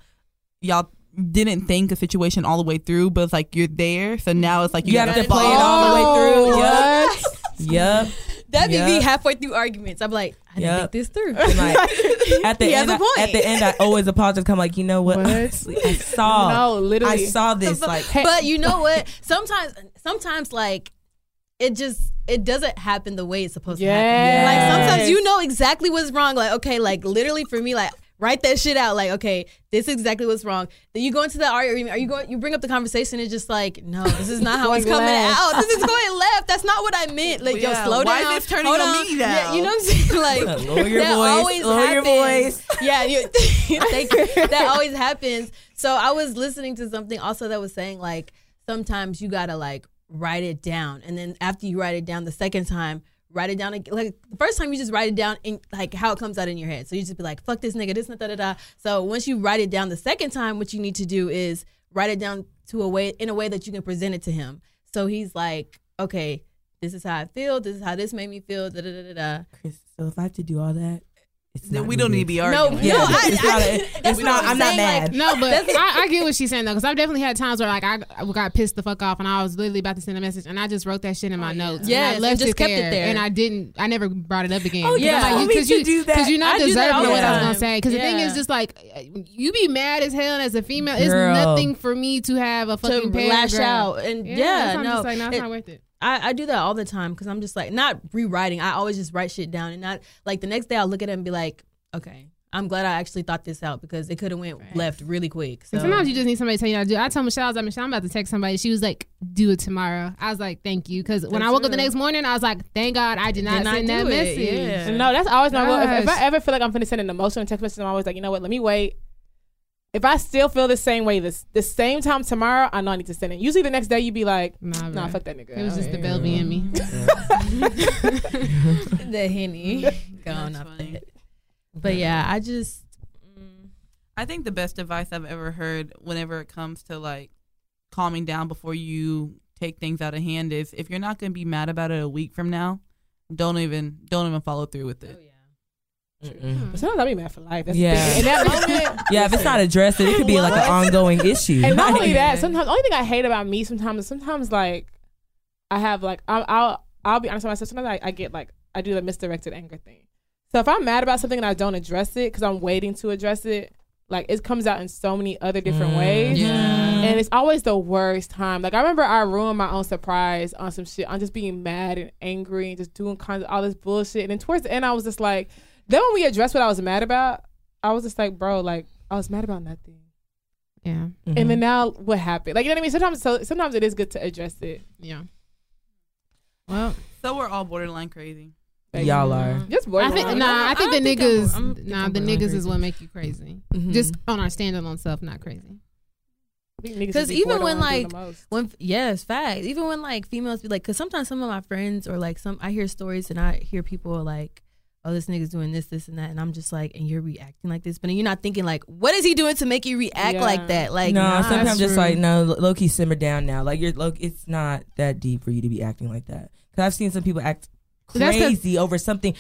y'all didn't think a situation all the way through, but it's like you're there, so now it's like you, You have gotta to play it follow- all the way through. Yep. Yup. That'd be me halfway through arguments. I'm like, I didn't Yep. think this through. Like, at the He has end, a I- point. at the end, I always apologize. Come like, you know what? What? I saw. no, literally. I saw this. Like, but you know what? Sometimes, sometimes like it just it doesn't happen the way it's supposed to happen. Like sometimes you know exactly what's wrong. Like okay, like literally for me, like write that shit out. Like okay, this is exactly what's wrong. Then you go into the argument. Are you going? You bring up the conversation. It's just like no, this is not how it's coming left. out. This is going left. That's not what I meant. Like yo, Yeah, slow why down. is this turning Hold on me now? Yeah, you know what I'm saying? Like Lower your that voice, always lower your happens. voice. Yeah, you, thank you. that always happens. So I was listening to something also that was saying like sometimes you gotta like write it down, and then after you write it down the second time, write it down like the first time you just write it down in like how it comes out in your head. So you just be like, "Fuck this nigga," this and da da da. So once you write it down the second time, what you need to do is write it down to a way in a way that you can present it to him. So he's like, "Okay." This is how I feel. This is how this made me feel. Da da da da da. Chris, so if I have to do all that, it's Then not we don't need to be No, arguing. Yeah, no, I, it's not. I, a- that's it's what not. I'm I'm not saying, like, mad. No, but I, I get what she's saying though, because I've definitely had times where like I, I got pissed the fuck off and I was literally about to send a message and I just wrote that shit in my oh, notes. Yes, and I left just it kept it there, there. and I didn't. I never brought it up again. Oh, Because yeah. I'm you like, told me because to you do that. because you're not I deserving of what I was gonna say. Because the thing is just like you be mad as hell as a female. It's nothing for me to have a to fucking lash out and Yeah, yeah, no, like, no, it's not worth it. I, I do that all the time because I'm just like not rewriting. I always just write shit down and not like the next day I'll look at it and be like, okay, I'm glad I actually thought this out because it could have went left really quick. So And sometimes you just need somebody to tell you how to do. it. I told Michelle, I was like, Michelle, I'm about to text somebody. She was like, do it tomorrow. I was like, thank you. Because when I woke up the next morning, I was like, thank God I did not Did not send that it, message. yeah. No, that's always my rule. If, if I ever feel like I'm finna send an emotional text message, I'm always like, you know what? Let me wait. If I still feel the same way this the same time tomorrow, I know I need to send it. Usually the next day you'd be like, Nah, nah, fuck that nigga. It was just the bell being me. the henny going That's up there. But yeah, I just mm, I think the best advice I've ever heard whenever it comes to like calming down before you take things out of hand is if you're not going to be mad about it a week from now, don't even don't even follow through with it. Mm-mm. But sometimes I be mad for life. That's Yeah. In that moment, Yeah, if it's not addressed, then it could be like an ongoing issue. and not only that, sometimes the only thing I hate about me sometimes is sometimes like I have like I'll I'll, I'll be honest with myself. Sometimes I, I get like I do the misdirected anger thing. So if I'm mad about something and I don't address it because I'm waiting to address it, like it comes out in so many other different mm, ways. Yeah. And it's always the worst time. Like I remember I ruined my own surprise on some shit. I'm just being mad and angry and just doing kinds of all this bullshit. And then towards the end, I was just like, then when we addressed what I was mad about, I was just like, bro, like I was mad about nothing. Yeah. Mhm. And then now what happened? Like you know what I mean? Sometimes so sometimes it is good to address it. Yeah. Well, So we're all borderline crazy. Like, y'all are. Just I borderline. think nah. I think I the think niggas, I'm- I think nah, the borderline niggas is what make you crazy. Mhm. Just on our standalone self, not crazy. Because even when, like, when yes, facts. Even when like females be like, because sometimes some of my friends or like some I hear stories and I hear people like, oh, this nigga's doing this, this, and that, and I'm just like, and you're reacting like this, but you're not thinking like, what is he doing to make you react Yeah. like that? Like, no, nah, sometimes that's just like no, low key simmer down now. Like you're low, it's not that deep for you to be acting like that. Because I've seen some people act That's 'cause- crazy over something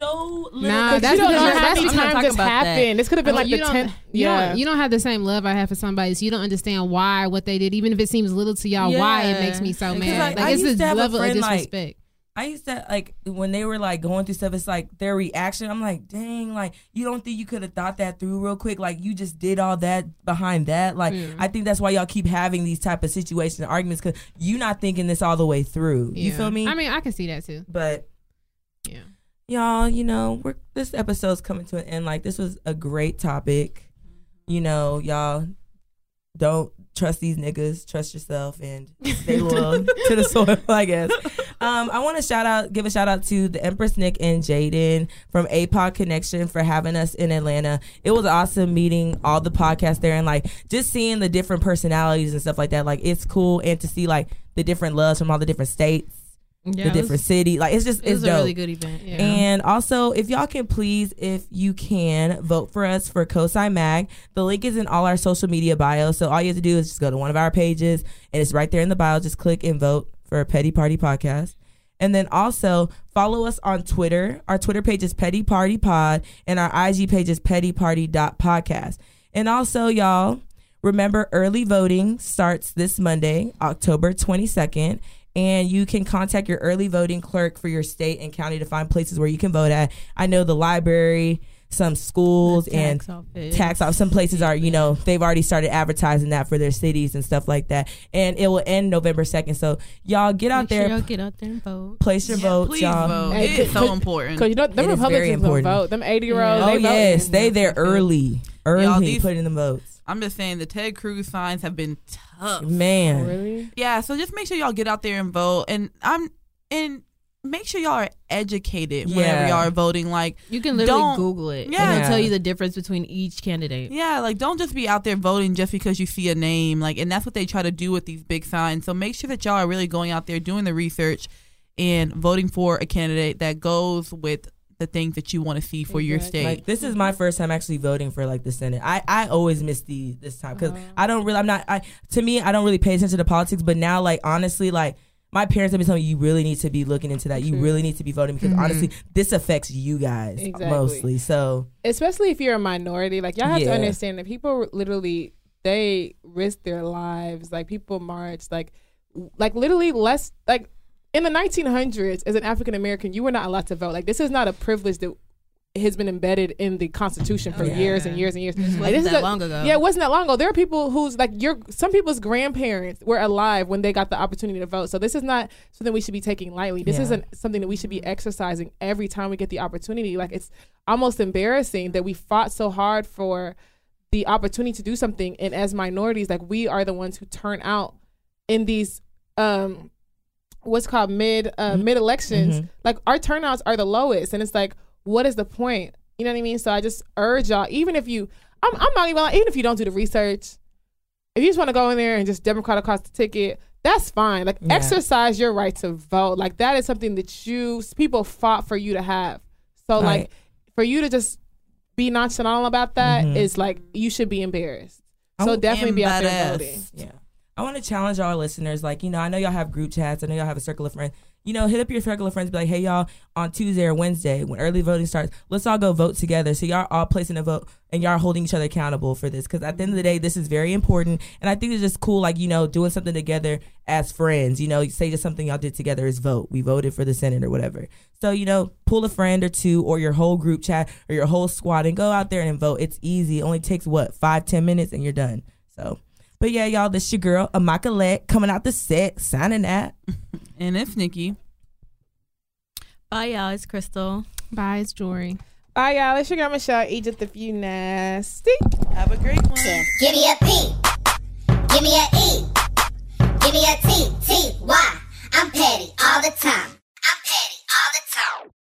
so little. Nah, that's you don't know because- that's many because- times this about that. happened. This could have been like the tenth. Yeah, don't, you don't have the same love I have for somebody, so you don't understand why what they did, even if it seems little to y'all, why it makes me so Because, mad. like, Like, I it's used the to have a level of friend, like, disrespect. I used to like when they were like going through stuff. It's like their reaction. I'm like, dang, like you don't think you could have thought that through real quick? Like you just did all that behind that. Like mm. I think that's why y'all keep having these type of situations and arguments because you not thinking this all the way through. You feel me? I mean, I can see that too. but Yeah. y'all, you know, we're this episode's coming to an end. Like this was a great topic. You know, y'all don't trust these niggas. Trust yourself and stay loyal to the soil. I guess. Um, I want to shout out, give a shout out to the Empress Nick and Jaden from APOD Connection for having us in Atlanta. It was awesome meeting all the podcasts there and like just seeing the different personalities and stuff like that. Like it's cool and to see like the different loves from all the different states, Yeah, the different cities. Like it's just it it's a dope. really good event. Yeah. And also, if y'all can please, if you can, vote for us for Cosi Mag. The link is in all our social media bios. So all you have to do is just go to one of our pages and it's right there in the bio. Just click and vote for a Petty Party Podcast. And then also follow us on Twitter. Our Twitter page is Petty Party Pod and our IG page is Petty Party Podcast. And also, y'all, remember early voting starts this Monday, October 22nd. And you can contact your early voting clerk for your state and county to find places where you can vote at. I know the library, some schools, and tax office. tax off. Some places are, you know, they've already started advertising that for their cities and stuff like that. And it will end November 2nd. So y'all get out Make sure there, y'all get out there and vote. place your Yeah, votes, please y'all. vote. Hey, It's so important. Because you know, them It is very Republicans will important. vote. Them 80 year olds, Oh, they yes. voting. They there early. Early Y'all, these- putting in the votes. I'm just saying the Ted Cruz signs have been tough. Man. Really? Yeah, so just make sure y'all get out there and vote, and I'm and make sure y'all are educated whenever y'all are voting. Like, You can literally Don't- Google it. Yeah. And it'll tell you the difference between each candidate. yeah, like don't just be out there voting just because you see a name. Like, and that's what they try to do with these big signs. So make sure that y'all are really going out there doing the research and voting for a candidate that goes with the things that you want to see for your state. Like this is my first time actually voting for like the Senate. I, I always miss the this time because uh-huh. I don't really I'm not I to me I don't really pay attention to politics. But now like honestly like my parents have been telling me you really need to be looking into that. You really need to be voting because mm-hmm. honestly this affects you guys Exactly. mostly. So Especially if you're a minority. Like, y'all have Yeah. to understand that people literally, they risk their lives. Like, people march. Like, like literally less, like, in the 1900s, as an African American, you were not allowed to vote. Like, this is not a privilege that has been embedded in the Constitution for Yeah. years and years and years. Like, wasn't is that a- long ago. Yeah, it wasn't that long ago. There are people who's like your some people's grandparents were alive when they got the opportunity to vote. So this is not something we should be taking lightly. This Yeah. isn't something that we should be exercising every time we get the opportunity. Like it's almost embarrassing that we fought so hard for the opportunity to do something and as minorities like we are the ones who turn out in these um what's called mid uh, mid elections Mhm. like our turnouts are the lowest and it's like what is the point you know what i mean so i just urge y'all even if you i'm, I'm not even like, even if you don't do the research if you just want to go in there and just democrat across the ticket that's fine like Yeah. exercise your right to vote like that is something that you people fought for you to have so Right. like for you to just be nonchalant about that is Mhm. like you should be embarrassed so would- definitely be out there badass. voting Yeah. I want to challenge our listeners. Like, you know, I know y'all have group chats. I know y'all have a circle of friends. You know, hit up your circle of friends. Be like, hey, y'all, on Tuesday or Wednesday when early voting starts, let's all go vote together. So y'all all placing a vote and y'all holding each other accountable for this. Because at the end of the day, this is very important. And I think it's just cool, like, you know, doing something together as friends. You know, say just something y'all did together is vote. We voted for the Senate or whatever. So, you know, pull a friend or two or your whole group chat or your whole squad and go out there and vote. It's easy. It only takes, what, five, ten minutes and you're done. So. But yeah, y'all, this your girl, Amakalette, coming out the set, signing that. and it's Nikki. Bye, y'all. It's Crystal. Bye, it's Jory. bye y'all it's your girl michelle egypt if you nasty Have a great one. Give me a P. Give me a E. Give me a T. T. Y. I'm petty all the time. I'm petty all the time.